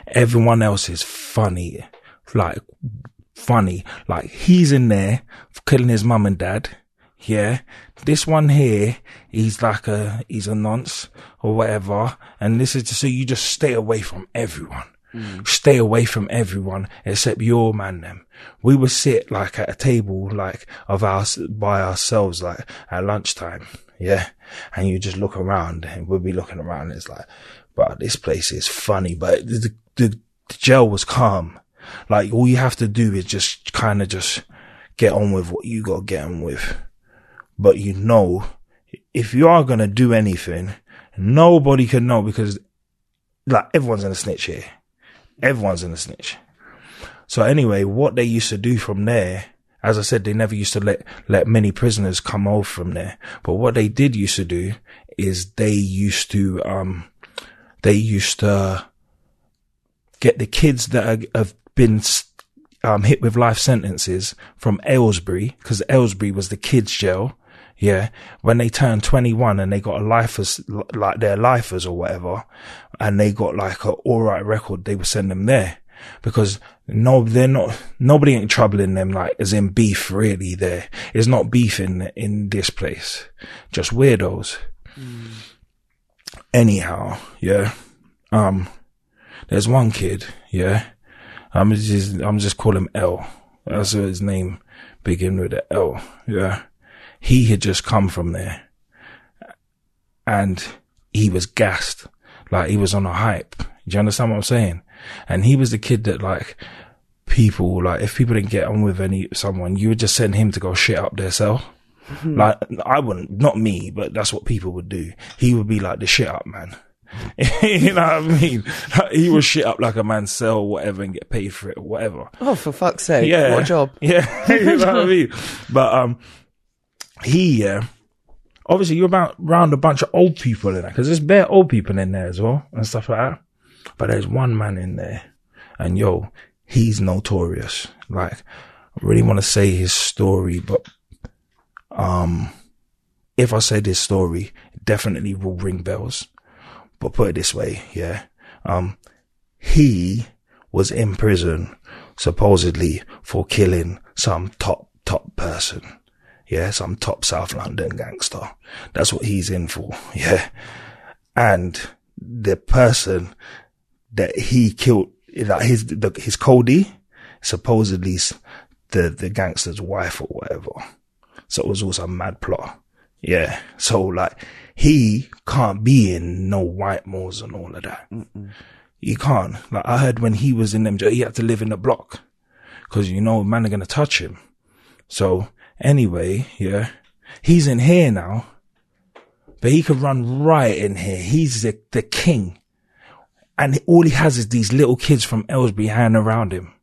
Everyone else is funny, like funny. Like he's in there killing his mum and dad. Yeah. This one here, he's like a, he's a nonce or whatever. And this is just so you just stay away from everyone. Mm. Stay away from everyone except your man them. We would sit like at a table like of ours by ourselves like at lunchtime. Yeah. And you just look around and we'll be looking around. And it's like, but this place is funny, but the, the, the jail was calm. Like all you have to do is just kind of just get on with what you got to get on with. but you know, if you are going to do anything, nobody can know because like everyone's in a snitch here. Everyone's in a snitch. So anyway, what they used to do from there, as I said, they never used to let, let many prisoners come over from there. But what they did used to do is they used to, um, they used to get the kids that are, have been, um, hit with life sentences from Aylesbury, because Aylesbury was the kids jail. Yeah. When they turned 21 and they got a lifers, like their lifers or whatever, and they got like a alright record, they would send them there because no, they're not, nobody ain't troubling them like as in beef really there. It's not beef in, in this place. Just weirdos. Mm. Anyhow, yeah. Um, there's one kid, yeah. I'm just, I'm just call him L. That's his name begin with a L, yeah. He had just come from there and he was gassed. Like he was on a hype. Do you understand what I'm saying? And he was the kid that like people, like if people didn't get on with any, someone, you would just send him to go shit up their cell. Mm-hmm. Like I wouldn't, not me, but that's what people would do. He would be like the shit up man. you know what I mean? He would shit up like a man, sell whatever and get paid for it or whatever. Oh, for fuck's sake. Yeah. What job? Yeah. you know what I mean? But, um, he, yeah, obviously you're about around a bunch of old people in there because there's bare old people in there as well and stuff like that. But there's one man in there and yo, he's notorious. Like, I really want to say his story, but, um, if I say this story, it definitely will ring bells. But put it this way, yeah, um, he was in prison supposedly for killing some top, top person. Yeah, some top South London gangster. That's what he's in for. Yeah. And the person that he killed, his, the, his co-d, supposedly the, the gangster's wife or whatever. So it was also a mad plot. Yeah. So like he can't be in no Whitemoors and all of that. Mm-mm. He can't. Like I heard when he was in them, he had to live in the block because you know man are gonna touch him. So anyway, yeah, he's in here now, but he could run right in here. He's the the king and all he has is these little kids from Aylesbury hanging around him,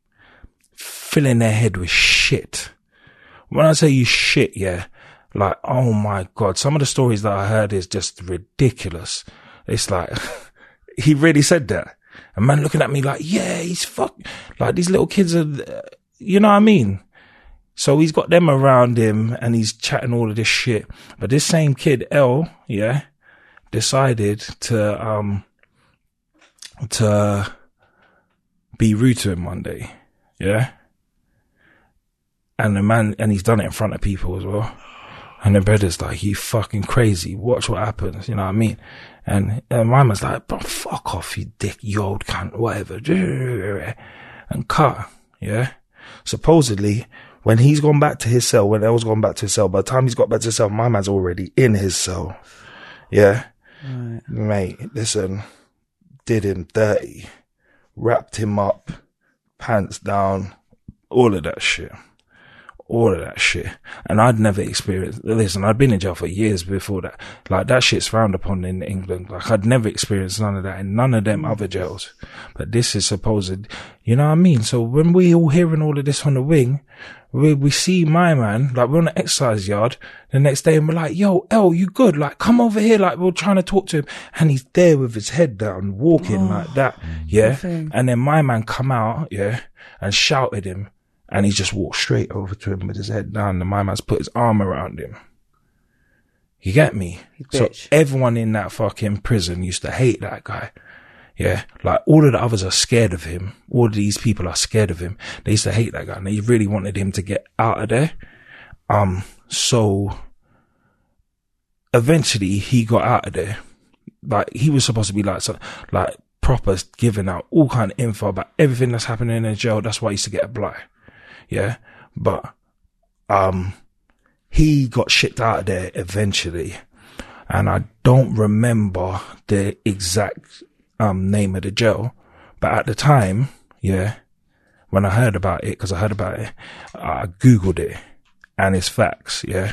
filling their head with shit. When I say you shit, yeah, like, oh my God, some of the stories that I heard is just ridiculous. It's like, he really said that. A man looking at me like, yeah, he's fuck, like these little kids are, you know what I mean? So he's got them around him and he's chatting all of this shit. But this same kid, L, yeah, decided to, um, to be rude to him one day. Yeah. And the man, and he's done it in front of people as well. And the brother's like, you fucking crazy. Watch what happens. You know what I mean? And, and my man's like, bro, fuck off, you dick, you old cunt, whatever. And cut. Yeah. Supposedly, when he's gone back to his cell, when El's gone back to his cell, by the time he's got back to his cell, my man's already in his cell. Yeah. Right. Mate, listen did him dirty, wrapped him up, pants down, all of that shit. All of that shit. And I'd never experienced, listen, I'd been in jail for years before that. Like that shit's frowned upon in England. Like I'd never experienced none of that in none of them mm. other jails. But this is supposed, you know what I mean? So when we all hearing all of this on the wing, we, we see my man, like we're on the exercise yard the next day and we're like, yo, L, you good? Like come over here. Like we're trying to talk to him and he's there with his head down, walking oh, like that. Mm. Yeah. And then my man come out, yeah, and shouted him and he just walked straight over to him with his head down and my man's put his arm around him. You get me? So everyone in that fucking prison used to hate that guy. Yeah. Like all of the others are scared of him. All of these people are scared of him. They used to hate that guy and they really wanted him to get out of there. Um, so eventually he got out of there. Like he was supposed to be like, so, like proper giving out all kind of info about everything that's happening in the jail. That's why he used to get a blight. Yeah. But, um, he got shipped out of there eventually. And I don't remember the exact um, name of the jail. But at the time, yeah, when I heard about it, because I heard about it, I Googled it and it's facts, yeah.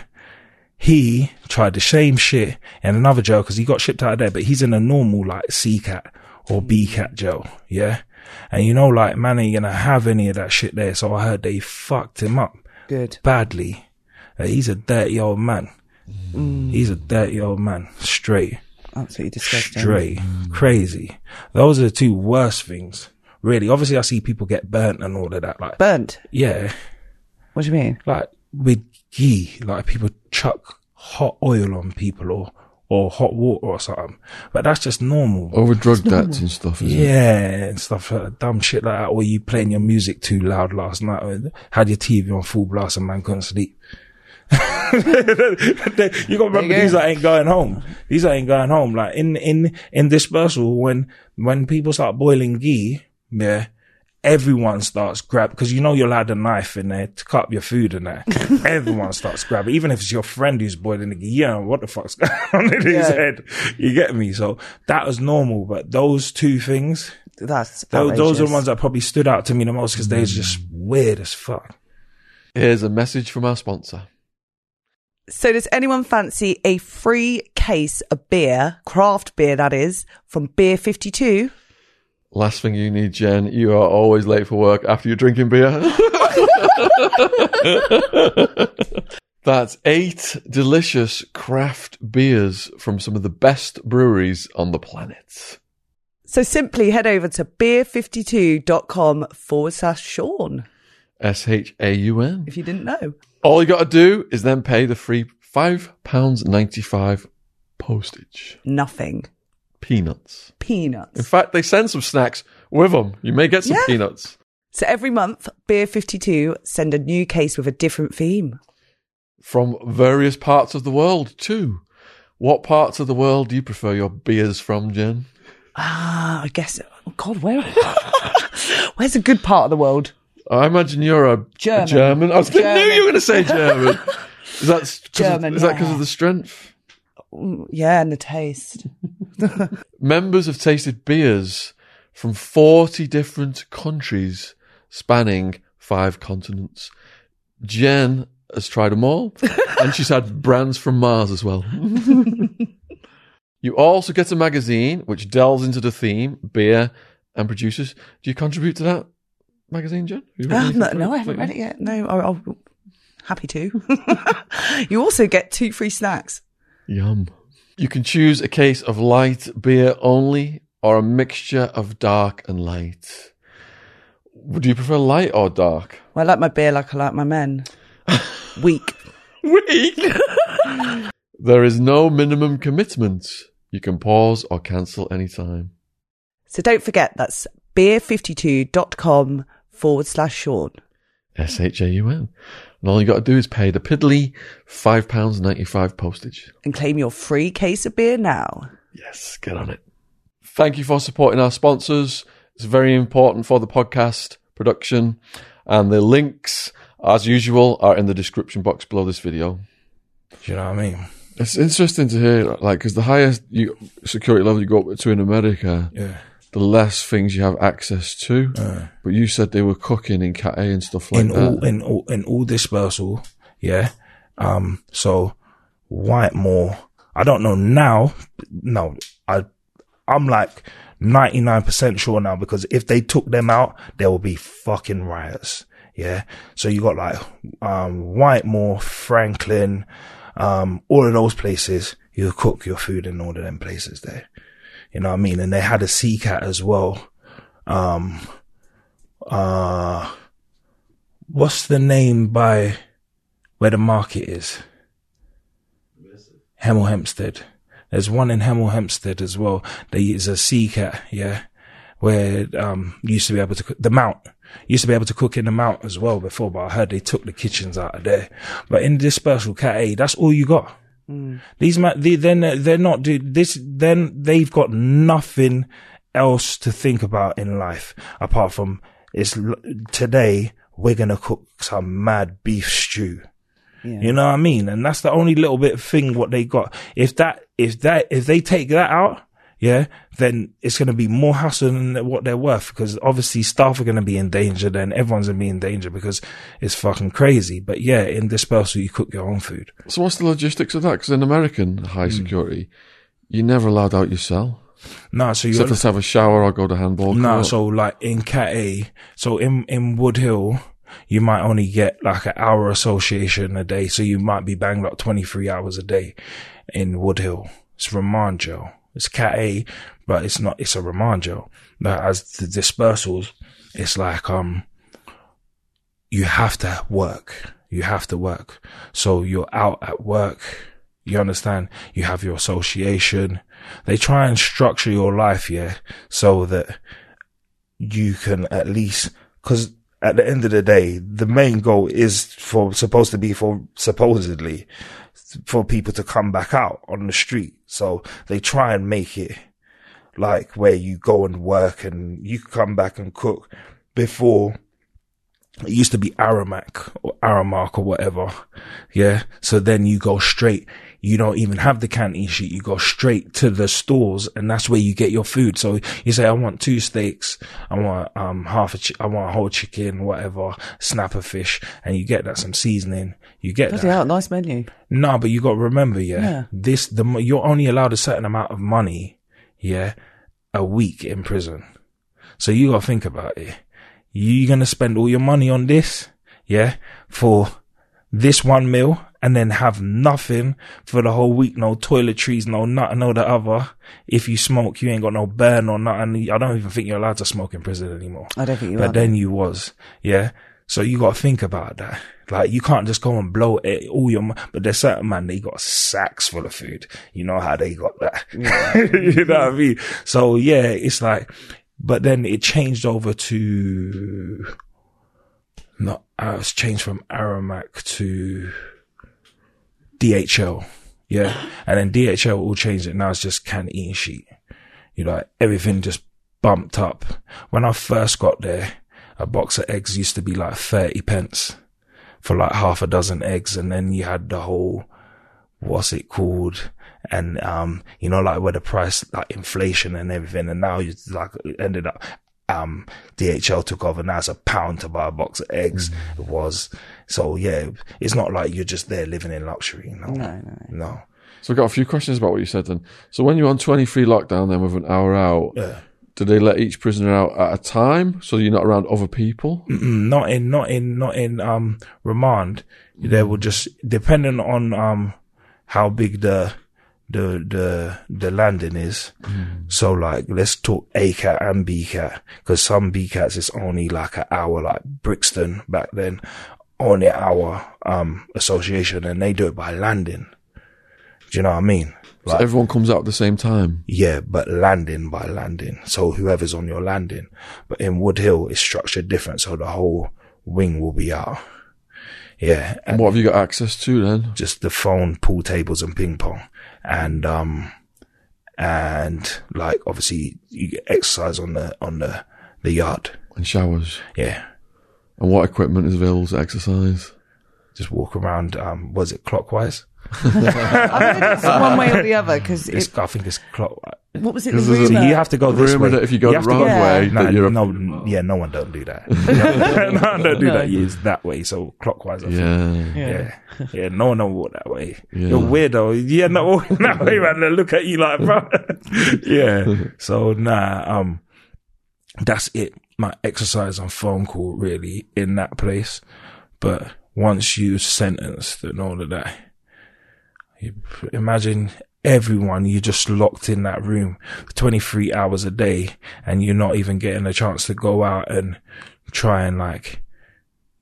he tried the same shit in another jail because he got shipped out of there, but he's in a normal like C cat or B cat jail. Yeah. And you know, like, man ain't gonna have any of that shit there. So I heard they fucked him up Good. badly. Uh, he's a dirty old man. He's a dirty old man. Straight. Absolutely disgusting. Straight. Crazy. Those are the two worst things. Really. Obviously I see people get burnt and all of that. Like, Burnt. yeah. What do you mean? Like with ghee, like people chuck hot oil on people or, or hot water or something. But that's just normal. Over drug debts and stuff, is it? Yeah, and stuff that, dumb shit like that. Or you playing your music too loud last night, or had your TV on full blast and man couldn't sleep. you got to remember go. these ain't going home. These ain't going home. Like in in in dispersal, when when people start boiling ghee, yeah, everyone starts grab because you know you'll add a knife in there to cut up your food in there. everyone starts grabbing, even if it's your friend who's boiling the ghee. Yeah, what the fuck's going on in his head? You get me? So that was normal, but those two things. That's Those, those are the ones that probably stood out to me the most because they was just weird as fuck. Here's a message from our sponsor. So, does anyone fancy a free case of beer, craft beer that is, from Beer 52? Last thing you need, Jen, you are always late for work after you're drinking beer. That's eight delicious craft beers from some of the best breweries on the planet. So, simply head over to beer52.com forward slash Shaun S H A U N. if you didn't know. All you got to do is then pay the free £5.95 postage. Nothing. Peanuts. Peanuts. In fact, they send some snacks with them. You may get some Yeah. peanuts. So, every month, Beer 52 send a new case with a different theme. from various parts of the world too. What parts of the world do you prefer your beers from, Jen? Ah, I guess. Oh God, where? Where's a good part of the world? I imagine you're a a German. German. I was gonna, knew you were going to say German. Is that 'cause of- German, Is that because of the strength? Mm, Yeah, and the taste. Members have tasted beers from forty different countries, spanning five continents. Jen has tried them all, and she's had brands from Mars as well. you also get a magazine which delves into the theme, beer, and producers. Do you contribute to that magazine, Jen? Have you read um, anything no, no, I haven't read it yet. No, I- I'll, happy to. you also get two free snacks. Yum. You can choose a case of light beer only or a mixture of dark and light. Would you prefer light or dark? Well, I like my beer like I like my men. Weak. Weak. there is no minimum commitment. You can pause or cancel anytime. So don't forget that's beer52.com forward slash Shaun. S H A U N. And all you got to do is pay the piddly £5.95 postage. and claim your free case of beer now. Yes, get on it. Thank you for supporting our sponsors. It's very important for the podcast production. And the links, as usual, are in the description box below this video. Do you know what I mean? It's interesting to hear, like, because the highest you, security level you go up to in America, Yeah. The less things you have access to. Uh, But you said they were cooking in Cat A and stuff like in that. all in all in all dispersal, yeah. Um, so Whitemoor, I don't know now. No, I, I'm like ninety nine percent sure now because if they took them out, there will be fucking riots. Yeah. So you got like um Whitemoor, Frankland, um, all of those places. You cook your food in all of them places there. You know what I mean? And they had a sea cat as well. Um, uh, what's the name by where the market is? Hemel Hempstead. There's one in Hemel Hempstead as well. They use a sea cat, yeah, where um used to be able to cook the mount. Used to be able to cook in the mount as well before, but I heard they took the kitchens out of there. But in dispersal cat A, that's all you got. Mm. These man, they, they're, uh, they're not do this. Then they've got nothing else to think about in life apart from it's today we're gonna cook some mad beef stew. Yeah. You know what I mean? And that's the only little bit of thing what they got. If that, if that, if they take that out, yeah, then it's going to be more hassle than what they're worth because obviously staff are going to be in danger. Then everyone's going to be in danger because it's fucking crazy. But yeah, in dispersal, you cook your own food. So what's the logistics of that? Because in American high hmm. security, you're never allowed out your cell. No, so you have to have a shower or go to handball No, so like in Cat A, so in, in Woodhill, you might only get like an hour association a day. So you might be banged up 23 hours a day in Woodhill. It's remand jail. It's Cat A, but it's not, it's a jail. But as the dispersals, it's like, um, you have to work. You have to work. So you're out at work. You understand? You have your association. They try and structure your life, yeah, so that you can at least, cause at the end of the day, the main goal is for, supposed to be for, supposedly, for people to come back out on the street. So they try and make it like where you go and work and you come back and cook before it used to be Aramac or Aramark or whatever. Yeah. So then you go straight. You don't even have the canteen sheet. You go straight to the stores and that's where you get your food. So you say, I want two steaks. I want, um, half a, chi- I want a whole chicken, whatever, snapper fish. And you get that, some seasoning. You get Bloody that. hell, nice menu. No, but you got to remember, yeah, Yeah. this the you're only allowed a certain amount of money, yeah, a week in prison. So you got to think about it. You're gonna spend all your money on this, yeah, for this one meal, and then have nothing for the whole week. No toiletries, no nothing, no the other. If you smoke, you ain't got no burn or nothing. I don't even think you're allowed to smoke in prison anymore. I don't think you But are. then you was, yeah. So you got to think about that. Like you can't just go and blow it, all your. But there's certain man they got sacks full of food. You know how they got that. you know what I mean? So yeah, it's like. But then it changed over to. Not. Uh, it's changed from Aramac to DHL. Yeah, and then DHL all changed it. Now it's just canteen sheet. You know, like, everything just bumped up. When I first got there, a box of eggs used to be like 30 pence for like half a dozen eggs. And then you had the whole, what's it called? And, um, you know, like where the price, like inflation and everything. And now you like ended up, um, DHL took over. Now it's a pound to buy a box of eggs. It was. So yeah, it's not like you're just there living in luxury. No, No, no, no. So I've got a few questions about what you said then. So when you're on 23 lockdown then with an hour out, Yeah. do they let each prisoner out at a time so you're not around other people? Mm, not in not in not in um remand they will just depending on um how big the the the the landing is so like let's talk a cat and b cat because some b cats is only like an hour like brixton back then only our um association and they do it by landing do you know what i mean So everyone comes out at the same time. yeah, but landing by landing. So whoever's on your landing. But in Woodhill, it's structured different. So the whole wing will be out. Yeah. And And what have you got access to then? just the phone, pool tables and ping pong. And, um, and like obviously you get exercise on the, on the, the yard. And showers. Yeah. And what equipment is available to exercise? Just walk around, um, was it clockwise? I think one way or the other because I think it's clockwise. what was it? The is a- So you have to go this Rumour way. that if you go the have to wrong Yeah. way, Nah, that you're a- no, yeah, no one don't do that. no, one don't do No. that. It's that way. So clockwise. I think. yeah. Yeah. yeah, no one don't walk that way. Yeah. You're weirdo. Yeah, not walking that way, man. They look at you like, bro. yeah. So nah, um, that's it. My exercise and phone call really in that place. But once you sentenced and all of that, you imagine everyone, you're just locked in that room 23 hours a day and you're not even getting a chance to go out and try and like,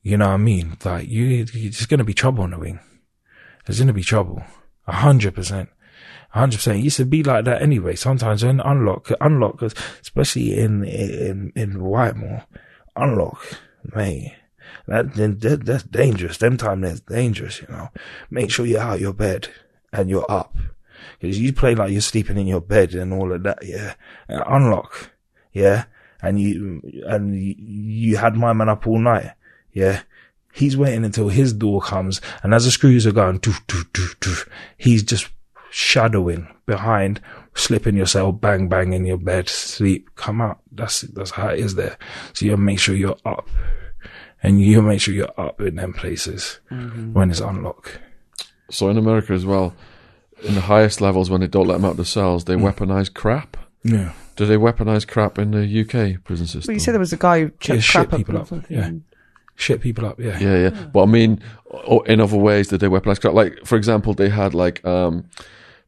you know what I mean? Like you, you there's going to be trouble on the wing. There's going to be trouble. A hundred percent. Hundred percent. Used to be like that anyway. Sometimes when unlock, unlock, especially in, in, in Whitemoor, unlock, mate. That, that, that's dangerous. Them time that's dangerous, you know. Make sure you're out your bed and you're up. Cause you play like you're sleeping in your bed and all of that, yeah. And unlock, yeah. And you, and you, had my man up all night, yeah. He's waiting until his door comes and as the screws are going, doof, doof, doof, he's just shadowing behind slip in your bang, bang in your bed, sleep, come out. That's, that's how it is there. So you make sure you're up and you make sure you're up in them places when it's unlocked. So in America as well, in the highest levels when they don't let them out of the cells, Mm. they weaponize crap. Yeah. Do they weaponize crap in the UK prison system? Well, you said there was a guy who Yeah, chucked shit crap up. people up. Yeah. Shit people up. Yeah. Yeah, yeah. But I mean, in other ways, did they weaponize crap? Like, for example, they had like um,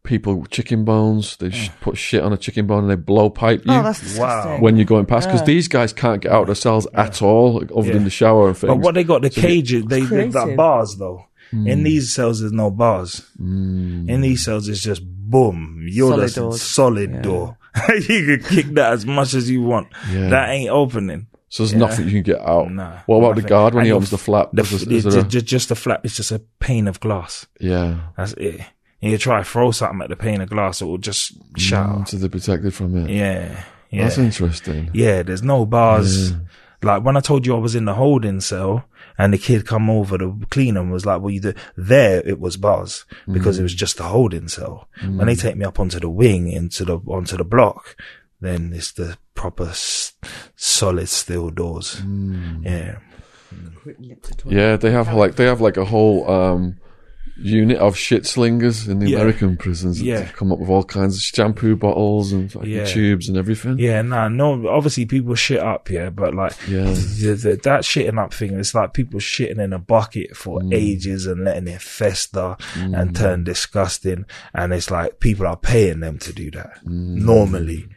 people chicken bones. They sh- put shit on a chicken bone and they blow pipe you Oh, that's disgusting. when you're going past because these guys can't get out of the cells at all, like, other Yeah. than the shower and things. But what they got the cages, they, they got creative. bars though. Hmm. In these cells, there's no bars. In these cells, it's just boom. You're Solid the doors. solid door. you can kick that as much as you want. Yeah. That ain't opening. so there's nothing you can get out. Nah, what about the nothing. guard when And he your opens the flap? The, Is f- there- is it's there a- just, just the flap. It's just a pane of glass. yeah. That's it. And you try to throw something at the pane of glass, it will just shatter. Mm, so they're protected from it. Yeah. Yeah. That's interesting. Yeah, there's no bars. Like when I told you I was in the holding cell and the kid come over to clean and was like, well, you do, there it was bars because it mm. was just the holding cell. When they mm. take me up onto the wing into the, onto the block, then it's the proper s- solid steel doors. Yeah. Yeah, they have like they have like a whole um, unit of shit slingers in the Yeah. American prisons. Yeah. come up with all kinds of shampoo bottles and Yeah. tubes and everything. Yeah, nah, no, obviously people shit up, yeah, but like, Yeah. th- th- that shitting up thing, it's like people shitting in a bucket for mm. ages and letting it fester and mm. turn disgusting. And it's like people are paying them to do that. Mm. Normally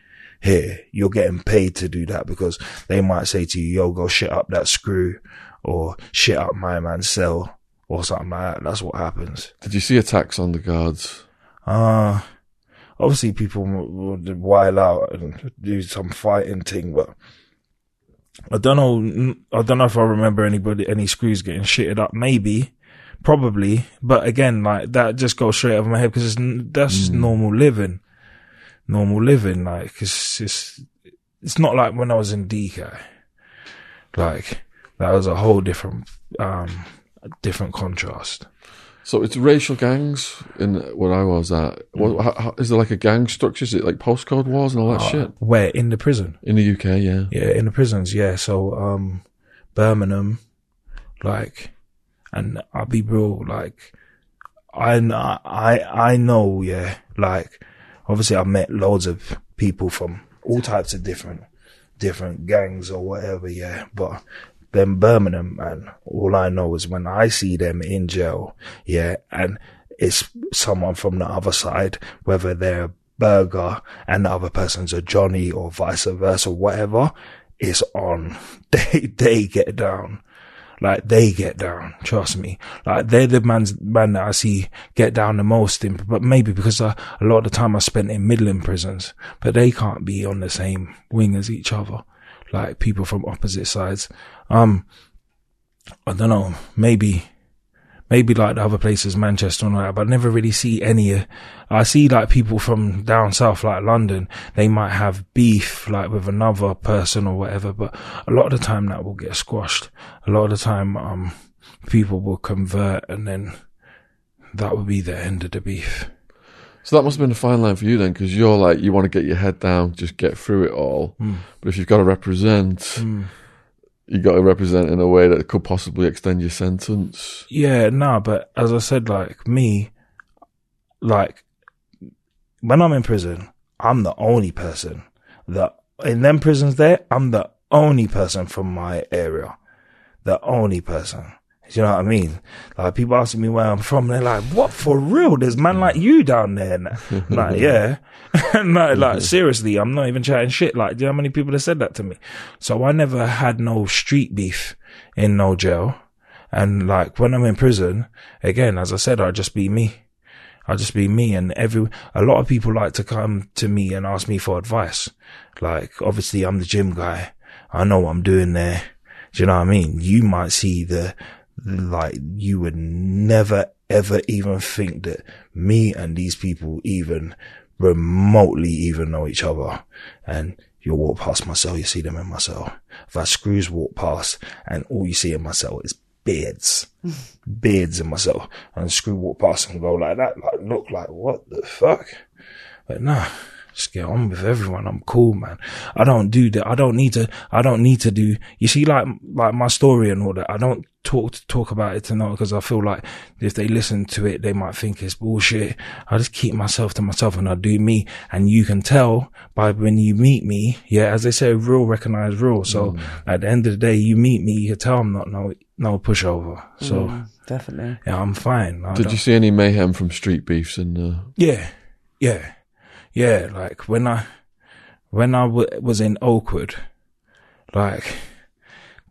here, you're getting paid to do that because they might say to you, yo, go shit up that screw or shit up my man's cell or something like that. That's what happens. Did you see attacks on the guards? Uh, obviously people would wild out and do some fighting thing, but I don't know. I don't know if I remember anybody, any screws getting shitted up. Maybe, probably, but again, like that just goes straight over my head because that's just normal living. Normal living, like it's it's it's not like when I was in DK. Like that was a whole different um different contrast. So it's racial gangs in where I was at. What, how, how, is there like a gang structure? Is it like postcode wars and all that shit Where in the prison? in the UK? Yeah. Yeah, in the prisons, yeah. So, um, Birmingham, like, and I'll be real, like, I, I, I know, yeah, like, obviously I met loads of people from all types of different, different gangs or whatever, yeah, but then Birmingham, man, all I know is when I see them in jail, yeah, and it's someone from the other side, whether they're a burger and the other person's a Johnny or vice versa, whatever, it's on. They, they get down. Like they get down, trust me. Like they're the man's man that I see get down the most in, but maybe because I, a lot of the time I spent in Midland prisons, but they can't be on the same wing as each other. Like people from opposite sides. Um, I don't know, maybe, maybe like the other places, Manchester and all that, but I never really see any. uh, I see like people from down south, like London, they might have beef like with another person or whatever, but a lot of the time that will get squashed. A lot of the time, um, people will convert and then that would be the end of the beef. So that must have been a fine line for you then, because you're like you want to get your head down, just get through it all. But if you've got to represent, you got to represent in a way that could possibly extend your sentence. Yeah, no, but as I said, like me, like when I'm in prison, I'm the only person that in them prisons there, I'm the only person from my area. The only person. Do you know what I mean? Like people asking me where I'm from, they're like, "What for real? There's man like you down there." Like, yeah, and like, seriously, I'm not even chatting shit. Like, do you know how many people have said that to me? So I never had no street beef in no jail, and like when I'm in prison, again, as I said, I'll just be me. I'll just be me, and every a lot of people like to come to me and ask me for advice. Like, obviously, I'm the gym guy. I know what I'm doing there. Do you know what I mean? You might see the, like, you would never ever even think that me and these people even remotely even know each other. And you'll walk past my cell, you see them in my cell. If I screws walk past and all you see in my cell is beards, beards in my cell and screw walk past and go like that, like look like what the fuck? But nah, Just get on with everyone. I'm cool, man. I don't do that. I don't need to, I don't need to do, you see, like, like my story and all that. I don't talk, talk about it to know because I feel like if they listen to it, they might think it's bullshit. I just keep myself to myself and I do me. And you can tell by when you meet me. Yeah. As they say, real recognize real. So at the end of the day, you meet me, you can tell I'm not no, no pushover. So Definitely. yeah, I'm fine. I Did don't- you see any mayhem from street beefs and uh, Yeah, yeah, yeah. Like when I, when I w- was in Oakwood, like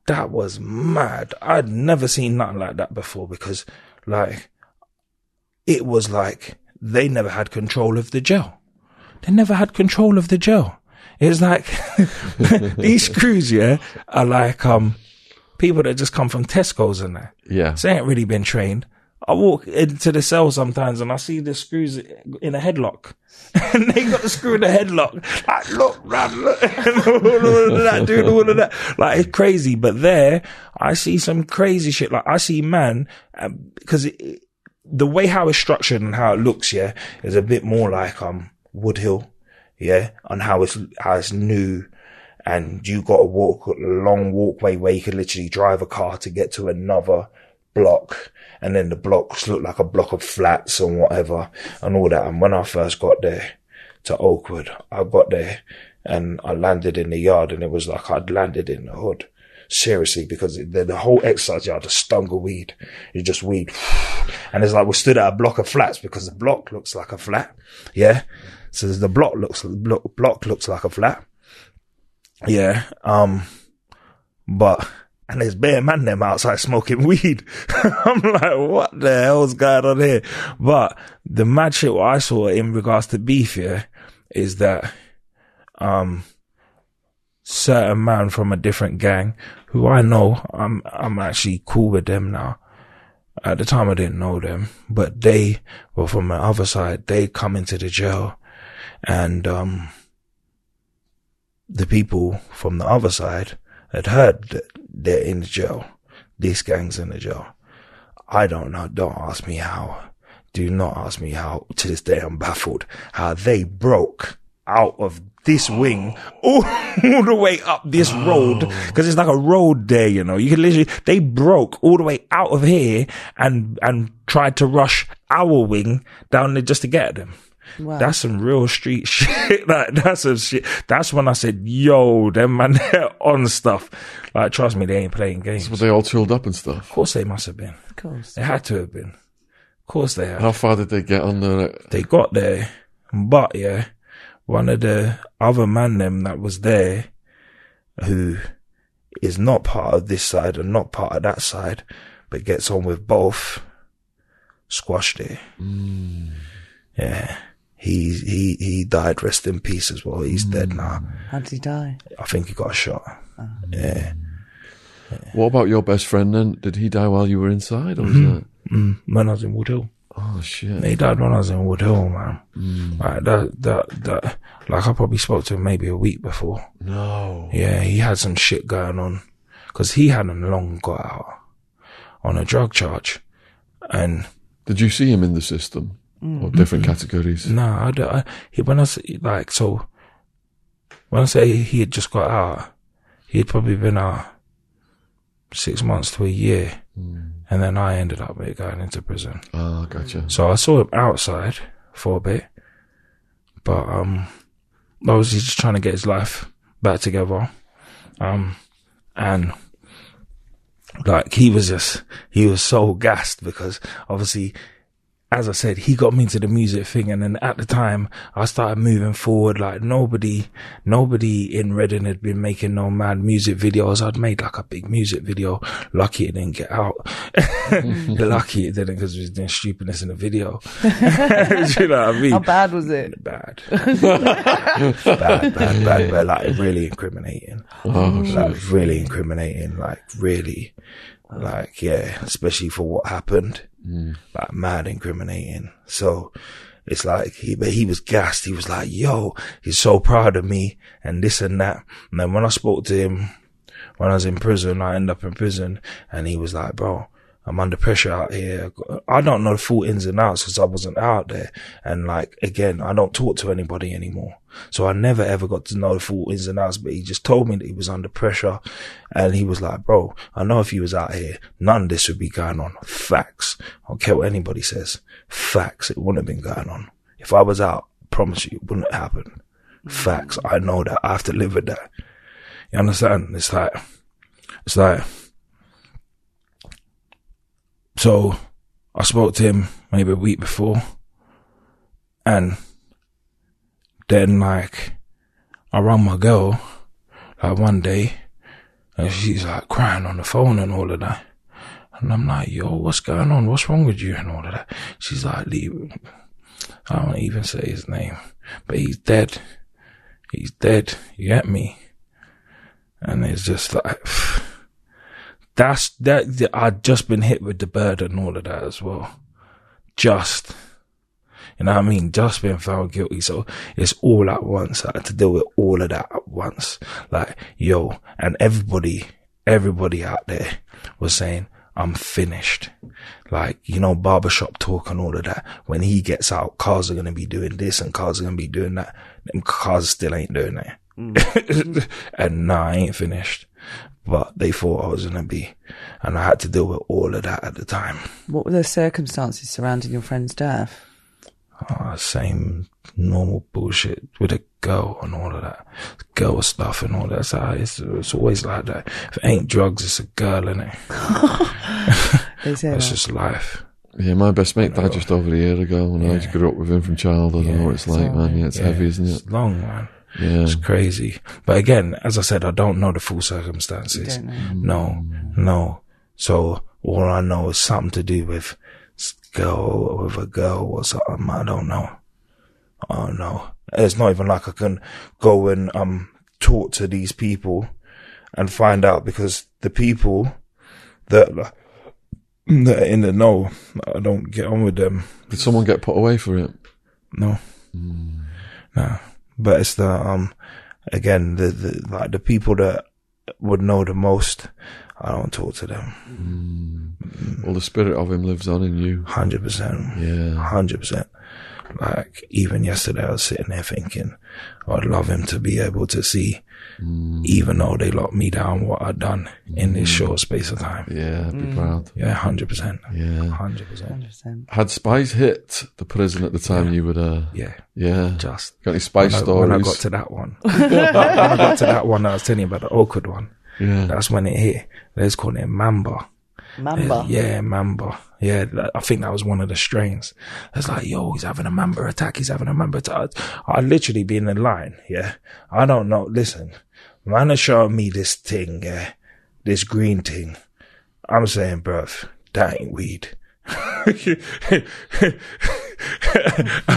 that was mad. I'd never seen nothing like that before because, like, it was like they never had control of the jail. They never had control of the jail. It's like these crews, yeah, are like um people that just come from Tesco's and that. yeah? So they ain't really been trained. I walk into the cell sometimes and I see the screws in a headlock. and they got the screw in the headlock. Like, look, man, look. all of that, doing all of that. Like, it's crazy. But there, I see some crazy shit. Like, I see man, because it- the way how it's structured and how it looks, yeah, is a bit more like, um, Woodhill, yeah, on how it's, how it's new and you got to walk a long walkway where you can literally drive a car to get to another block. And then the blocks look like a block of flats and whatever and all that. And when I first got there to Oakwood, I got there and I landed in the yard and it was like I'd landed in the hood. Seriously, because the, the whole exercise yard just stung of weed. You just weed. And it's like we stood at a block of flats because the block looks like a flat. Yeah. So the block looks, block, block looks like a flat. Yeah. Um, but, and there's bare man them outside smoking weed. I'm like, what the hell's going on here? But the mad shit what I saw in regards to beef, is that, um, certain man from a different gang who I know, I'm, I'm actually cool with them now. At the time I didn't know them, but they were from the other side. They come into the jail and, um, the people from the other side had heard that they're in the jail. This gang's in the jail. I don't know. Don't ask me how. Do not ask me how. To this day, I'm baffled how they broke out of this wing all, all the way up this oh. road because it's like a road there, you know. You can literally they broke all the way out of here and and tried to rush our wing down there just to get at them. Wow. That's some real street shit. like that's some shit. That's when I said, "Yo, them man, they're on stuff." Like, trust me, they ain't playing games. Were Of they all tooled up and stuff? Of course, they must have been. of course. They had to have been. Of course, they have. How far did they get on the? They got there, but yeah, one of the other man them that was there, who is not part of this side and not part of that side, but gets on with both, squashed it. Mm. Yeah. He, he, he died, rest in peace as well. He's dead mm. now. How did he die? I think he got a shot. Ah. Yeah. What about your best friend? Then did he die while you were inside, or was mm-hmm. that? Mm, when I was in Woodhill. Oh shit! He died when I was in Woodhill, man. Mm. Like that, that, that, like I probably spoke to him maybe a week before. No. Yeah, he had some shit going on because he hadn't long got out on a drug charge. And Did you see him in the system or different categories? no, I, don't- I, he, when I say, like, so when I say he had just got out, he'd probably been out six months to a year. And then I ended up going into prison. Ah, gotcha. So I saw him outside for a bit, but um, obviously just trying to get his life back together. Um, and like he was just he was so gassed because obviously. As I said, he got me into the music thing, and then at the time, I started moving forward. Like nobody, nobody in Reading had been making no mad music videos. I'd made like a big music video. Lucky it didn't get out. Lucky it didn't because we was doing stupidness in the video. Do you know what I mean? How bad was it? bad. bad, bad, bad, bad, like really incriminating. Oh, like really incriminating, like really, like, yeah, especially for what happened. Mm. Like mad incriminating. So it's like he, but he was gassed. He was like, yo, he's so proud of me and this and that. And then when I spoke to him, when I was in prison, I ended up in prison and he was like, bro, I'm under pressure out here. I don't know the full ins and outs because I wasn't out there. And like, again, I don't talk to anybody anymore. So I never ever got to know the full ins and outs, but he just told me that he was under pressure. And he was like, bro, I know if he was out here, none of this would be going on. Facts. I don't care what anybody says. Facts. It wouldn't have been going on. If I was out, I promise you, it wouldn't happen. Facts. I know that. I have to live with that. You understand? It's like, it's like, so I spoke to him maybe a week before and then like I rang my girl like one day and she's like crying on the phone and all of that. And I'm like, yo, what's going on? What's wrong with you? And all of that. She's like, leave. I don't even say his name, but he's dead. He's dead. You get me? And it's just like, that's that. I'd just been hit with the bird and all of that as well. Just, you know what I mean? Just been found guilty. So it's all at once. I had to deal with all of that at once. Like, yo, and everybody, everybody out there was saying, I'm finished. Like, you know, barbershop talk and all of that. When he gets out, cars are going to be doing this and cars are going to be doing that. Them cars still ain't doing that. Mm. and nah, I ain't finished. But they thought I was going to be. And I had to deal with all of that at the time. What were the circumstances surrounding your friend's death? Oh, same normal bullshit with a girl and all of that. Girl stuff and all that. So it's, it's always like that. If it ain't drugs, it's a girl, innit? they say That's that. just life. Yeah, my best mate died just over a year ago, and I just grew up with him from childhood. I know what it's like, man. Yeah, it's Yeah, heavy, isn't it? It's long, man. Yeah. It's crazy. But again, as I said, I don't know the full circumstances. Don't know. Mm. No, mm. no. So all I know is something to do with s- girl, with a girl or something. I don't know. I don't know. It's not even like I can go and um talk to these people and find out because the people that that are in the know, I don't get on with them. Did someone get put away for it? No. Mm. No. But it's the um again the, the like the people that would know the most, I don't talk to them. Well, the spirit of him lives on in you. Hundred percent. Yeah. Hundred percent. Like even yesterday I was sitting there thinking I'd love him to be able to see Mm. even though they locked me down what I'd done in this mm. short space of time. Yeah, I'd be mm. proud. Yeah, hundred percent. Yeah. Hundred percent. 100%. Had spice hit the prison at the time you were there? Yeah. Yeah. Just Got any spy when I, stories? when I got to that one. when I got to that one I was telling you about the Oakwood one. yeah. That's when it hit. Let's call it Mamba. Mamba. Yeah, Mamba. Yeah, I think that was one of the strains. It's like, yo, he's having a Mamba attack. He's having a Mamba attack. I literally be in the line. Yeah. I don't know. Listen, man is showing me this thing, yeah, this green thing. I'm saying, bruv, that ain't weed.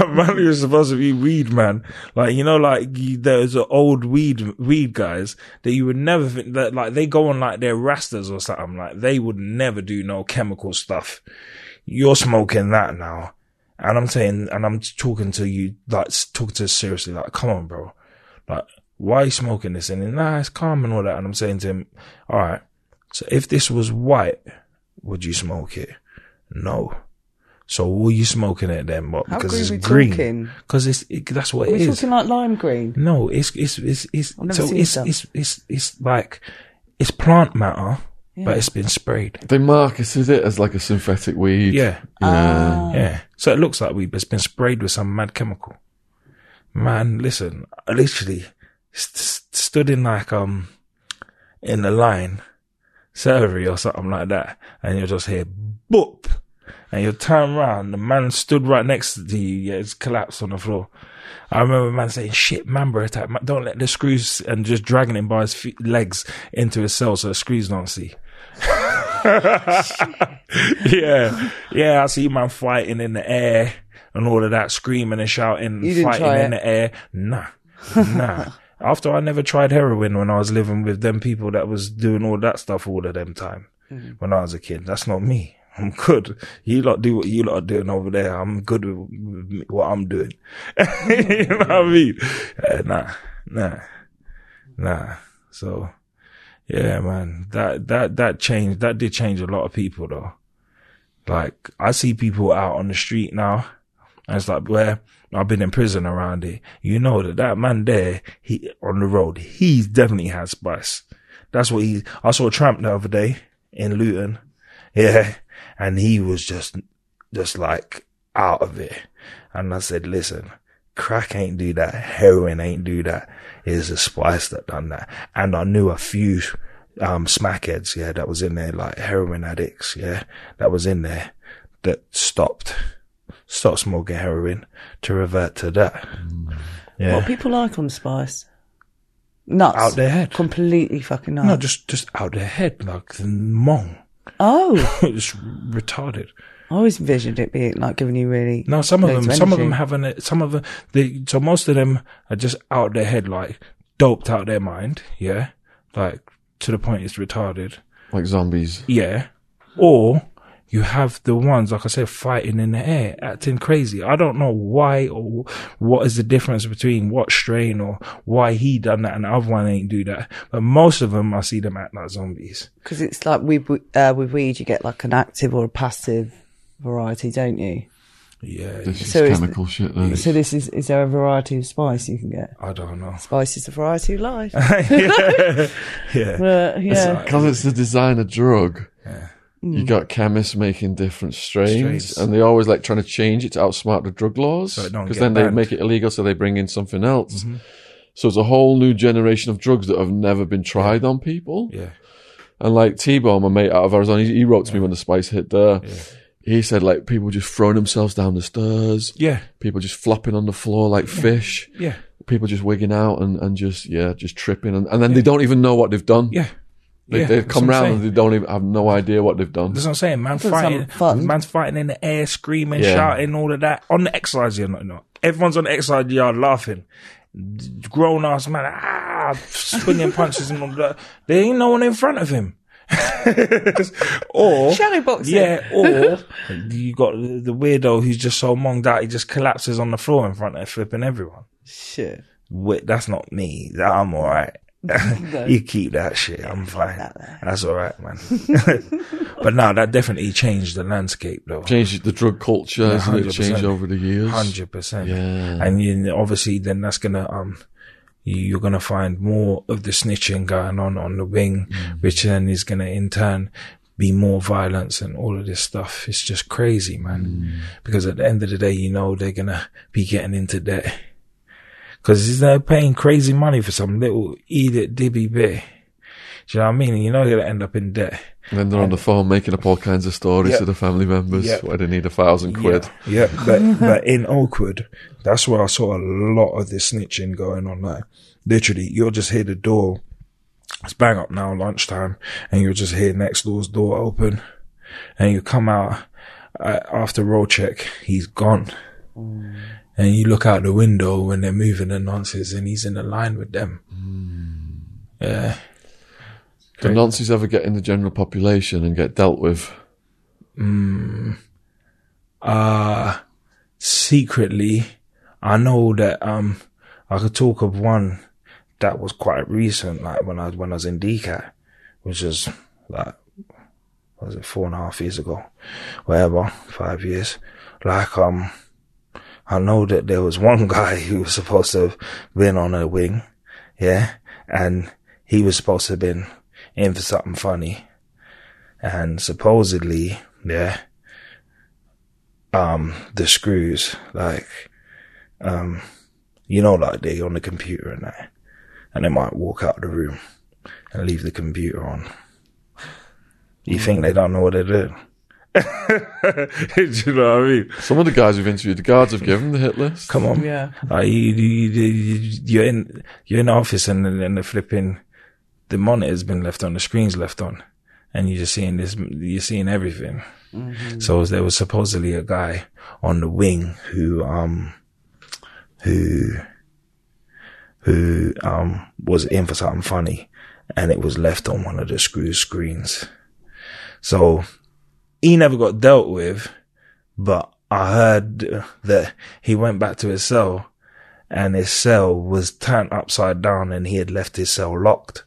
man, you're supposed to be weed, man. Like you know, like an old weed weed guys that you would never think that like they go on like their rastas or something. Like they would never do no chemical stuff. You're smoking that now, and I'm saying, and I'm talking to you like talking to seriously. Like, come on, bro. Like, why are you smoking this? And he's, nah, it's calm and all that. And I'm saying to him, all right. So if this was white, would you smoke it? No. So were you smoking it then? What? How because green it's we green. Because it's it, that's what Are it we is. talking like lime green? No, it's it's it's it's so it's, it's it's it's like it's plant matter, Yeah. but it's been sprayed. They marketed it as like a synthetic weed. Yeah, Ah. yeah. So it looks like weed, but it's been sprayed with some mad chemical. Man, listen, literally st- st- stood in like um in the line, servery or something like that, and you'll just hear boop, and you turn around, the man stood right next to you, yeah, it's collapsed on the floor. I remember a man saying, shit, Mamba attack, man, don't let the screws, and just dragging him by his feet, legs into his cell so the screws don't see. yeah, yeah, I see man fighting in the air and all of that, screaming and shouting, fighting in the air. Nah, nah. After I never tried heroin when I was living with them people that was doing all that stuff all of them time when I was a kid. That's not me. I'm good. You lot do what you lot are doing over there. I'm good with, what I'm doing. you know what I mean? Uh, nah, nah, nah. So, yeah, man, that, that, that changed, that did change a lot of people though. Like I see people out on the street now, and it's like where I've been in prison around it. You know that that man there, he on the road, he's definitely had spice. That's what he. I saw a tramp the other day in Luton, yeah, and he was just, just like out of it. And I said, listen, crack ain't do that, heroin ain't do that. It's the spice that done that. And I knew a few um smackheads, yeah, that was in there, like heroin addicts, yeah, that was in there that stopped stopped smoking heroin to revert to that. Yeah. What people like on Spice? Nuts. Out their head. Completely fucking nuts. no, just just out their head, like the mong. oh, it's retarded. I always envisioned it being like giving you really. No, some of loads them, some of them energy. have an, some of them, they, so most of them are just out their head, like doped out their mind. Yeah. Like to the point it's retarded. Like zombies. Yeah. Or you have the ones, like I said, fighting in the air, acting crazy. I don't know why or what is the difference between what strain or why he done that and the other one ain't do that. But most of them, I see them act like zombies. Because it's like with uh, with weed, you get like an active or a passive variety, don't you? Yeah. This is So is chemical shit. Then. So this is is there a variety of spice you can get? I don't know. Spice is a variety of life. yeah. But yeah, Because it's the designer drug. You got chemists making different strains, and they're always like trying to change it to outsmart the drug laws. So Because get then they banned. Mm-hmm. make it illegal, so they bring in something else. So it's a whole new generation of drugs that have never been tried on people. Yeah. And like T-Bone, my mate out of Arizona, he, he wrote to me when the spice hit there. He said like people just throwing themselves down the stairs, Yeah. people just flopping on the floor like fish, Yeah. people just wigging out and, and just, yeah, just tripping. And, and then they don't even know what they've done. Yeah. They, yeah. they've come round and they don't even have no idea what they've done. That's what I'm saying. Man Doesn't fighting, fun. man's fighting in the air, screaming, Yeah. shouting, all of that on the exercise yard. No, no. Everyone's on the exercise yard laughing. Grown ass man, ah, swinging punches and all that. There ain't no one in front of him. or shadow boxing. yeah, or you got the the weirdo who's just so monged out he just collapses on the floor in front of flipping everyone. Shit. Wait, that's not me. I'm all right. you keep that shit. I'm fine. That's all right, man. but no, that definitely changed the landscape, though. Changed the drug culture, hasn't it? Changed over the years. Hundred percent. Yeah. And you, obviously, then that's gonna um, you- you're gonna find more of the snitching going on on the wing, Mm. which then is gonna in turn be more violence and all of this stuff. It's just crazy, man. Mm. Because at the end of the day, you know they're gonna be getting into debt. Because they're paying crazy money for some little idiot dibby bit. Do you know what I mean? You know they're gonna end up in debt. And then they're on the phone making up all kinds of stories Yeah. to the family members Yeah. where they need a thousand quid. Yeah, yeah. But but in Oakwood, that's where I saw a lot of this snitching going on. Like literally, you'll just hear the door. It's bang up now, lunchtime, and you'll just hear next door's door open, and you come out uh, after roll check. He's gone, and you look out the window when they're moving the nonces, and he's in the line with them. Yeah, Do Nazis ever get in the general population and get dealt with? uh secretly I know that um I could talk of one that was quite recent, like when I when I was in DCAT, which is like what was it four and a half years ago, whatever, five years. Like um I know that there was one guy who was supposed to have been on a wing, yeah, and he was supposed to have been in for something funny. And supposedly, yeah, um the screws like um you know like they on the computer and that and they might walk out of the room and leave the computer on. You think they don't know what they're doing? Do you know what I mean? Some of the guys we've interviewed, the guards have given the hit list. Come on, Yeah. Like, you, you, you, you're in you're in the office and then the flipping the monitor's been left on, the screen's left on, and you're just seeing this. You're seeing everything. So there was supposedly a guy on the wing who um who who um was in for something funny, and it was left on one of the screw screens. So he never got dealt with, but I heard that he went back to his cell and his cell was turned upside down and he had left his cell locked.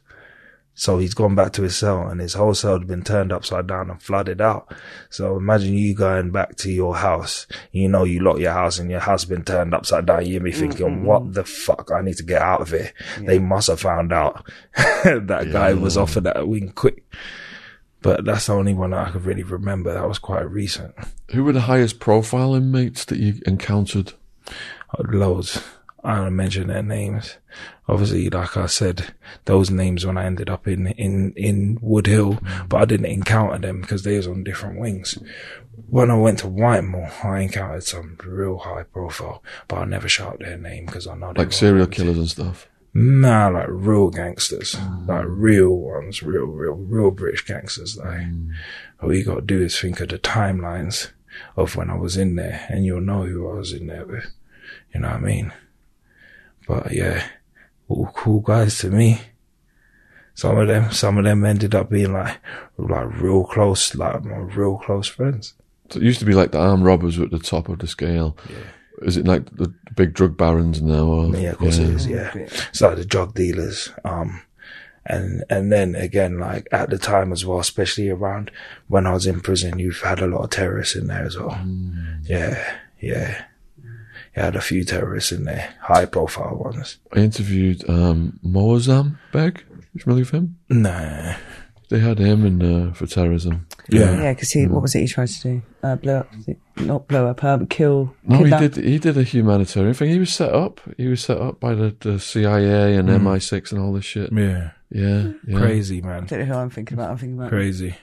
So he's gone back to his cell and his whole cell had been turned upside down and flooded out. So imagine you going back to your house. You know, you lock your house and your house been turned upside down. You'd be thinking, what the fuck? I need to get out of here. They must have found out that guy was off offered that wing quick. But that's the only one that I could really remember. That was quite recent. Who were the highest profile inmates that you encountered? Oh, loads. I don't mention their names. Obviously, like I said, those names when I ended up in, in, in Woodhill, but I didn't encounter them because they was on different wings. When I went to Whitemoor, I encountered some real high profile, but I never shout their name because I know they Like serial killers and stuff. Nah, like real gangsters, mm. like real ones, real, real, real British gangsters. Like, mm. all you gotta do is think of the timelines of when I was in there, and you'll know who I was in there with. You know what I mean? But yeah, all cool guys to me. Some of them, some of them ended up being like, like real close, like my real close friends. So it used to be like the armed robbers were at the top of the scale. Is it like the big drug barons now? Or, Yeah, of course it is. Yeah, it's like the drug dealers. Um, and and then again, like at the time as well, especially around when I was in prison, you've had a lot of terrorists in there as well. Yeah, yeah. You had a few terrorists in there, high profile ones. I interviewed um, Moazzam Beg. You familiar with him? Nah. They had him in uh, for terrorism. Yeah. Yeah, because he, what was it he tried to do? Uh, blow up, not blow up, um, kill. No, he did. He did a humanitarian thing. He was set up. He was set up by the, the CIA and MI6 and all this shit. Yeah. Yeah, yeah. Crazy, man. I don't know who I'm thinking about. I'm thinking about. Crazy.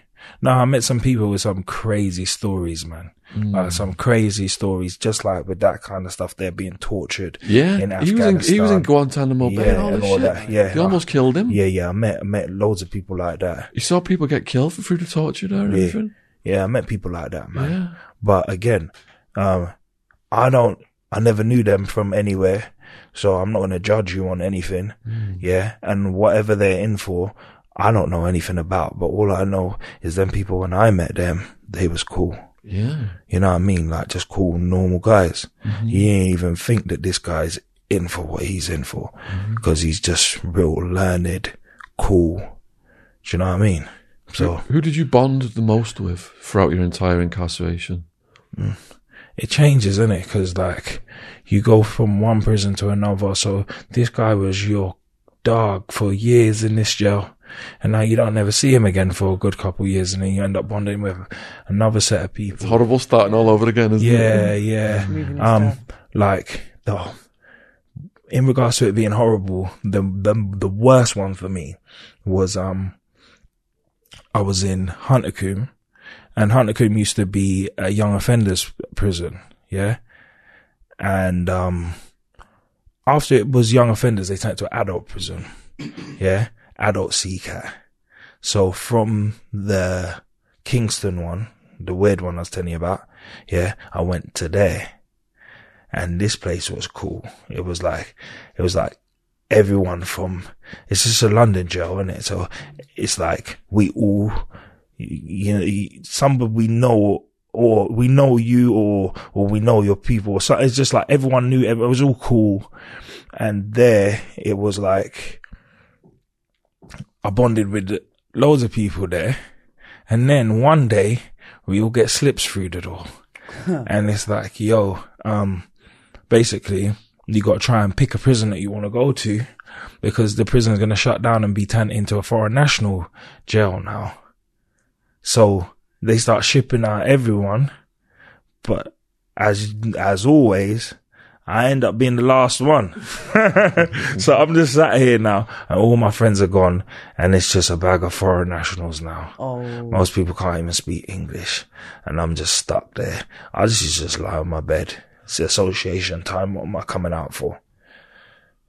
No, I met some people with some crazy stories, man. Like some crazy stories, just like with that kind of stuff. They're being tortured. Yeah, in he was in, he was in Guantanamo Bay Yeah, and all and this all shit. that, yeah. they almost killed him. Yeah, yeah. I met I met loads of people like that. You saw people get killed for through the torture there and Yeah. everything. Yeah, I met people like that, man. Yeah. But again, um, I don't, I never knew them from anywhere. So I'm not going to judge you on anything. Yeah. And whatever they're in for, I don't know anything about. But all I know is them people, when I met them, they was cool. Yeah. You know what I mean? Like just cool, normal guys. Mm-hmm. You ain't even think that this guy's in for what he's in for. Mm-hmm. Cause he's just real learned, cool. Do you know what I mean? So Who did you bond the most with throughout your entire incarceration? Mm. it changes, isn't it? Because like you go from one prison to another. So this guy was your dog for years in this jail. And now you don't never see him again for a good couple of years, and then you end up bonding with another set of people. It's horrible starting all over again, isn't it? Yeah, yeah. Um, like the in regards to it being horrible, the the the worst one for me was um, I was in Huntercombe, and Huntercombe used to be a young offenders prison, yeah, and um, after it was young offenders, they turned it to adult prison, yeah, adult seeker. So from the Kingston one, the weird one I was telling you about, yeah, I went to there. And this place was cool. It was like, it was like everyone from, it's just a London jail, isn't it? So it's like we all, you know, somebody we know or we know you or, or we know your people. So it's just like everyone knew, it was all cool. And there it was like, I bonded with loads of people there. And then one day we all get slips through the door. and it's like, yo, um, basically you got to try and pick a prison that you want to go to because the prison is going to shut down and be turned into a foreign national jail now. So they start shipping out everyone. But as, as always, I end up being the last one. so I'm just sat here now and all my friends are gone and it's just a bag of foreign nationals now. Oh, Most people can't even speak English, and I'm just stuck there. I just just lie on my bed. It's the association time. What am I coming out for?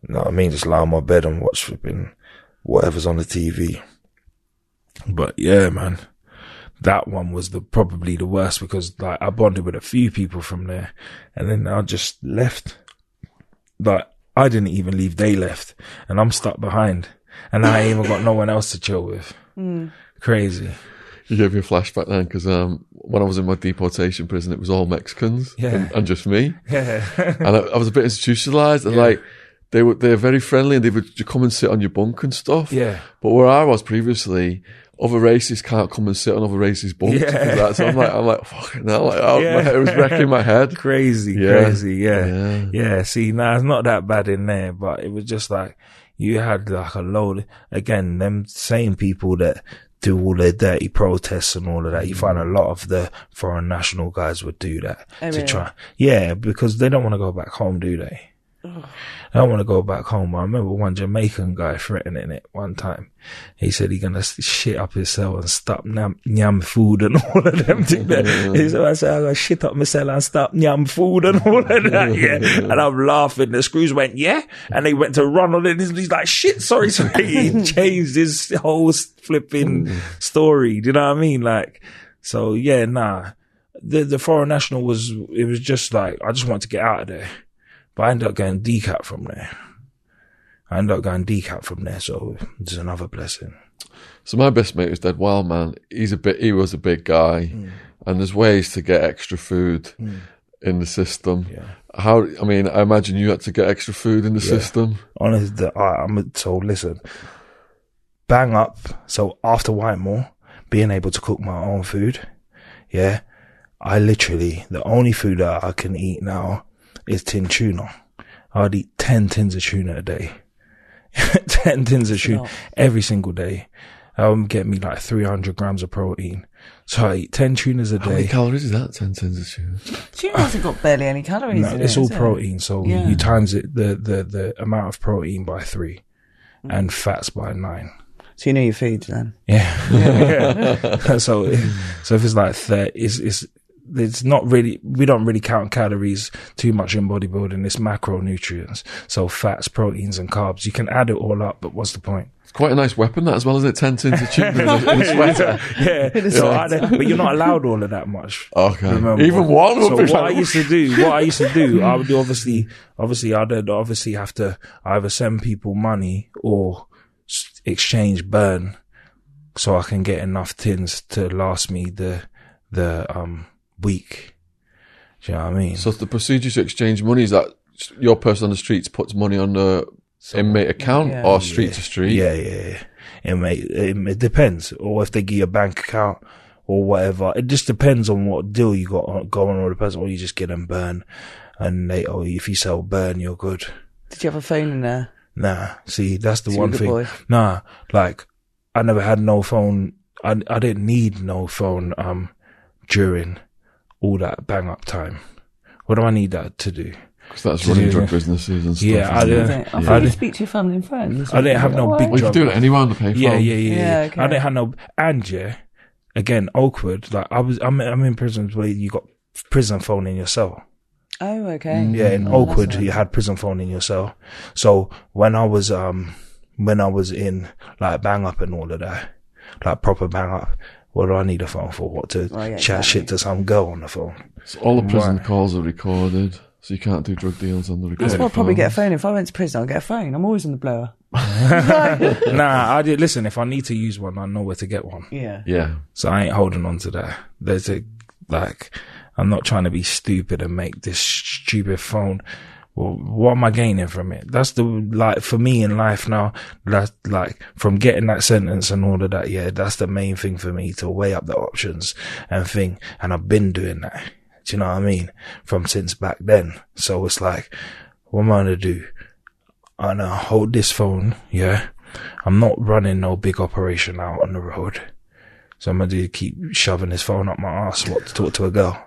You know what I mean? Just lie on my bed and watch flipping whatever's on the TV. But yeah, man, that one was the probably the worst because like I bonded with a few people from there, and then I just left. Like I didn't even leave; they left, and I'm stuck behind, and I ain't even got no one else to chill with. Crazy. You gave me a flashback then because um, when I was in my deportation prison, it was all Mexicans Yeah. and, and just me. Yeah. and I, I was a bit institutionalized and like they were they're very friendly and they would come and sit on your bunk and stuff. Yeah. But where I was previously, other races can't come and sit on other races' bunks. Yeah. because that. So I'm like, I'm like, fucking hell, like, oh, Yeah. my- it was wrecking my head. Crazy, Yeah. crazy, yeah. Yeah. Yeah, see, now it's not that bad in there, but it was just like you had like a load. Again, them same people that do all the dirty protests and all of that. You mm. find a lot of the foreign national guys would do that Oh, to really? try. Yeah, because they don't want to go back home, do they? I don't want to go back home. I remember one Jamaican guy threatening it one time. He said he gonna shit up his cell and stop nyam, nyam food and all of them. things there. He said, I said, I'm gonna shit up my cell and stop nyam food and all of that. Yeah. And I'm laughing. The screws went, yeah. And they went to run on it. He's like, shit, sorry, sorry. he changed his whole flipping story. Do you know what I mean? Like, so yeah, nah. The, the foreign national was, it was just like, I just wanted to get out of there. But I ended up going DCAT from there. I ended up going DCAT from there, so it's another blessing. So my best mate was dead wild man. He's a bit. He was a big guy, mm. and there's ways to get extra food mm. in the system. Yeah. How? I mean, I imagine you had to get extra food in the system. Honestly, I, I'm a- so listen. Bang up. So after Whitemoor, being able to cook my own food, yeah, I literally the only food that I can eat now is tin tuna. I'd eat ten tins of tuna a day. ten tins of tuna every single day. That would get me like 300 grams of protein. So I eat 10 tunas a day. How many day. calories is that? Ten tins of tuna. Tuna hasn't got barely any calories No, in it's it. all is it? protein. So Yeah. you times it the, the, the amount of protein by three Mm. and fats by nine. So you know your food then. Yeah. yeah. so, so if it's like that, it's, it's, it's not really, we don't really count calories too much in bodybuilding. It's macronutrients. So fats, proteins and carbs. You can add it all up, but what's the point? It's quite a nice weapon, that as well, isn't it? Ten tins of tuna in a, in a sweater. Yeah. So I but you're not allowed all of that much. Okay, Remember. even one would So be what I used to do, what I used to do, I would obviously, obviously, I'd obviously have to either send people money or exchange burn, so I can get enough tins to last me the the um week. Do you know what I mean? So the procedure to exchange money is that your person on the streets puts money on the inmate account Yeah. or street to street. Yeah, yeah, yeah. It it, it depends. Or if they give you a bank account or whatever. It just depends on what deal you got going on with the person or you just get them burn and they, oh, if you sell burn, you're good. Did you have a phone in there? Nah, see, that's the So one thing. boy. Nah, like, I never had no phone. I, I didn't need no phone, um, during all that bang up time. What do I need that to do? Because that's To running do- drug businesses and stuff. Yeah, I isn't it? did- Yeah. I thought I you speak to your family and friends. I didn't have no What? big Well, you could do it anywhere on the payphone. Yeah, yeah, yeah. Yeah, yeah. okay. I didn't have no, and yeah, again, Oakwood. Like I was, I'm, I'm in prisons where you got prison phone in your cell. Oh, okay. Yeah, in Oh, Oakwood, all right. you had prison phone in your cell. So when I was, um, when I was in like bang up and all of that, like proper bang up, what do I need a phone for? What to Oh, yeah, chat exactly. shit to some girl on the phone? So all the prison Right. calls are recorded, so you can't do drug deals on the recorded That's why I'd probably get a phone. phone. If I went to prison, I'd get a phone. I'm always on the blower. nah, I did. Listen, if I need to use one, I know where to get one. Yeah. Yeah. So I ain't holding on to that. There's a, like, I'm not trying to be stupid and make this stupid phone. Well, what am I gaining from it? That's the, like, for me in life now, that's like, from getting that sentence and all of that, yeah, that's the main thing for me to weigh up the options and think. And I've been doing that. Do you know what I mean? From since back then. So it's like, what am I to do? I'm to hold this phone, yeah? I'm not running no big operation out on the road. So I'm gonna do keep shoving this phone up my ass. What to talk to a girl?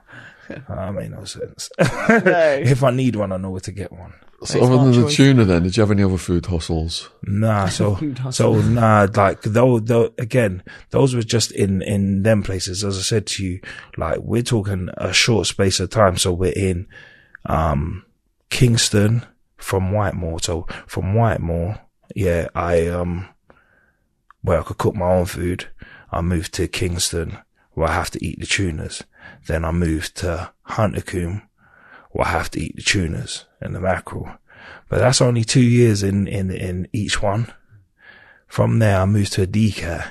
That made no sense. if I need one, I know where to get one. So Very other than smart the choice. tuna, then did you have any other food hustles? Nah, so so nah, like those, those again, those were just in in them places. As I said to you, like we're talking a short space of time. So we're in um Kingston from Whitemoor. So from Whitemoor, yeah, I um where I could cook my own food. I moved to Kingston where I have to eat the tunas. Then I moved to Huntercombe where I have to eat the tunas and the mackerel. But that's only two years in, in, in each one. From there, I moved to a DCAT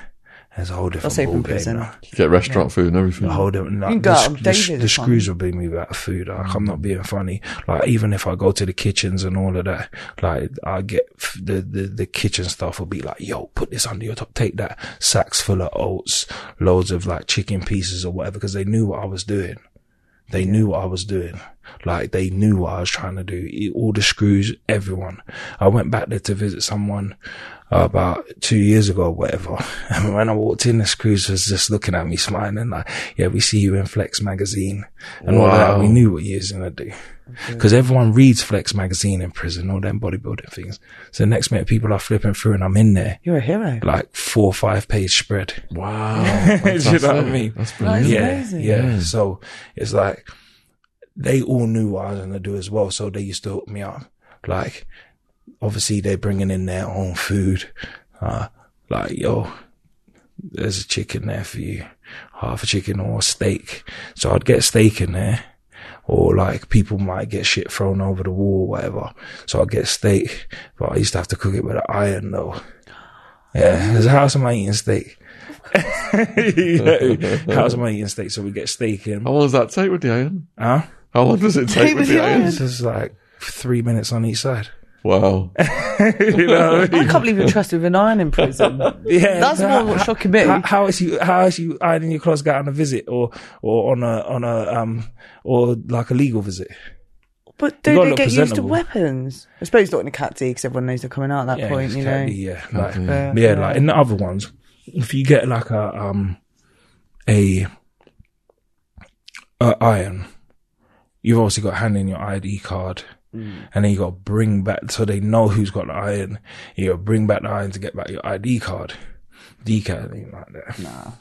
There's a whole different safe in ball game prison. now. You get restaurant food and everything. A whole different. You can Like, go the, out the, the screws you will bring me back food. Like, I'm mm. not being funny. Like even if I go to the kitchens and all of that, like I get f- the the the kitchen stuff will be like, yo, put this under your top, take that sacks full of oats, loads of like chicken pieces or whatever, because they knew what I was doing. They knew what I was doing. Like they knew what I was trying to do. All the screws, everyone. I went back there to visit someone Uh, about two years ago or whatever. And when I walked in, the screws was just looking at me smiling like, yeah, we see you in Flex magazine and all that. We knew what you was going to do. Cause everyone reads Flex magazine in prison, all them bodybuilding things. So next minute people are flipping through and I'm in there. You're a hero. Like four or five page spread. Wow. Do you know what I mean? That's brilliant. Yeah, amazing. yeah. So it's like they all knew what I was gonna do as well. So they used to hook me up. Like obviously they're bringing in their own food. Uh, like yo, there's a chicken there for you, half a chicken or a steak. So I'd get steak in there. Or like people might get shit thrown over the wall, or whatever. So I'd get steak, but I used to have to cook it with an iron though. Yeah, there's a house am I eating steak? yeah. How's am I eating steak? So we get steak in. How long does that take with the iron? Huh? How long does it take with the iron? It's just like three minutes on each side. Wow. you know what I I can't believe you're trusted with an iron in prison. Yeah, That's how- more what's shocking me. How, how is you? How is you ironing your clothes? Go out on a visit, or or on a on a um or like a legal visit? But do gotta they get used to weapons? I suppose not in a cat D because everyone knows they're coming out at that Yeah, point, you know. candy, yeah, like, Yeah. yeah, like in the other ones, if you get like a um a, a iron, you've obviously got to hand in your ID card. Mm. And then you got to bring back, so they know who's got the iron. You got to bring back the iron to get back your ID card. DCAT ain't like that. Nah.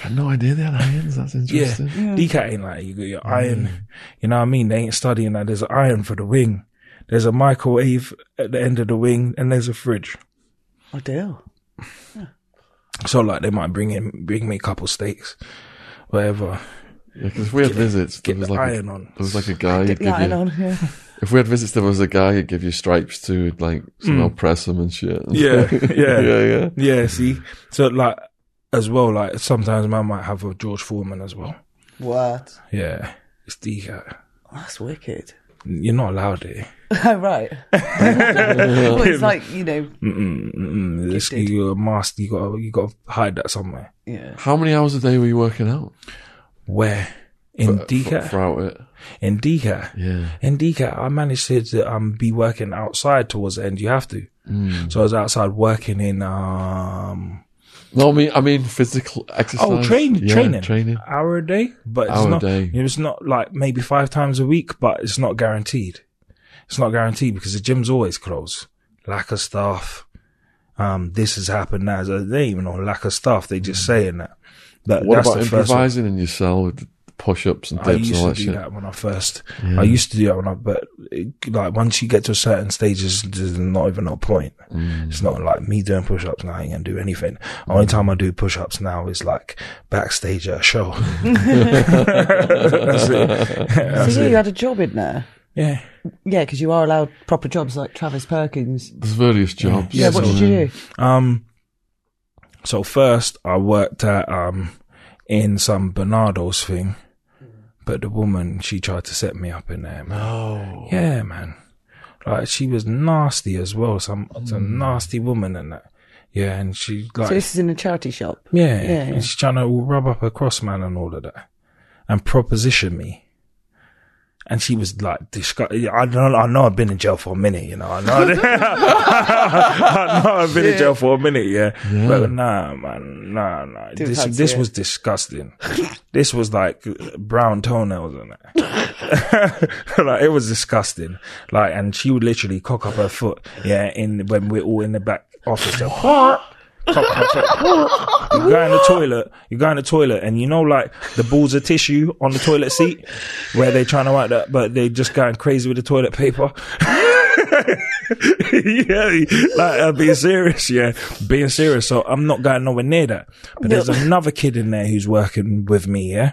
I had no idea they had irons. That's interesting. Yeah, interesting. DCAT ain't like that. You got your mm. iron. You know what I mean? They ain't studying that. There's an iron for the wing. There's a microwave at the end of the wing, and there's a fridge. Oh, I do. So like they might bring in, bring me a couple steaks, whatever. Yeah, 'cause if we had visits, there Get was the like a, on. there was like a guy who'd Get the give iron you. on here. If we had visits, there was a guy who'd give you stripes to like somehow hmm. press them and shit. Yeah, yeah. yeah, yeah. Yeah, see, so like as well, like sometimes man might have a George Foreman as well. What? Yeah, it's DCAT. Oh, that's wicked. You're not allowed it. Oh, right. well, it's like, you know, Mm-mm, mm-mm. This, you're a master. You got you got to hide that somewhere. yeah. How many hours a day were you working out? Where in For- throughout it. in DCAT. Yeah. In DCAT, I managed to, um be working outside towards the end. You have to. So I was outside working in um No, I mean, I mean physical exercise. oh train Yeah, training training. hour a day, but it's Hour not. day. It's not like maybe five times a week, but it's not guaranteed. It's not guaranteed because the gym's always closed. Lack of staff. Um, this has happened now. They even on lack of staff. They just saying that. But What that's about the first improvising in your cell with push-ups and I dips and used all to that do shit? that when I first. Yeah. I used to do that when I, but it, like once you get to a certain stages, there's not even a point. Mm. It's not like me doing push-ups now. I ain't gonna do anything. Only time I do push-ups now is like backstage at a show. That's it. So, yeah, it. you had a job in there. Yeah. Yeah, because you are allowed proper jobs like Travis Perkins. There's various jobs. Yeah, what so- did you do? Um. So first, I worked at um in some Barnardo's thing, but the woman she tried to set me up in there. Man. Oh. Yeah, man. Like she was nasty as well. Some some nasty woman and that. Yeah, and she like So this is in a charity shop. yeah, yeah, yeah. and she's trying to rub up her cross man and all of that, and proposition me. And she was like, disgust- I know, I know I've been in jail for a minute, you know, I know, I know I've been in jail for a minute, yeah. But nah, man, nah, nah. Dude, this, this it. was disgusting. this was like brown toenails and that. like, it was disgusting. Like, and she would literally cock up her foot, yeah, in, when we're all in the back office. So, You go in the toilet, you go in the toilet, and you know, like the balls of tissue on the toilet seat where they're trying to wipe that, but they're just going crazy with the toilet paper. yeah, like I'm being serious, yeah, being serious. So I'm not going nowhere near that. But there's another kid in there who's working with me, yeah,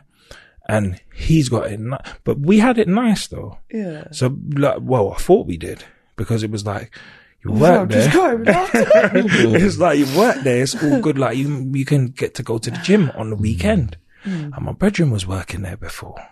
and he's got it. Ni- but we had it nice though. Yeah. So, like, well, I thought we did because it was like, you work there. Just it's like you work there. It's all good. Like you, you can get to go to the gym on the weekend. Hmm. And my brethren was working there before,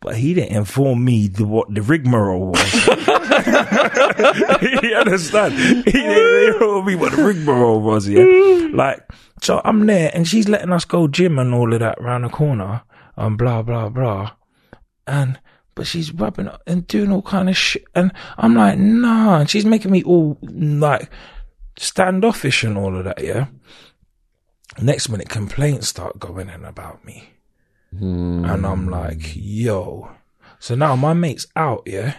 but he didn't inform me the, what the rigmarole was. you understand? He didn't inform me what the rigmarole was. Yeah, like so I'm there, and she's letting us go gym and all of that round the corner, and blah blah blah, and but she's rubbing and doing all kind of shit. And I'm like, nah. And she's making me all like standoffish and all of that, yeah. Next minute, complaints start going in about me. And I'm hmm. like, yo. So now my mate's out, yeah.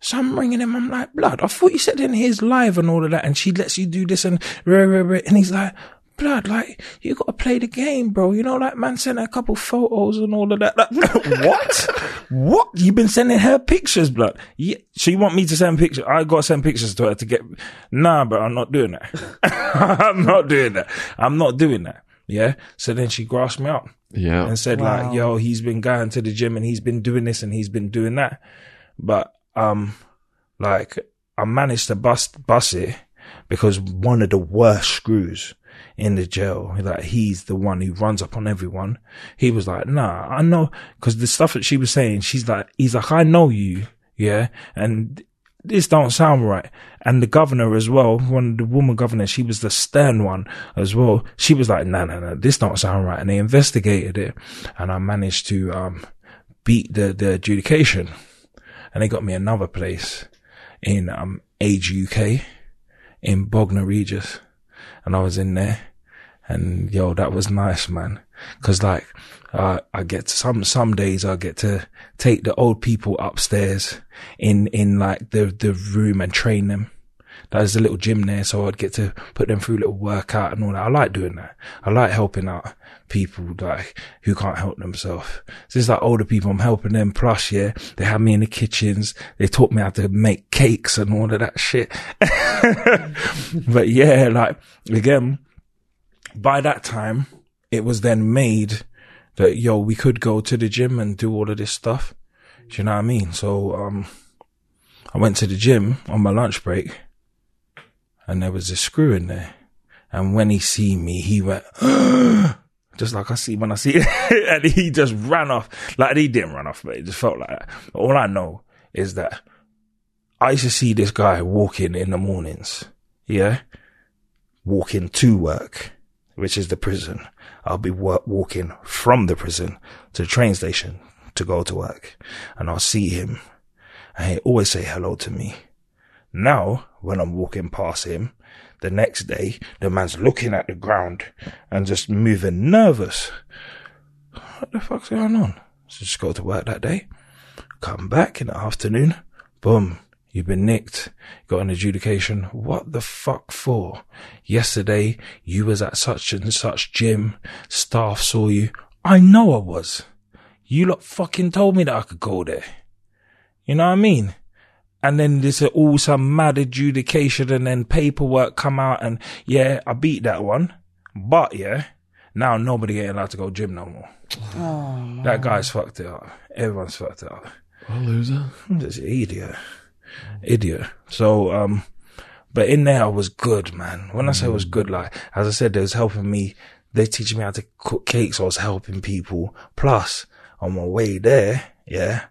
So I'm ringing him. I'm like, blood, I thought you said in his live and all of that. And she lets you do this and, rah, rah, rah. and he's like, blood, like, you got to play the game, bro. You know, like, man sent her a couple photos and all of that. Like, what? what? You've been sending her pictures, blood. Yeah. So you want me to send pictures? I got to send pictures to her to get, nah, but I'm not doing that. I'm not doing that. I'm not doing that. Yeah. So then she grasped me up Yeah. and said Wow. like, yo, he's been going to the gym and he's been doing this and he's been doing that. But, um, like I managed to bust, bust it because one of the worst screws in the jail, like he's the one who runs up on everyone. He was like, nah, I know, cause the stuff that she was saying, she's like, he's like, I know you. Yeah. And this don't sound right. And the governor as well, one the woman governor, she was the stern one as well. She was like, no, no, no, this don't sound right. And they investigated it and I managed to, um, beat the, the adjudication and they got me another place in, um, Age UK in Bognor Regis. And I was in there and yo, that was nice, man. Cause like, uh, I get to, some, some days I get to take the old people upstairs in, in like the, the room and train them. There's a little gym there, so I'd get to put them through a little workout and all that. I like doing that. I like helping out people like who can't help themselves. So it's like older people, I'm helping them. Plus, yeah, they have me in the kitchens. They taught me how to make cakes and all of that shit. but yeah, like again, by that time, it was then made that yo, we could go to the gym and do all of this stuff. Do you know what I mean? So um, I went to the gym on my lunch break, and there was a screw in there. And when he see me, he went just like I see when I see it, and he just ran off. Like he didn't run off, but it just felt like that. All I know is that I used to see this guy walking in the mornings. Yeah, walking to work, which is the prison. I'll be wa- walking from the prison to the train station to go to work, and I'll see him, and he always say hello to me. Now, when I'm walking past him, the next day, the man's looking at the ground and just moving nervous. What the fuck's going on? So just go to work that day, come back in the afternoon, boom, you've been nicked, got an adjudication. What the fuck for? Yesterday, you was at such and such gym, staff saw you. I know I was. You lot fucking told me that I could go there. You know what I mean? And then there's all some mad adjudication and then paperwork come out and yeah, I beat that one. But yeah, now nobody ain't allowed to go gym no more. That guy's fucked it up. Everyone's fucked it up. A loser. Just an idiot. Idiot. So, um, but in there I was good, man. When I say I was good, like, as I said, they was helping me. They teaching me how to cook cakes. I was helping people. Plus, on my way there, yeah,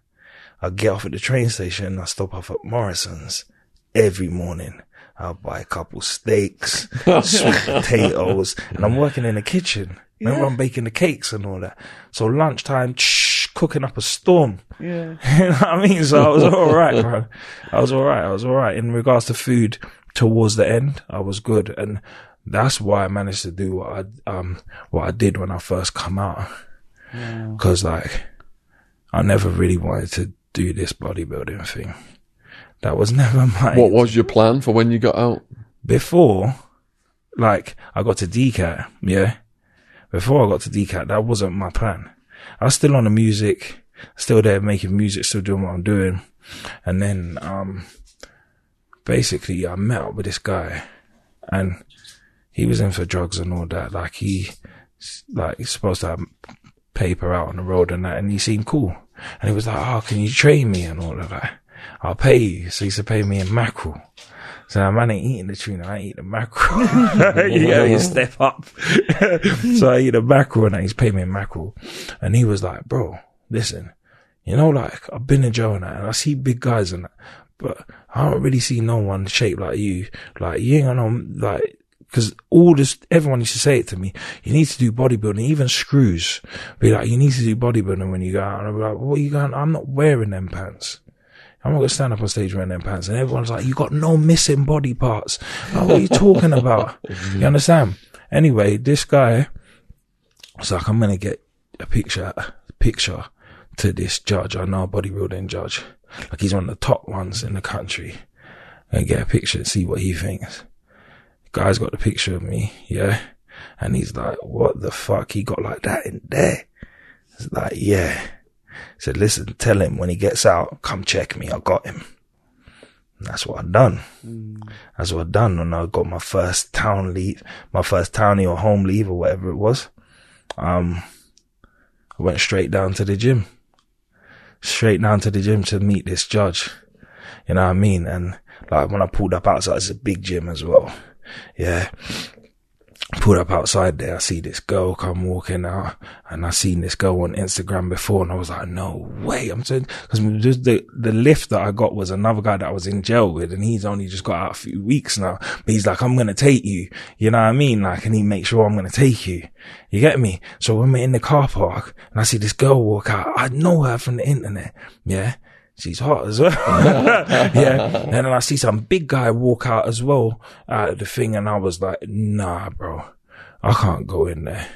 I get off at the train station. I stop off at Morrison's every morning. I'll buy a couple steaks, sweet potatoes, and I'm working in the kitchen. Remember, I'm baking the cakes and all that. So lunchtime, cooking up a storm. Yeah. you know what I mean? So I was all right, bro. I was all right. I was all right in regards to food. Towards the end, I was good, and that's why I managed to do what I um what I did when I first come out. Yeah. Because like, I never really wanted to do this bodybuilding thing. That was never my What was your plan for when you got out? before. Like I got to DCAT, yeah. Before I got to DCAT, that wasn't my plan. I was still on the music, still there making music, still doing what I'm doing, and then um, basically I met up with this guy, and he was in for drugs and all that. Like he, like he's supposed to have paper out on the road and that, and he seemed cool. And he was like, "Oh, can you train me?" and all of that. I'll pay you. So he used to pay me in mackerel. So I'm ain't eating the tuna, I eat the mackerel. you know, you step up. so I eat the mackerel and he's paying me in mackerel. And he was like, bro, listen, you know, like I've been in jail and that, and I see big guys and that, but I don't really see no one shaped like you. Like you ain't got no, like, Cause all this, everyone used to say it to me. You need to do bodybuilding, even screws. Be like, you need to do bodybuilding when you go out. And I'll be like, what are you going? I'm not wearing them pants. I'm not gonna stand up on stage wearing them pants. And everyone's like, you got no missing body parts. Like, what are you talking about? you understand? Anyway, this guy was like, I'm gonna get a picture, picture to this judge. I know a bodybuilding judge. Like he's one of the top ones in the country. And get a picture and see what he thinks guy's got the picture of me, yeah. And he's like, what the fuck? He got like that in there. It's like, yeah. He said, listen, tell him when he gets out, come check me. I got him. And that's what I done. Mm. That's what I done when I got my first town leave, my first townie or home leave or whatever it was. Um, I went straight down to the gym, straight down to the gym to meet this judge. You know what I mean? And like when I pulled up outside, it's a big gym as well yeah. Pulled up outside there, I see this girl come walking out, and I seen this girl on Instagram before, and I was like, "No way!" I'm saying because the the lift that I got was another guy that I was in jail with, and he's only just got out a few weeks now. But he's like, "I'm gonna take you," you know what I mean? Like, and he makes sure I'm gonna take you. You get me? So when we're in the car park, and I see this girl walk out, I know her from the internet, yeah she's hot as well. yeah. And then I see some big guy walk out as well out of the thing. And I was like, nah, bro, I can't go in there.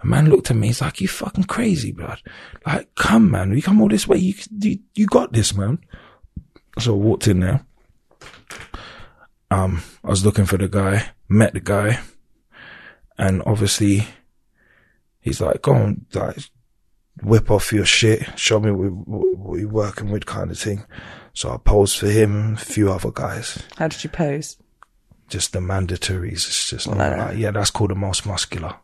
A man looked at me. He's like, you fucking crazy, blood. Like, come, man. We come all this way. You, you, you got this, man. So I walked in there. Um, I was looking for the guy, met the guy. And obviously he's like, go on, like, whip off your shit, show me what, what you're working with kind of thing. So I posed for him, a few other guys. How did you pose? Just the mandatories. It's just not like, yeah, that's called the most muscular.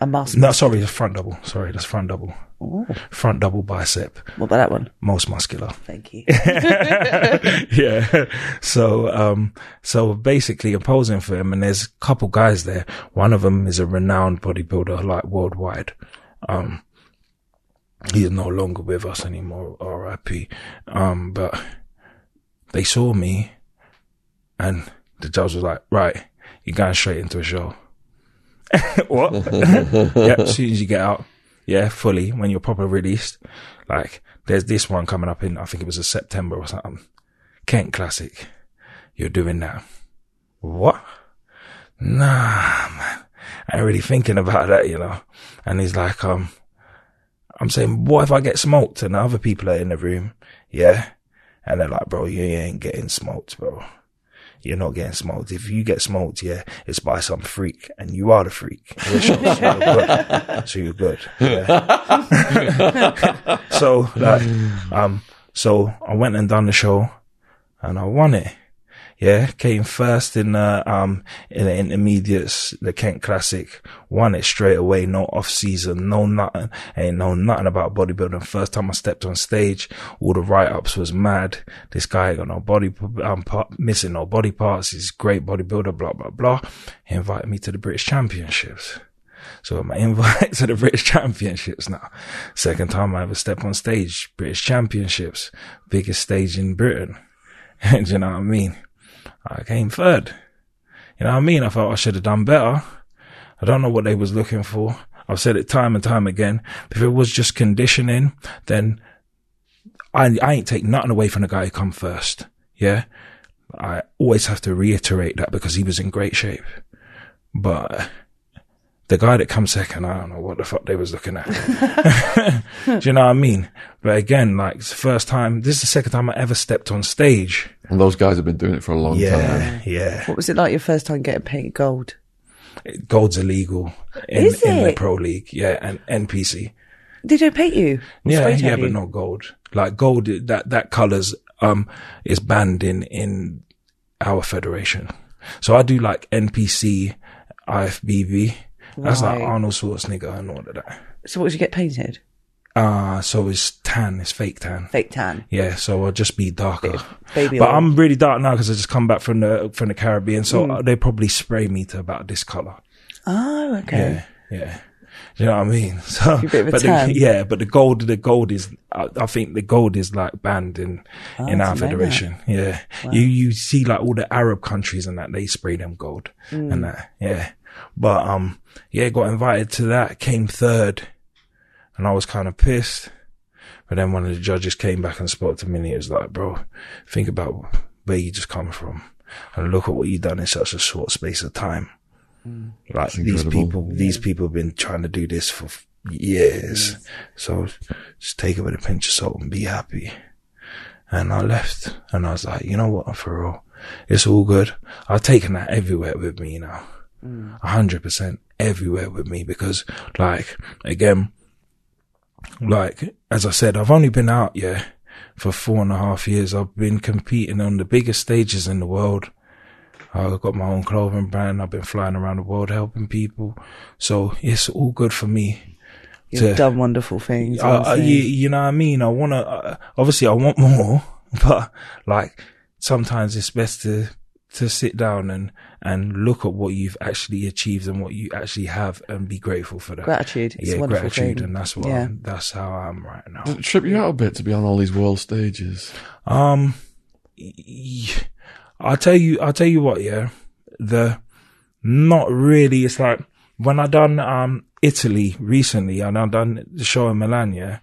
A most No, sorry, the front double. Sorry, that's front double. Ooh. Front double bicep. What about that one? Most muscular. Thank you. yeah. So, um, so basically I'm posing for him and there's a couple guys there. One of them is a renowned bodybuilder, like worldwide. Um, He's no longer with us anymore, RIP. Um, but they saw me and the judge was like, right, you're going straight into a show. what? yeah, as soon as you get out, yeah, fully, when you're proper released, like, there's this one coming up in, I think it was a September or something. Kent Classic. You're doing that. What? Nah, man. I ain't really thinking about that, you know. And he's like, um, I'm saying, what if I get smoked and other people are in the room? Yeah. And they're like, bro, you ain't getting smoked, bro. You're not getting smoked. If you get smoked, yeah, it's by some freak and you are the freak. so you're good. So, you're good. Yeah. so like, um, so I went and done the show and I won it. Yeah, came first in the um in the intermediates, the Kent Classic, won it straight away, no off season, no nothing, ain't know nothing about bodybuilding. First time I stepped on stage, all the write ups was mad. This guy ain't got no body um part, missing no body parts. He's great bodybuilder, blah blah blah. He invited me to the British Championships. So my invite to the British Championships now. Second time I ever step on stage, British Championships, biggest stage in Britain. Do you know what I mean? I came third. You know what I mean? I thought I should have done better. I don't know what they was looking for. I've said it time and time again. If it was just conditioning, then I, I ain't take nothing away from the guy who come first. Yeah. I always have to reiterate that because he was in great shape. But the guy that comes second, I don't know what the fuck they was looking at. Do you know what I mean? But again, like it's the first time, this is the second time I ever stepped on stage. And those guys have been doing it for a long yeah, time. Yeah. What was it like your first time getting painted gold? Gold's illegal in, is in the pro league. Yeah. And NPC. They don't paint you. Yeah. Yeah. But not gold. Like gold, that, that colors, um, is banned in, in our federation. So I do like NPC, IFBB. That's like Arnold Schwarzenegger and all of that. So what did you get painted? Uh, so it's tan, it's fake tan. Fake tan. Yeah, so I'll just be darker. Baby But oil. I'm really dark now because I just come back from the from the Caribbean, so Mm. they probably spray me to about this color. Oh, okay. Yeah, yeah. You know what I mean? So, You're a bit of a but tan. the, yeah, but the gold, the gold is, I, I think the gold is like banned in in our didn't know federation. Yeah, you you see like all the Arab countries and that they spray them gold Mm. and that. Yeah, but um, yeah, got invited to that, came third, and I was kind of pissed. But then one of the judges came back and spoke to me and he was like, bro, think about where you just come from and look at what you've done in such a short space of time. Mm. Like these incredible. people, these people have been trying to do this for f- years. So just take it with a pinch of salt and be happy. And I left and I was like, you know what, for real, it's all good. I've taken that everywhere with me now. A hundred percent everywhere with me because like, again, like, as I said, I've only been out, yeah, for four and a half years. I've been competing on the biggest stages in the world. I've got my own clothing brand. I've been flying around the world helping people. So it's all good for me. You've to- done wonderful things. I, I, you, you know what I mean? I want to, uh, obviously I want more, but like sometimes it's best to, to sit down and, and look at what you've actually achieved and what you actually have and be grateful for that. Gratitude. It's yeah, a wonderful gratitude. thing. And that's what, Yeah. I'm, that's how I am right now. Does it trip you out a bit to be on all these world stages? Um, y- I'll tell you, I'll tell you what, yeah, the, not really, it's like, when I done, um, Italy recently, and I done the show in Milan, yeah,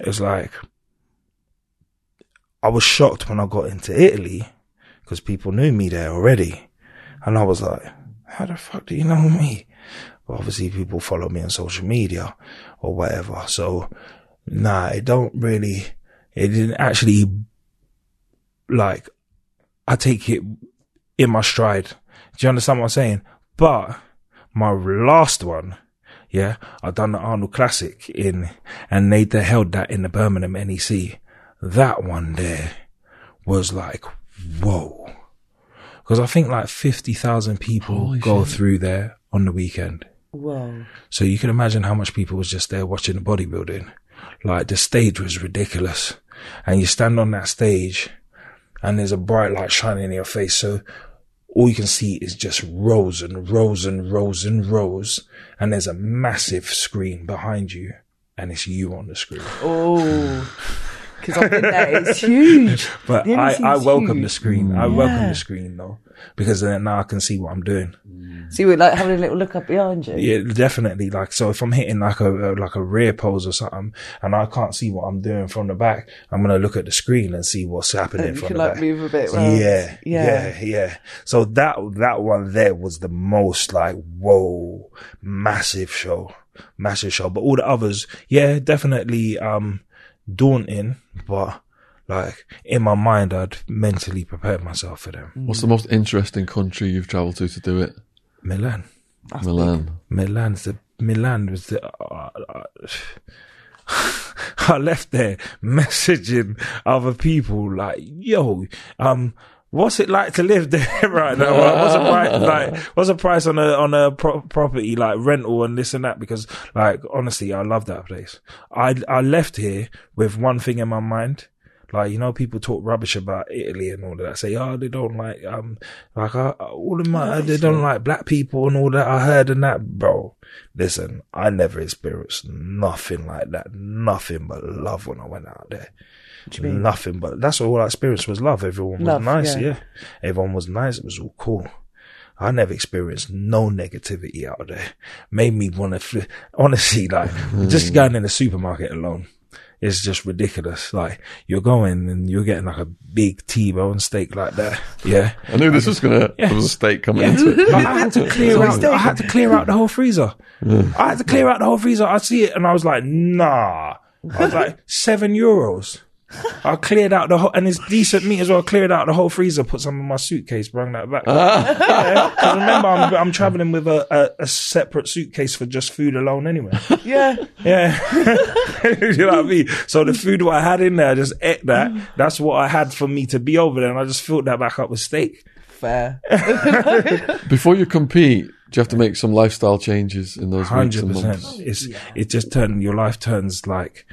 it's like, I was shocked when I got into Italy, because people knew me there already, and I was like, how the fuck do you know me? Well, obviously people follow me on social media, or whatever, so, nah, it don't really, it didn't actually like I take it in my stride. Do you understand what I'm saying? But my last one, yeah, I done the Arnold Classic in, and they, they held that in the Birmingham NEC. That one there was like, whoa. Cause I think like 50,000 people Holy go shit. through there on the weekend. Whoa. So you can imagine how much people was just there watching the bodybuilding. Like the stage was ridiculous. And you stand on that stage and there's a bright light shining in your face. So all you can see is just rows and rows and rows and rows. And there's a massive screen behind you and it's you on the screen. Oh. Because I've been there. It's huge. But The I, I is welcome the huge. screen. I welcome the screen though, because then now I can see what I'm doing. So you were like having a little look up behind you. Yeah, definitely. Like, so if I'm hitting like a, a like a rear pose or something, and I can't see what I'm doing from the back, I'm gonna look at the screen and see what's happening And you from can the like back. move a bit. Round. Yeah, Yeah. yeah, yeah. So that that one there was the most like whoa, massive show, massive show. But all the others, yeah, definitely um daunting, but like in my mind, I'd mentally prepared myself for them. What's the most interesting country you've travelled to to do it? Milan. Milan. Milan's the Milan was the. Uh, uh, I left there messaging other people like, "Yo, um, what's it like to live there right now? What's the price like? What's the price on a on a pro- property like rental and this and that? Because like honestly, I love that place. I I left here with one thing in my mind. Like you know, people talk rubbish about Italy and all of that. Say, oh, they don't like um, like uh, all of my, they don't like black people and all that. I heard and that, bro. Listen, I never experienced nothing like that. Nothing but love when I went out there. Do you mean? Nothing but that's all I experienced was love. Everyone was Love, nice, yeah. yeah. Everyone was nice. It was all cool. I never experienced no negativity out there. Made me want to, fl- honestly, like mm. just going in the supermarket alone. It's just ridiculous. Like you're going and you're getting like a big T-bone steak like that. Yeah. I knew this was gonna there was a steak coming Yeah. into it. But I had to clear out. I had to clear out the whole freezer. I had to clear out the whole freezer. I see it, and I was like, "Nah." I was like, seven euros. I cleared out the whole, and it's decent meat as well. Cleared out the whole freezer, put some in my suitcase, bring that back. Ah. yeah, 'cause remember, I'm, I'm traveling with a, a, a separate suitcase for just food alone anyway. Yeah. Yeah. you know what I mean? So the food what I had in there, I just ate that. That's what I had for me to be over there, and I just filled that back up with steak. Fair. Before you compete, do you have to make some lifestyle changes in those Hundred and percent. months? It's it just turn your life turns like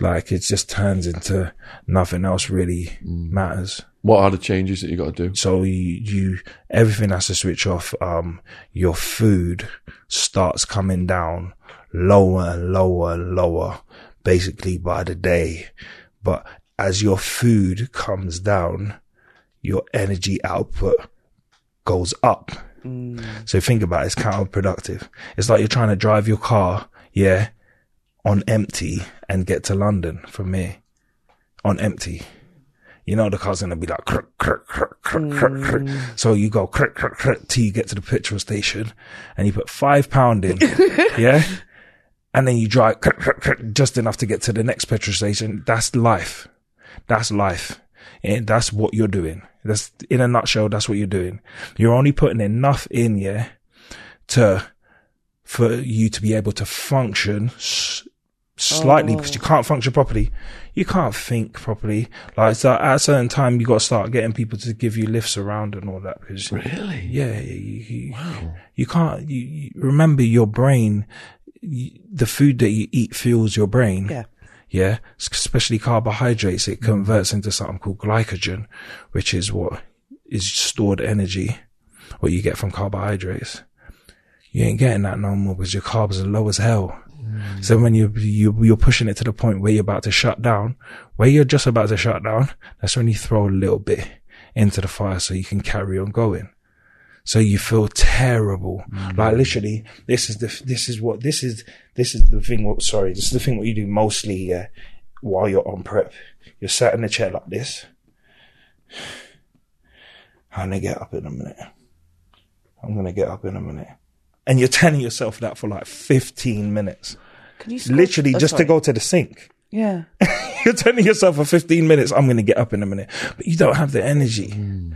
like it just turns into nothing else really matters. What are the changes that you got to do? So you, you, everything has to switch off. Um, your food starts coming down lower and lower and lower, basically by the day. But as your food comes down, your energy output goes up. So think about it, it's counterproductive. It's like you're trying to drive your car, yeah, on empty and get to London from me on empty. You know the car's gonna be like cruk, cruk, cruk, cruk, cruk, cruk. Mm. So you go cruk, cruk, cruk till you get to the petrol station and you put five pound in, yeah, and then you drive cruk, cruk, cruk, just enough to get to the next petrol station. That's life. That's life. And that's what you're doing. That's in a nutshell. That's what you're doing. You're only putting enough in, yeah, to for you to be able to function slightly oh. because you can't function properly. You can't think properly. Like so at a certain time, you got to start getting people to give you lifts around and all that. Because Really? yeah, you, you, you can't. You, you remember your brain. The food that you eat fuels your brain. Yeah. Yeah, especially carbohydrates. It converts into something called glycogen, which is what is stored energy, what you get from carbohydrates. You ain't getting that no more because your carbs are low as hell. Mm. So when you, you, you're pushing it to the point where you're about to shut down, where you're just about to shut down, that's when you throw a little bit into the fire so you can carry on going. So you feel terrible. Mm. Like literally, this is the, this is what, this is, this is the thing what, sorry, this is the thing what you do mostly, yeah, while you're on prep. You're sat in a chair like this. I'm gonna get up in a minute. I'm gonna get up in a minute. And you're telling yourself that for like 15 minutes. Can you squash- Literally oh, just to go to the sink. Yeah. You're telling yourself for 15 minutes, I'm going to get up in a minute, but you don't have the energy. Hmm.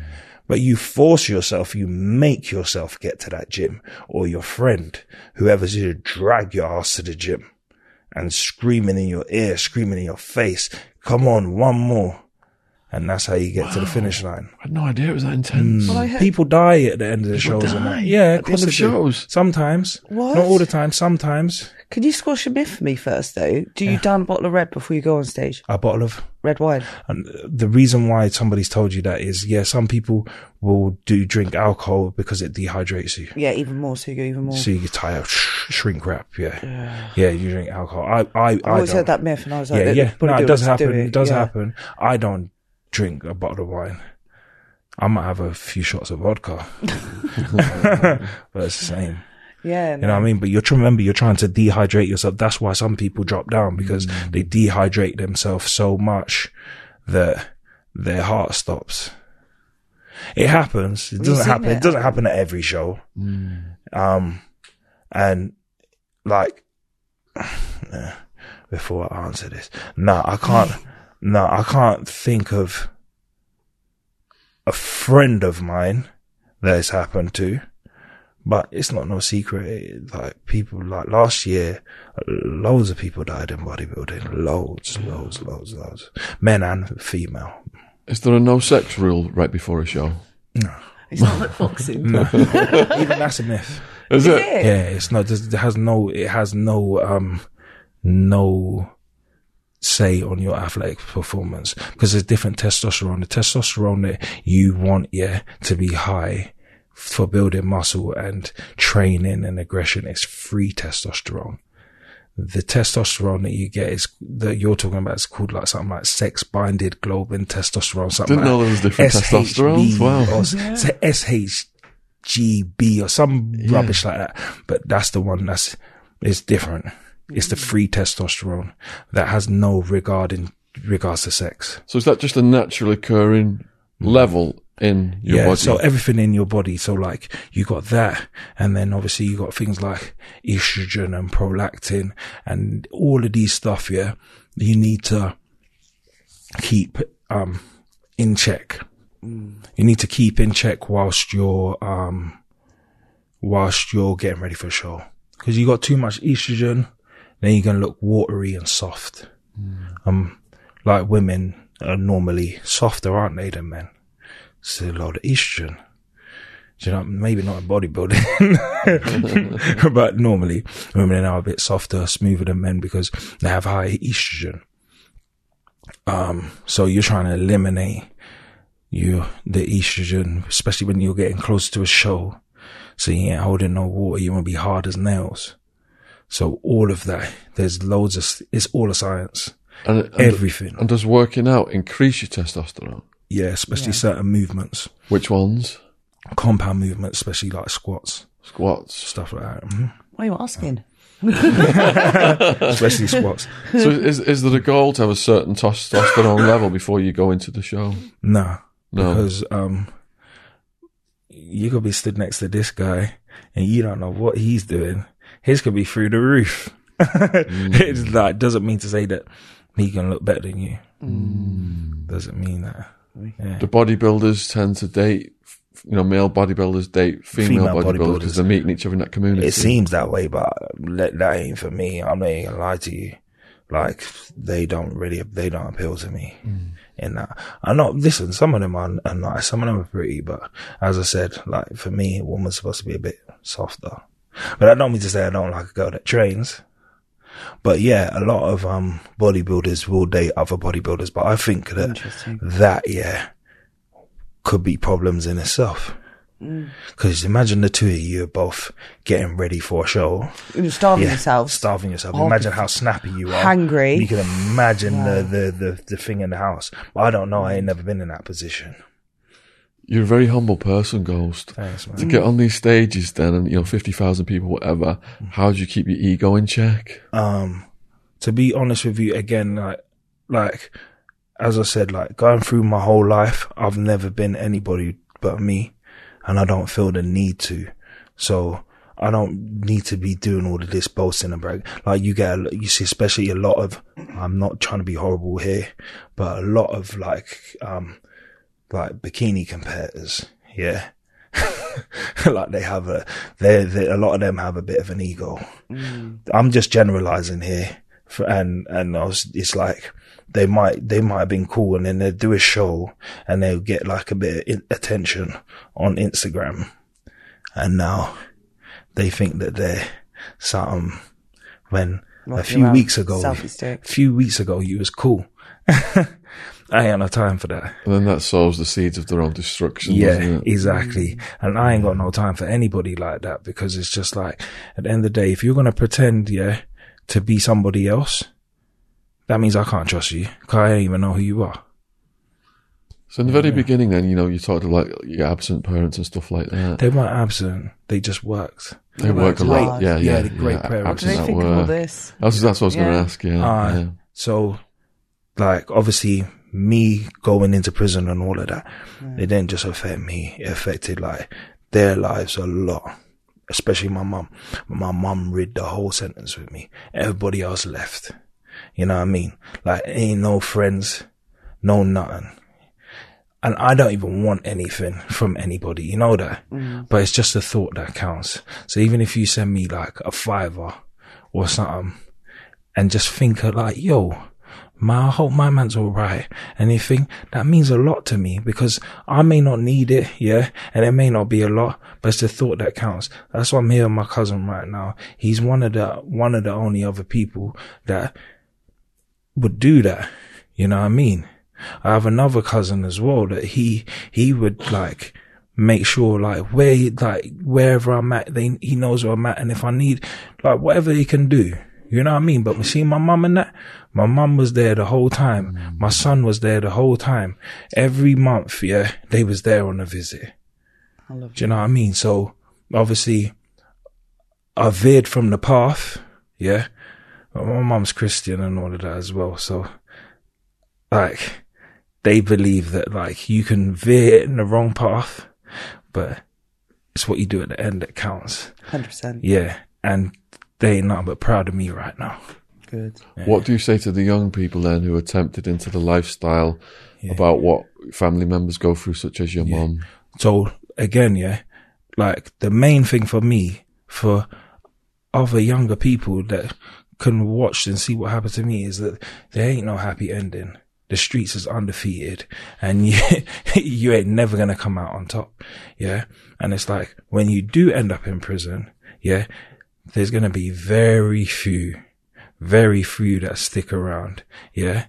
But you force yourself, you make yourself get to that gym or your friend, whoever's here, drag your ass to the gym and screaming in your ear, screaming in your face. Come on, one more. And that's how you get to the finish line. I had no idea it was that intense. Mm. Well, heard, People die at the end of the shows. and die that. Yeah, at of the end of shows? Sometimes. What? Not all the time. Sometimes. can you squash a myth for me first, though? Do you down a bottle of red before you go on stage? A bottle of Red wine. And the reason why somebody's told you that is, yeah, some people will do drink alcohol because it dehydrates you. Yeah, even more. So you go even more. So you get tired, sh- shrink wrap. Yeah. yeah. you drink alcohol. I, I, I I've always don't. heard that myth, and I was like, Yeah, yeah. but No, it does just do happen. It does yeah. happen. I don't drink a bottle of wine. I might have a few shots of vodka, but it's the same. Yeah, You know what I mean? But you're trying, to remember, you're trying to dehydrate yourself. That's why some people drop down because Mm. they dehydrate themselves so much that their heart stops. It happens. It We've doesn't happen. It it doesn't happen at every show. Um, and like, before I answer this, no, I can't, no, I can't think of a friend of mine that it's happened to. But it's not no secret. It- like people, like last year, loads of people died in bodybuilding. Loads, loads, loads, loads. Men and female. Is there a no sex rule right before a show? No. It's not like boxing. Even that's a myth. Is it? Yeah. Yeah, it's not. It has no. It has no. Um, no say on your athletic performance because there's different testosterone. The testosterone that you want, yeah, to be high for building muscle and training and aggression is free testosterone. The testosterone that you get is that you're talking about is called like something like sex binded globin testosterone. Something Didn't like know there was different SHB testosterones. Wow. Or s- SHGB or some rubbish like that. But that's the one that's is different. It's the free testosterone that has no regard in regards to sex. So is that just a naturally occurring level in your yeah, body? so everything in your body. So like you got that, and then obviously you got things like estrogen and prolactin and all of these stuff. Yeah, you need to keep um in check. You need to keep in check whilst you're um whilst you're getting ready for a show because you got too much estrogen, then you're gonna look watery and soft. Um, like women are normally softer, aren't they, than men? It's a lot of estrogen. Do you know, maybe not in bodybuilding, but normally women are a bit softer, smoother than men because they have high estrogen. Um, so you're trying to eliminate you the estrogen, especially when you're getting close to a show. So you ain't holding no water. You want to be hard as nails. So all of that, there's loads of, it's all a science. And, and, Everything. and does working out increase your testosterone? Yeah, especially certain movements, Which ones? compound movements, especially like squats, Squats. stuff like that. Mhm. Why are you asking? Especially squats. so is is there a goal to have a certain testosterone level before you go into the show? No, No. because um, you could be stood next to this guy and you don't know what he's doing. His could be through the roof. it's mm. like doesn't mean to say that he can look better than you. Mm. Doesn't mean that. Yeah. Do bodybuilders tend to date, you know, male bodybuilders date female, Female bodybuilders because they're meeting each other in that community? It seems that way, but that, that ain't for me. I'm not even gonna lie to you. Like they don't really, they don't appeal to me. Mm. In that, I'm not. Listen, some of them are, are nice, some of them are pretty, but as I said, like for me, a woman's supposed to be a bit softer. But I don't mean to say I don't like a girl that trains. But yeah, a lot of um bodybuilders will date other bodybuilders, but I think that that yeah could be problems in itself. Because imagine the two of you are both getting ready for a show. You're starving Yeah, yourself. starving yourself. Oh, imagine how snappy you are. hungry. You can imagine the, the, the, the thing in the house. But I don't know. I ain't never been in that position. You're a very humble person, Ghost. Thanks, man. To get on these stages then and, you know, 50,000 people, whatever, how do you keep your ego in check? Um, to be honest with you, again, like, like, as I said, like going through my whole life, I've never been anybody but me and I don't feel the need to. So I don't need to be doing all of this boasting and brag. Like you get, a- you see, especially a lot of, I'm not trying to be horrible here, but a lot of like, um, like bikini competitors. Yeah. like they have a, they, they, a lot of them have a bit of an ego. I'm just generalizing here, For, and and I was, it's like they might they might have been cool, and then they'd do a show, and they'll get like a bit of attention on Instagram, and now they think that they're something. When a few weeks ago, a few weeks ago, you was cool. I ain't got no time for that. And then that sows the seeds of their own destruction, Yeah, doesn't it? exactly. And I ain't got no time for anybody like that because it's just like, at the end of the day, if you're going to pretend, yeah, to be somebody else, that means I can't trust you because I don't even know who you are. So in the very beginning then, you know, you talked about your absent parents and stuff like that. They weren't absent. They just worked. They work a worked lot. hard. Yeah, Yeah, yeah. they're great yeah, parents. Do they think of all work. this? That's, that's what I was going to ask, yeah. Uh, yeah. So, like, obviously, me going into prison and all of that, mm. it didn't just affect me. It affected, like, their lives a lot. Especially my mum. My mum read the whole sentence with me. Everybody else left. You know what I mean? Like, ain't no friends, no nothing. And I don't even want anything from anybody, you know that? Mm. But it's just the thought that counts. So even if you send me like a fiver or something, and just think of like, yo, my, I hope my man's all right. Anything that means a lot to me because I may not need it. Yeah. And it may not be a lot, but it's the thought that counts. That's why I'm here with my cousin right now. He's one of the, one of the only other people that would do that. You know what I mean? I have another cousin as well that he, he would like, make sure like where like wherever I'm at, they he knows where I'm at, and if I need like whatever he can do, you know what I mean. But we see my mum and that, my mum was there the whole time. My son was there the whole time. Every month, yeah, they was there on a visit. I love Do you know what I mean? So obviously, I veered from the path. Yeah, but my mum's Christian and all of that as well. So like they believe that like you can veer in the wrong path, but it's what you do at the end that counts. Hundred percent. Yeah, and they ain't nothing but proud of me right now. Good. What do you say to the young people then who are tempted into the lifestyle about what family members go through, such as your mum? So again, yeah, like the main thing for me, for other younger people that can watch and see what happened to me is that there ain't no happy ending. The streets is undefeated and you, you ain't never going to come out on top. Yeah. And it's like when you do end up in prison, yeah, there's going to be very few, very few that stick around. Yeah.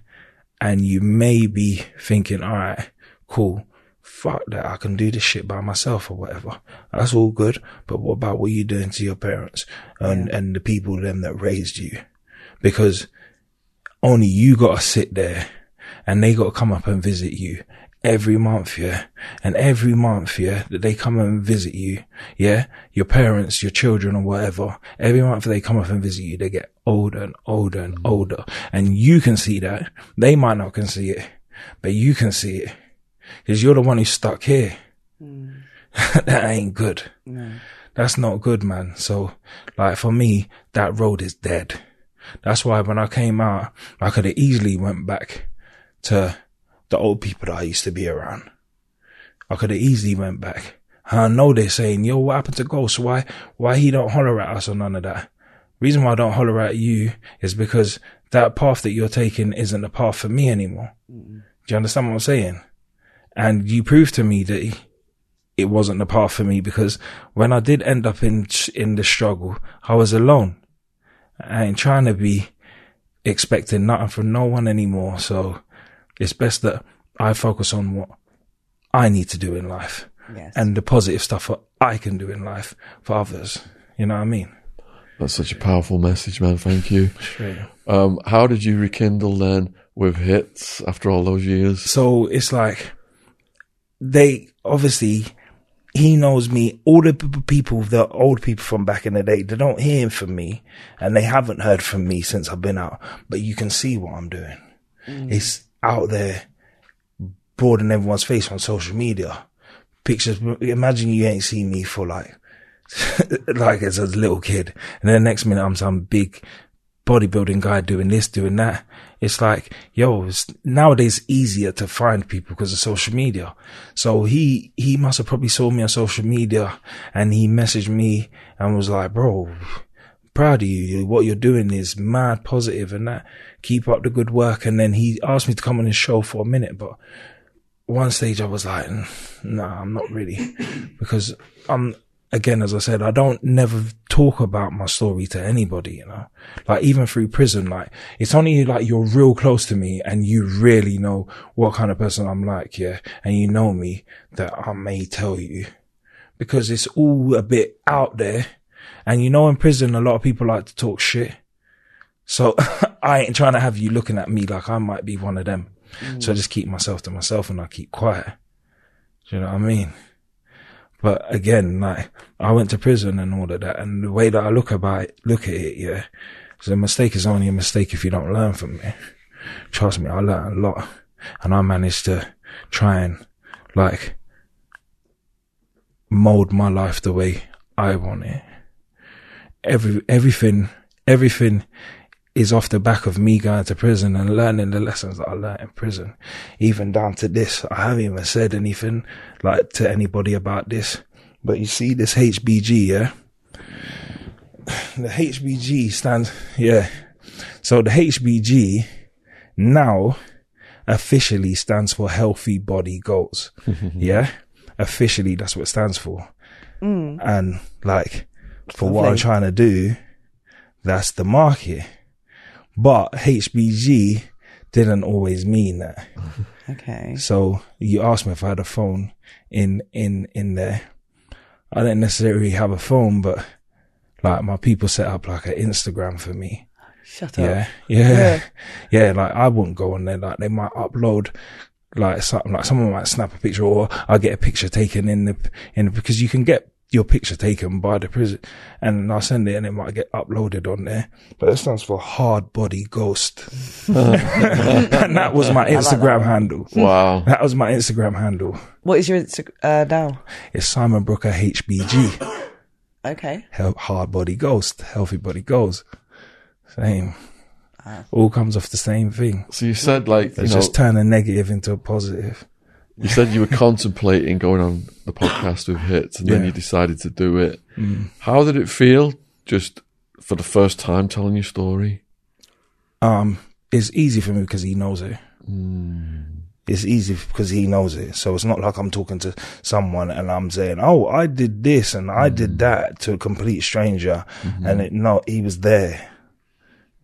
and you may be thinking, all right, cool. Fuck that. I can do this shit by myself or whatever. That's all good. But what about what you're doing to your parents and, and the people them that raised you? Because only you got to sit there and they got to come up and visit you every month, yeah. And every month, yeah, that they come and visit you, yeah, your parents, your children or whatever, every month they come up and visit you, they get older and older and mm-hmm. older. And you can see that. They might not can see it, but you can see it. Cause you're the one who's stuck here. Mm. that ain't good. That's not good, man. So, like, for me, that road is dead. That's why when I came out, I could have easily went back to the old people that I used to be around. I could have easily went back. I know they're saying, yo, what happened to Ghost? Why, why he don't holler at us or none of that? Reason why I don't holler at you is because that path that you're taking isn't the path for me anymore. Do you understand what I'm saying? And you proved to me that it wasn't the path for me because when I did end up in, in the struggle, I was alone. I ain't trying to be expecting nothing from no one anymore. So it's best that I focus on what I need to do in life Yes. and the positive stuff that I can do in life for others. You know what I mean? That's such a powerful message, man. Thank you. Straight. Um, how did you rekindle then with hits after all those years? So it's like they obviously he knows me. All the p- p- people, the old people from back in the day, they don't hear from me, and they haven't heard from me since I've been out. But you can see what I'm doing. It's out there, broad in everyone's face on social media. Pictures. Imagine you ain't seen me for like, like as a little kid, and then the next minute I'm some big bodybuilding guy doing this, doing that. It's like, yo, it's nowadays easier to find people because of social media. So he, he must have probably saw me on social media and he messaged me and was like, bro, proud of you. What you're doing is mad positive and that. Keep up the good work. And then he asked me to come on his show for a minute, but one stage I was like, "Mm, nah, I'm not really because I'm, again, as I said, I don't never talk about my story to anybody, you know, like even through prison, like it's only like you're real close to me and you really know what kind of person I'm like. Yeah. And you know me that I may tell you because it's all a bit out there. And you know, in prison, a lot of people like to talk shit. So I ain't trying to have you looking at me like I might be one of them. So I mm. just keep myself to myself and I keep quiet. Do you know what I mean? But again, like I went to prison and all of that, and the way that I look about it, look at it, yeah, so a mistake is only a mistake if you don't learn from it. Trust me, I learned a lot, and I managed to try and like mold my life the way I want it. Every everything, everything is off the back of me going to prison and learning the lessons that I learned in prison. Even down to this, I haven't even said anything like to anybody about this. But you see this HBG, yeah? The HBG stands, yeah. So the HBG now officially stands for healthy body goals. yeah. Officially, that's what it stands for. Mm. And like, for what I'm trying to do, that's the market. But HBG didn't always mean that. Okay. So you asked me if I had a phone in, in, in there. I didn't necessarily have a phone, but like my people set up like an Instagram for me. Shut up. Yeah. Yeah. Yeah. Like I wouldn't go on there. Like they might upload like something like someone might snap a picture or I get a picture taken in the, in, because you can get your picture taken by the prison and I'll send it and it might get uploaded on there. But it stands for hard body ghost. and that was my Instagram handle. Wow. That was my Instagram handle. What is your Insta- uh, now? It's Simon Brooker HBG. Okay. Hel- Hard body ghost. Healthy body goals. Same. All comes off the same thing. So you said like you know just turn a negative into a positive. You said you were contemplating going on the podcast with hits and then Yeah. you decided to do it. Mm. How did it feel just for the first time telling your story? Um, it's easy for me because he knows it. Mm. It's easy because he knows it. So it's not like I'm talking to someone and I'm saying, "Oh, I did this and I did mm. that" to a complete stranger, mm-hmm. and it no, he was there.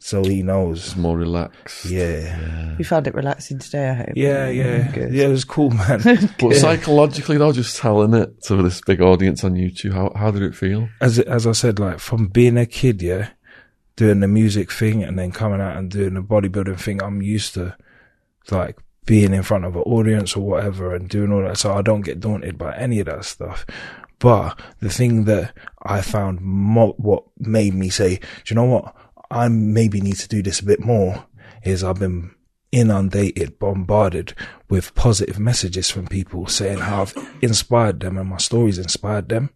So he knows. It's more relaxed. Yeah, You found it relaxing today, I hope. yeah, yeah, Good. yeah. It was cool, man. But psychologically, though, just telling it to this big audience on YouTube, how how did it feel? as as I said, like from being a kid, yeah, doing the music thing and then coming out and doing the bodybuilding thing, I'm used to like being in front of an audience or whatever and doing all that. So I don't get daunted by any of that stuff. But the thing that I found mo- what made me say, do you know what? I maybe need to do this a bit more is I've been inundated, bombarded with positive messages from people saying how I've inspired them and my stories inspired them.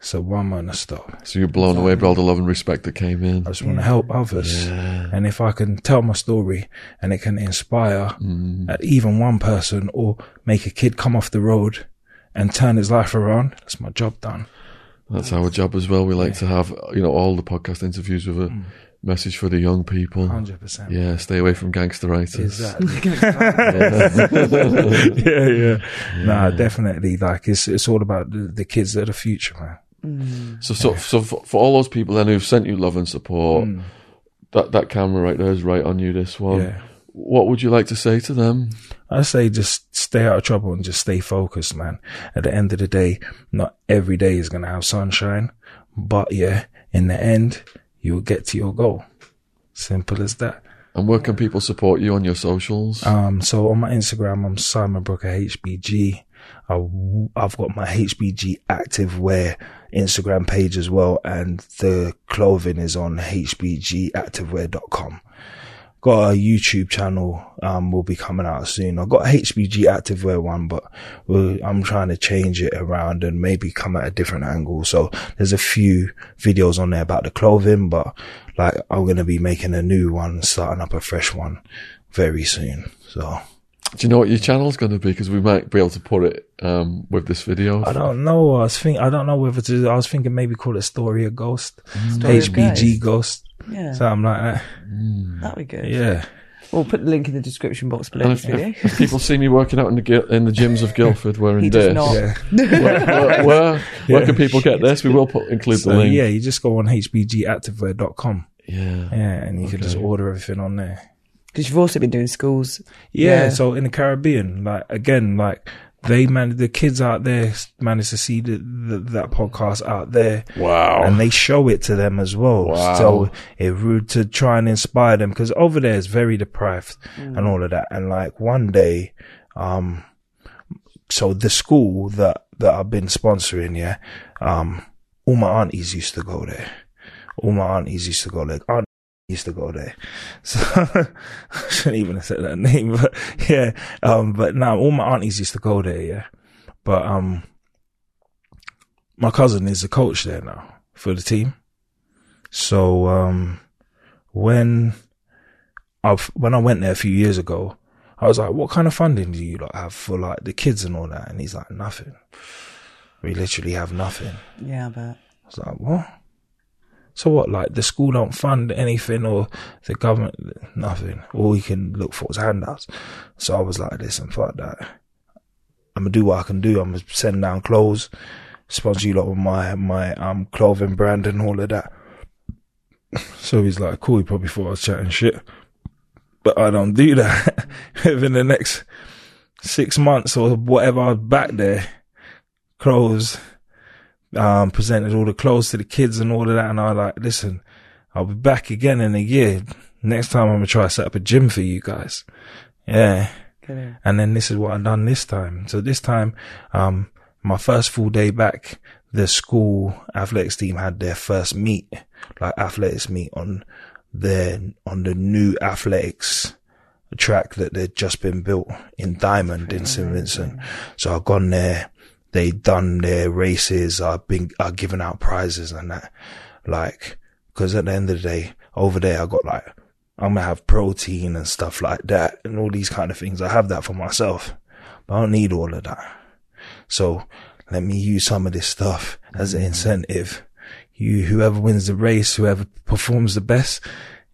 So why am I gonna stop? So you're blown away by all the love and respect that came in. I just want to help others. And if I can tell my story and it can inspire uh, even one person or make a kid come off the road and turn his life around, that's my job done. That's our job as well. We like to have, you know, all the podcast interviews with a message for the young people. 100%. Yeah, stay away from gangsteritis. Exactly. yeah, yeah. Nah, definitely. Like it's it's all about the, the kids that are the future, man. Mm. So, so, so for, for all those people then who've sent you love and support, mm. that that camera right there is right on you. This one. Yeah. What would you like to say to them? I say just stay out of trouble and just stay focused, man. At the end of the day, not every day is gonna have sunshine, but yeah, in the end, you'll get to your goal. Simple as that. And where can people support you on your socials? Um, so on my Instagram, I'm Simon Brooker HBG. I, have got my HBG active wear Instagram page as well, and the clothing is on hbgactivewear.com. Got a YouTube channel, um, will be coming out soon. I've got a HBG activewear one, but we're, I'm trying to change it around and maybe come at a different angle. So there's a few videos on there about the clothing, but like I'm going to be making a new one, starting up a fresh one very soon. So Do you know what your channel's going to be? Because we might be able to put it um, with this video. I don't know. I was think I don't know whether to. I was thinking maybe call it Story of Ghost, Story of HBG Ghost, Yeah, something like that. that'd be good. Yeah, We'll put the link in the description box below this if, video. if, if people see me working out in the in the gyms of Guildford wearing He does this, yeah. where, where, where, where can people get this? We will put include So the link. yeah, you just go on hbgactivewear.com. Yeah. Yeah, and you can just order everything on there. Because you've also been doing schools. Yeah, Yeah. so in the Caribbean, like again, like they man, the kids out there managed to see the, the, that podcast out there. Wow. and they show it to them as well. Wow. So it would to try and inspire them because over there is very deprived and all of that. And like one day, um, so the school that that I've been sponsoring, yeah, um, all my aunties used to go there. All my aunties used to go there. Aunt used to go there. So I shouldn't even have said that name, but yeah. Um, but now all my aunties used to go there, yeah. But um, my cousin is a coach there now for the team. So um, when I when I went there a few years ago, I was like, "What kind of funding do you like have for like the kids and all that?" And he's like, "Nothing. We literally have nothing." Yeah, but I was like, "What?" So what? Like the school don't fund anything, or the government nothing. All you can look for is handouts. So I was like, "Listen, fuck that. I'm gonna do what I can do. I'm gonna send down clothes, sponsor you lot with my my um clothing brand and all of that." So he's like, "Cool." He probably thought I was chatting shit, but I don't do that. Within the next six months or whatever, I was back there, clothes um, presented all the clothes to the kids and all of that. And I like, listen, I'll be back again in a year. Next time I'm gonna try to set up a gym for you guys. Yeah. And then this is what I've done this time. So this time, um, my first full day back, the school athletics team had their first meet, like athletics meet on their, on the new athletics track that they'd just been built in Diamond in St. Vincent. So I've gone there. They done their races. I've been, I've given out prizes and that. Like, cause at the end of the day, over there, I got like, I'm gonna have protein and stuff like that and all these kind of things. I have that for myself, but I don't need all of that. So let me use some of this stuff as an incentive. You, whoever wins the race, whoever performs the best,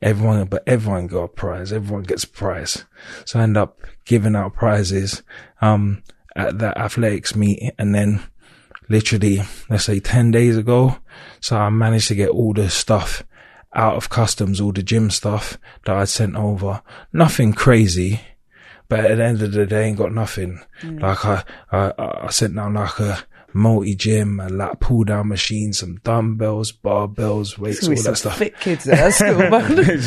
everyone, but everyone got a prize. Everyone gets a prize. So I end up giving out prizes, um, at that athletics meet and then literally, let's say 10 days ago. So I managed to get all the stuff out of customs all the gym stuff that I'd sent over. Nothing crazy, but at the end of the day, ain't got nothing. Mm. Like I, I, I sent down like a multi gym, a lat pull down machine, some dumbbells, barbells, weights, all Always some that stuff. fit kids at school,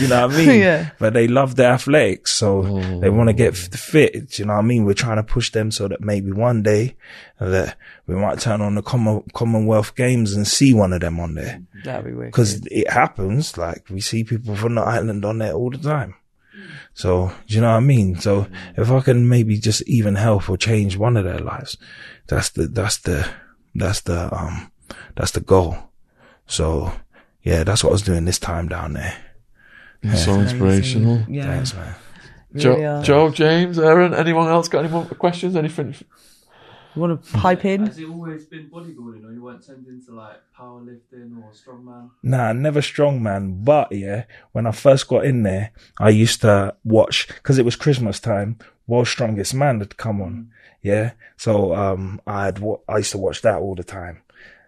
you know what I mean? Yeah. But they love their athletics, so they want to get fit. Do you know what I mean? We're trying to push them so that maybe one day that we might turn on the Common- Commonwealth Games and see one of them on there. That'd be weird. Because it happens. Like we see people from the island on there all the time. So do you know what I mean? So if I can maybe just even help or change one of their lives, that's the that's the that's the um that's the goal. So yeah, that's what I was doing this time down there. so inspirational. Yeah. Thanks, man. Really are. Joe, James, Aaron, anyone else got any more questions? Anything? You want to pipe in? Has it always been bodybuilding, or you weren't tending to like powerlifting or strongman? Nah, never strongman. But yeah, when I first got in there, I used to watch because it was Christmas time. World's Strongest Man had come on. Yeah, so um, I'd wa- I used to watch that all the time.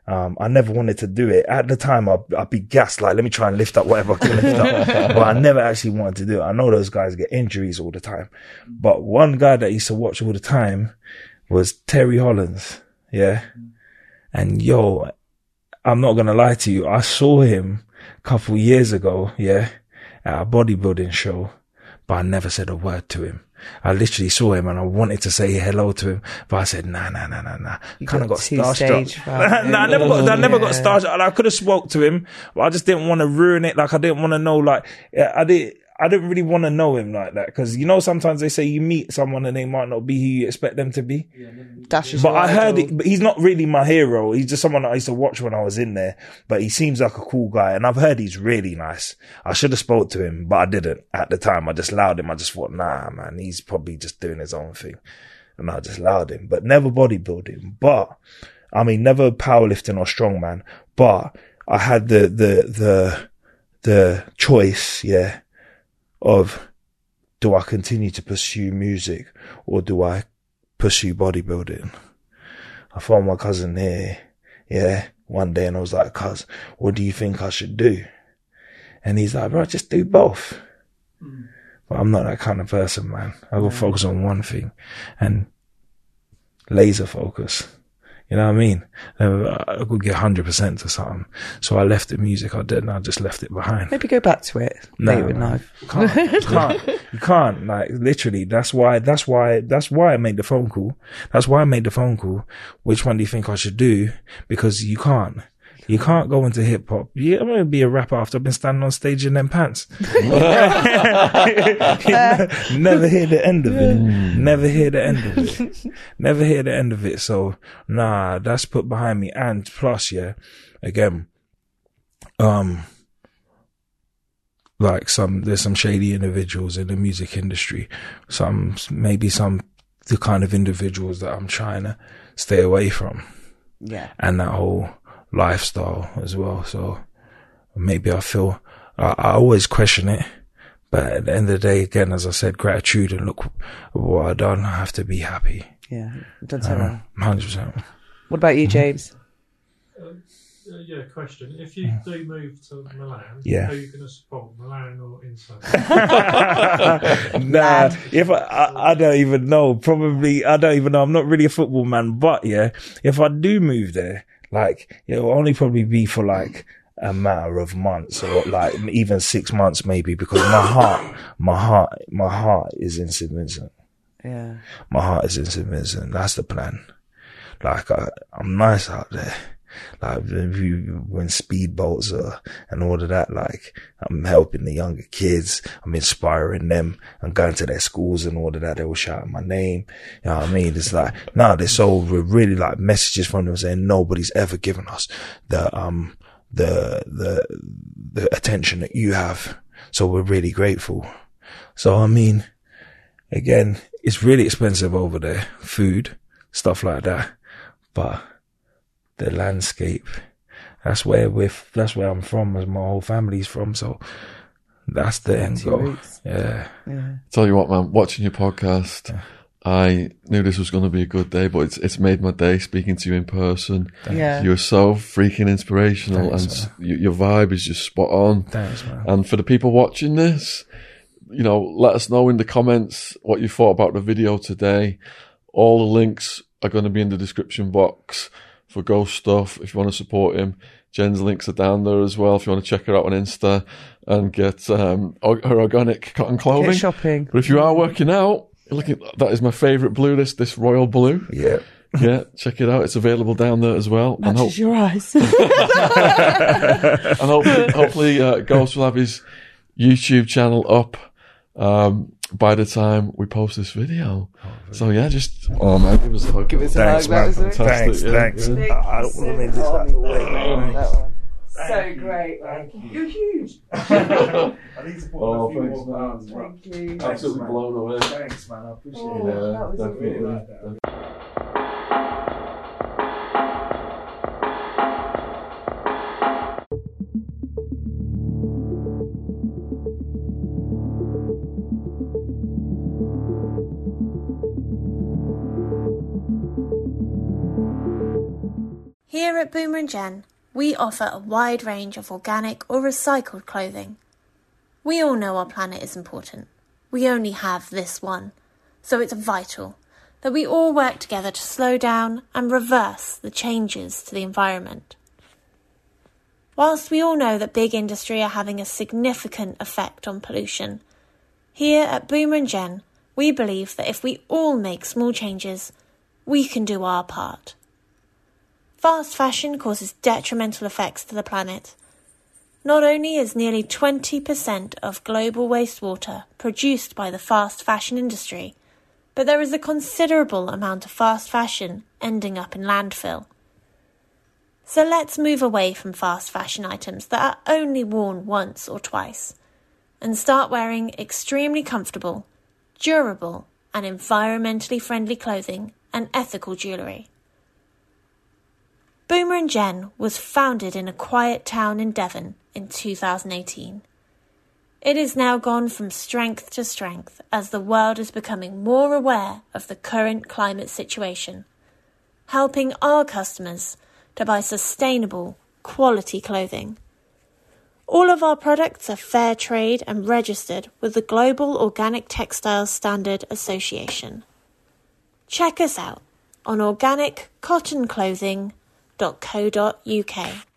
Um, I never wanted to do it at the time. I'd, I'd be gassed, like, let me try and lift up whatever I can lift up. but I never actually wanted to do it. I know those guys get injuries all the time, but one guy that I used to watch all the time was Terry Hollands. Yeah, and yo, I'm not gonna lie to you. I saw him a couple years ago, yeah, at a bodybuilding show, but I never said a word to him. I literally saw him and I wanted to say hello to him, but I said, nah, nah, nah, nah, nah. Kind of got got starstruck. nah, I never got, I never got starstruck. And I could have spoke to him, but I just didn't want to ruin it. Like I didn't want to know, like, I did. I didn't really want to know him like that because you know sometimes they say you meet someone and they might not be who you expect them to be. That's just But I heard it, but he's not really my hero. He's just someone that I used to watch when I was in there. But he seems like a cool guy, and I've heard he's really nice. I should have spoke to him, but I didn't at the time. I just allowed him. I just thought, nah, man, he's probably just doing his own thing, and I just allowed him. But never bodybuilding. But I mean, never powerlifting or strongman. But I had the the the the choice, yeah, of do I continue to pursue music or do I pursue bodybuilding? I found my cousin here, yeah, one day and I was like, cuz, what do you think I should do? And he's like, bro, just do both. Hmm. But I'm not that kind of person, man. I go focus on one thing and laser focus. You know what I mean? Uh, I could get 100% to something. So I left the music I did and I just left it behind. Maybe go back to it No, later in man. life. Can't, you can't, you can't. Like literally, that's why. That's why. That's why I made the phone call. That's why I made the phone call. Which one do you think I should do? Because you can't. You can't go into hip hop. Yeah, I'm gonna be a rapper after I've been standing on stage in them pants. Never hear the end of it. Never hear the end of it. Never hear the end of it. So nah, that's put behind me. And plus, yeah, again, um, like some there's some shady individuals in the music industry some maybe some the kind of individuals that i'm trying to stay away from Yeah. and that whole lifestyle as well so maybe i feel i, I always question it but at the end of the day again as i said gratitude and look what i've done i have to be happy Yeah. Done so well. 100% What about you, mm-hmm. James? Uh, uh, yeah, question. If you mm. do move to Milan, Yeah. who are you going to support, Milan or Inter? nah, if I, I, I don't even know, probably I don't even know. I'm not really a football man, but yeah, if I do move there, like it'll only probably be for like a matter of months or like even six months maybe because my heart, my heart, my heart is in St. Vincent. Yeah. My heart is in St. Vincent. That's the plan. Like I, I'm nice out there. Like when you- when speedboats are and all of that, like I'm helping the younger kids. I'm inspiring them. I'm going to their schools and all of that. They will shout my name. You know what I mean? It's like, nah, they're so really like messages from them saying nobody's ever given us the, um, the, the, the attention that you have. So we're really grateful. So I mean, again, it's really expensive over there, food, stuff like that. But the landscape, that's where we're, that's where I'm from, as my whole family's from. So that's the end your goal. Yeah. Yeah. Tell you what, man, watching your podcast I knew this was going to be a good day, but it's it's made my day speaking to you in person. Yeah. You're so freaking inspirational, Thanks, and s- y- your vibe is just spot on. Thanks, man. And for the people watching this, you know, let us know in the comments what you thought about the video today. All the links are going to be in the description box for Ghost Stuff if you want to support him. Jen's links are down there as well if you want to check her out on Insta and get um, her organic cotton clothing. Get shopping. But if you are working out, look at that is my favourite blue. list, this royal blue. Yeah. Yeah, check it out. It's available down there as well. And, hope, Matches your eyes. and hopefully, hopefully uh, Ghost will have his YouTube channel up um, by the time we post this video. So yeah, just oh man, give us a hug. Give us a Thanks, hug. That was Thanks, yeah. thanks. Yeah. I don't want to make this out the way. That one. So great. Thank you. You're huge. I need to put Oh, a few thanks, more man. pounds. but- Thank you. Absolutely man. blown away. Thanks, man. I appreciate Oh, it. Yeah, that was definitely. really like that. Here at Boomer and Jen, we offer a wide range of organic or recycled clothing. We all know our planet is important. We only have this one, so it's vital that we all work together to slow down and reverse the changes to the environment. Whilst we all know that big industry are having a significant effect on pollution, here at Boomer and Jen, we believe that if we all make small changes, we can do our part. Fast fashion causes detrimental effects to the planet. Not only is nearly 20% of global wastewater produced by the fast fashion industry, but there is a considerable amount of fast fashion ending up in landfill. So let's move away from fast fashion items that are only worn once or twice and start wearing extremely comfortable, durable, and environmentally friendly clothing and ethical jewellery. Boomer and Jen was founded in a quiet town in Devon in 2018. It has now gone from strength to strength as the world is becoming more aware of the current climate situation, helping our customers to buy sustainable, quality clothing. All of our products are fair trade and registered with the Global Organic Textiles Standard Association. Check us out on organiccottonclothing.co.uk.